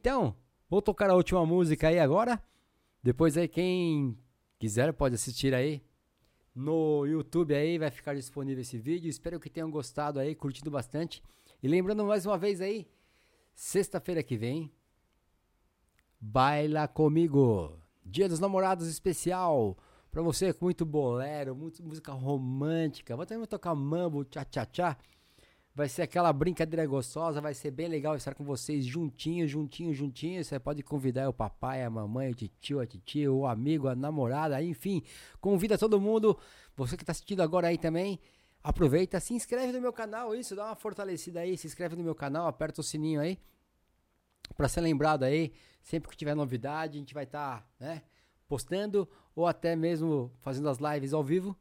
Então, vou tocar a última música aí agora. Depois aí quem quiser pode assistir aí no YouTube aí, vai ficar disponível esse vídeo. Espero que tenham gostado aí, curtido bastante. E lembrando mais uma vez aí, sexta-feira que vem, Baila Comigo. Dia dos Namorados especial. Pra você com muito bolero, muito música romântica. Vou também tocar mambo, tchá tchá tchá. Vai ser aquela brincadeira gostosa, vai ser bem legal estar com vocês juntinhos, juntinhos, juntinhos. Você pode convidar o papai, a mamãe, o tio, a titia, o amigo, a namorada, enfim. Convida todo mundo. Você que está assistindo agora aí também, aproveita, se inscreve no meu canal, isso, dá uma fortalecida aí, se inscreve no meu canal, aperta o sininho aí. Pra ser lembrado aí, sempre que tiver novidade, a gente vai estar, né, postando ou até mesmo fazendo as lives ao vivo.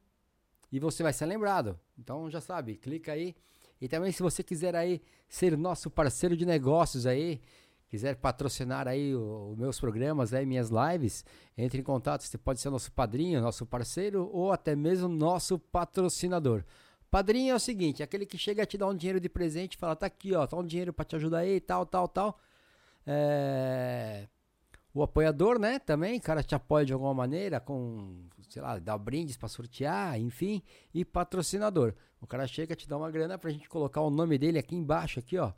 E você vai ser lembrado. Então já sabe, clica aí. E também se você quiser aí ser nosso parceiro de negócios aí, quiser patrocinar aí os meus programas aí, minhas lives, entre em contato, você pode ser nosso padrinho, nosso parceiro ou até mesmo nosso patrocinador. Padrinho é o seguinte, aquele que chega a te dar um dinheiro de presente fala, tá aqui ó, tá um dinheiro para te ajudar aí, tal, tal, tal. É... O apoiador, né, também, cara te apoia de alguma maneira, com, sei lá, dá brindes para sortear, enfim, e patrocinador. O cara chega, te dá uma grana pra gente colocar o nome dele aqui embaixo, aqui, ó.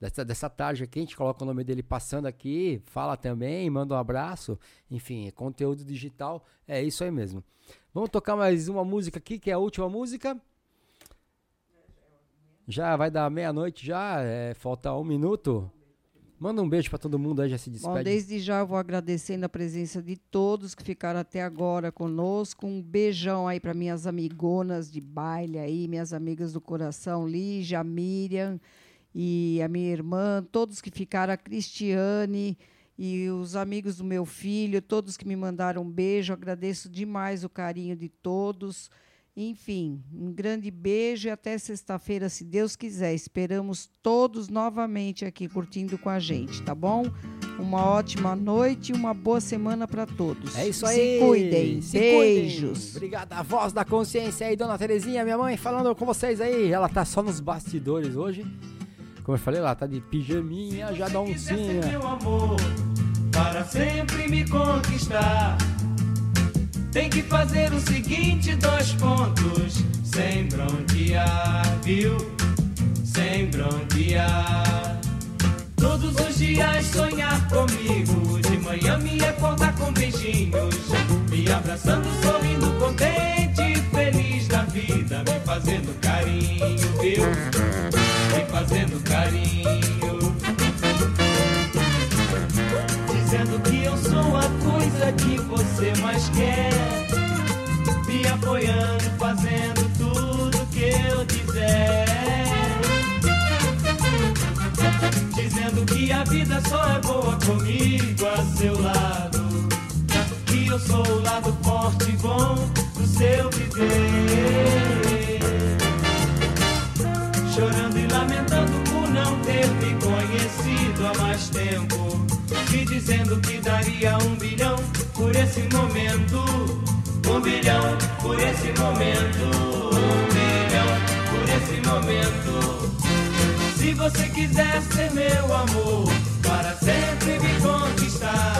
Dessa, dessa tarde aqui, a gente coloca o nome dele passando aqui, fala também, manda um abraço. Enfim, é conteúdo digital, é isso aí mesmo. Vamos tocar mais uma música aqui, que é a última música. Já vai dar meia-noite já, é, falta um minuto. Manda um beijo pra todo mundo aí, já se despede. Bom, desde já eu vou agradecendo a presença de todos que ficaram até agora conosco. Um beijão aí para minhas amigonas de baile aí, minhas amigas do coração, Lígia, Miriam e a minha irmã, todos que ficaram, a Cristiane e os amigos do meu filho, todos que me mandaram um beijo. Agradeço demais o carinho de todos. Enfim, um grande beijo e até sexta-feira, se Deus quiser. Esperamos todos novamente aqui curtindo com a gente, tá bom? Uma ótima noite e uma boa semana para todos. É isso Se aí. cuidem. Se Beijos. Cuidem. Obrigado, a voz da consciência aí, dona Terezinha, minha mãe, falando com vocês aí. Ela tá só nos bastidores hoje. Como eu falei, ela tá de pijaminha, já dá um sim. meu amor, para sempre me conquistar. Tem que fazer o seguinte, dois pontos, sem bronquear, viu? Sem bronquear. Todos os dias sonhar comigo, de manhã me acordar com beijinhos, me abraçando, sorrindo, contente, feliz da vida, me fazendo carinho, viu? Me fazendo carinho. Sou a coisa que você mais quer. Me apoiando, fazendo tudo que eu quiser. Dizendo que a vida só é boa comigo a seu lado. Que eu sou o lado forte e bom do seu viver. Chorando e lamentando por não ter me conhecido há mais tempo. E dizendo que daria um bilhão por esse momento. Um bilhão por esse momento. Um bilhão por esse momento. Se você quiser ser meu amor, para sempre me conquistar,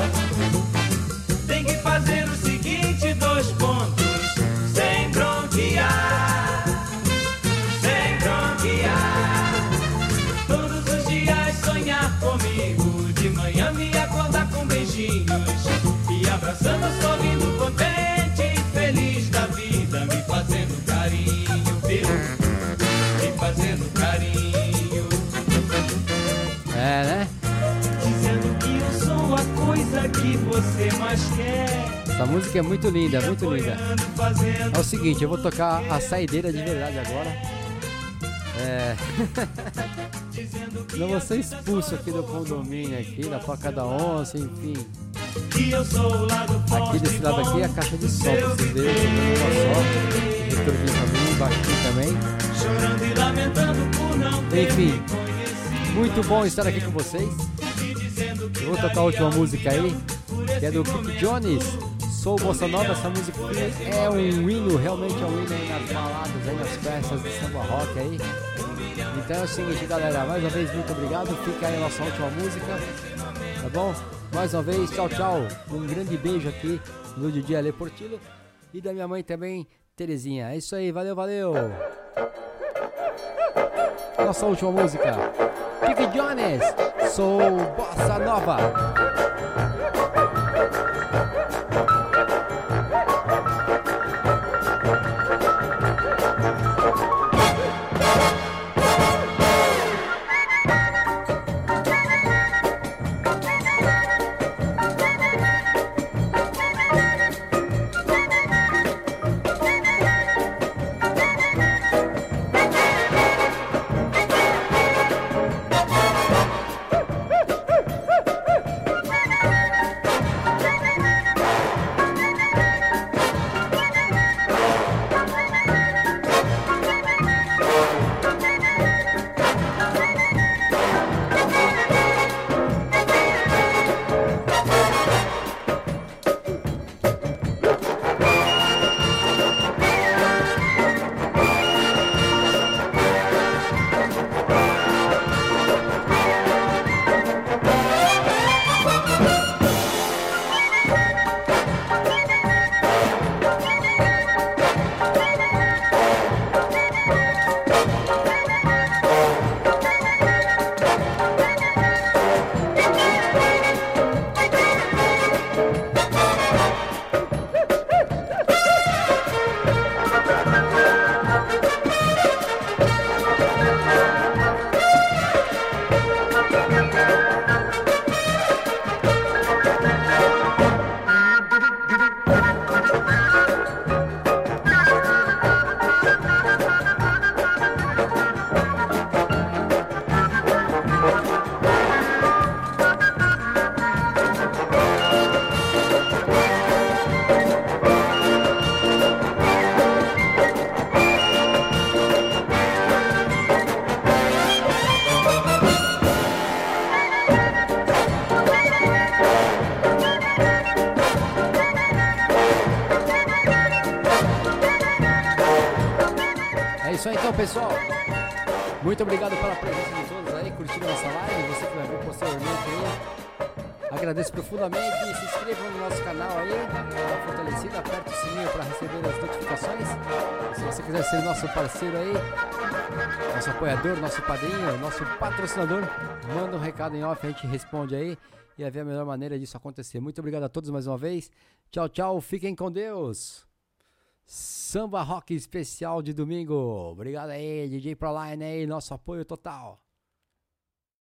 tem que fazer o seguinte: dois pontos, sem bronquear. Abraçando, sorrindo, contente e feliz da vida. Me fazendo carinho, viu? Me fazendo carinho. É, né? Dizendo que eu sou a coisa que você mais quer. Essa música é muito linda, muito linda. É o seguinte, eu vou tocar a saideira de verdade agora. É. Não vou ser expulso aqui do condomínio, aqui, da Toca da Onça, enfim. Aqui desse lado aqui é a caixa de som, vocês verem, uma só. Pra mim, baixinho também. Chorando e lamentando por não ter Enfim, muito bom estar aqui com vocês. Eu vou tocar a última música aí, que é do Kiki Jones. Sou Bossa Nova, essa música é um hino, realmente é um hino aí nas baladas, aí nas festas de samba rock aí. Então é o seguinte, galera. Mais uma vez, muito obrigado. Fica aí a nossa última música. Tá bom? Mais uma vez, tchau, tchau. Um grande beijo aqui do Didi Ale Portillo e da minha mãe também, Terezinha. É isso aí, valeu, valeu. Nossa última música. Pique Jones, sou Bossa Nova. Pessoal. Muito obrigado pela presença de todos aí, curtindo nossa live, você que vai ver posteriormente aí. Agradeço profundamente, se inscrevam no nosso canal aí, tá fortalecido, aperte o sininho para receber as notificações. Se você quiser ser nosso parceiro aí, nosso apoiador, nosso padrinho, nosso patrocinador, manda um recado em off, a gente responde aí e vai ver a melhor maneira disso acontecer. Muito obrigado a todos mais uma vez. Tchau, tchau, fiquem com Deus. Samba Rock especial de domingo. Obrigado aí, DJ Proline aí, nosso apoio total.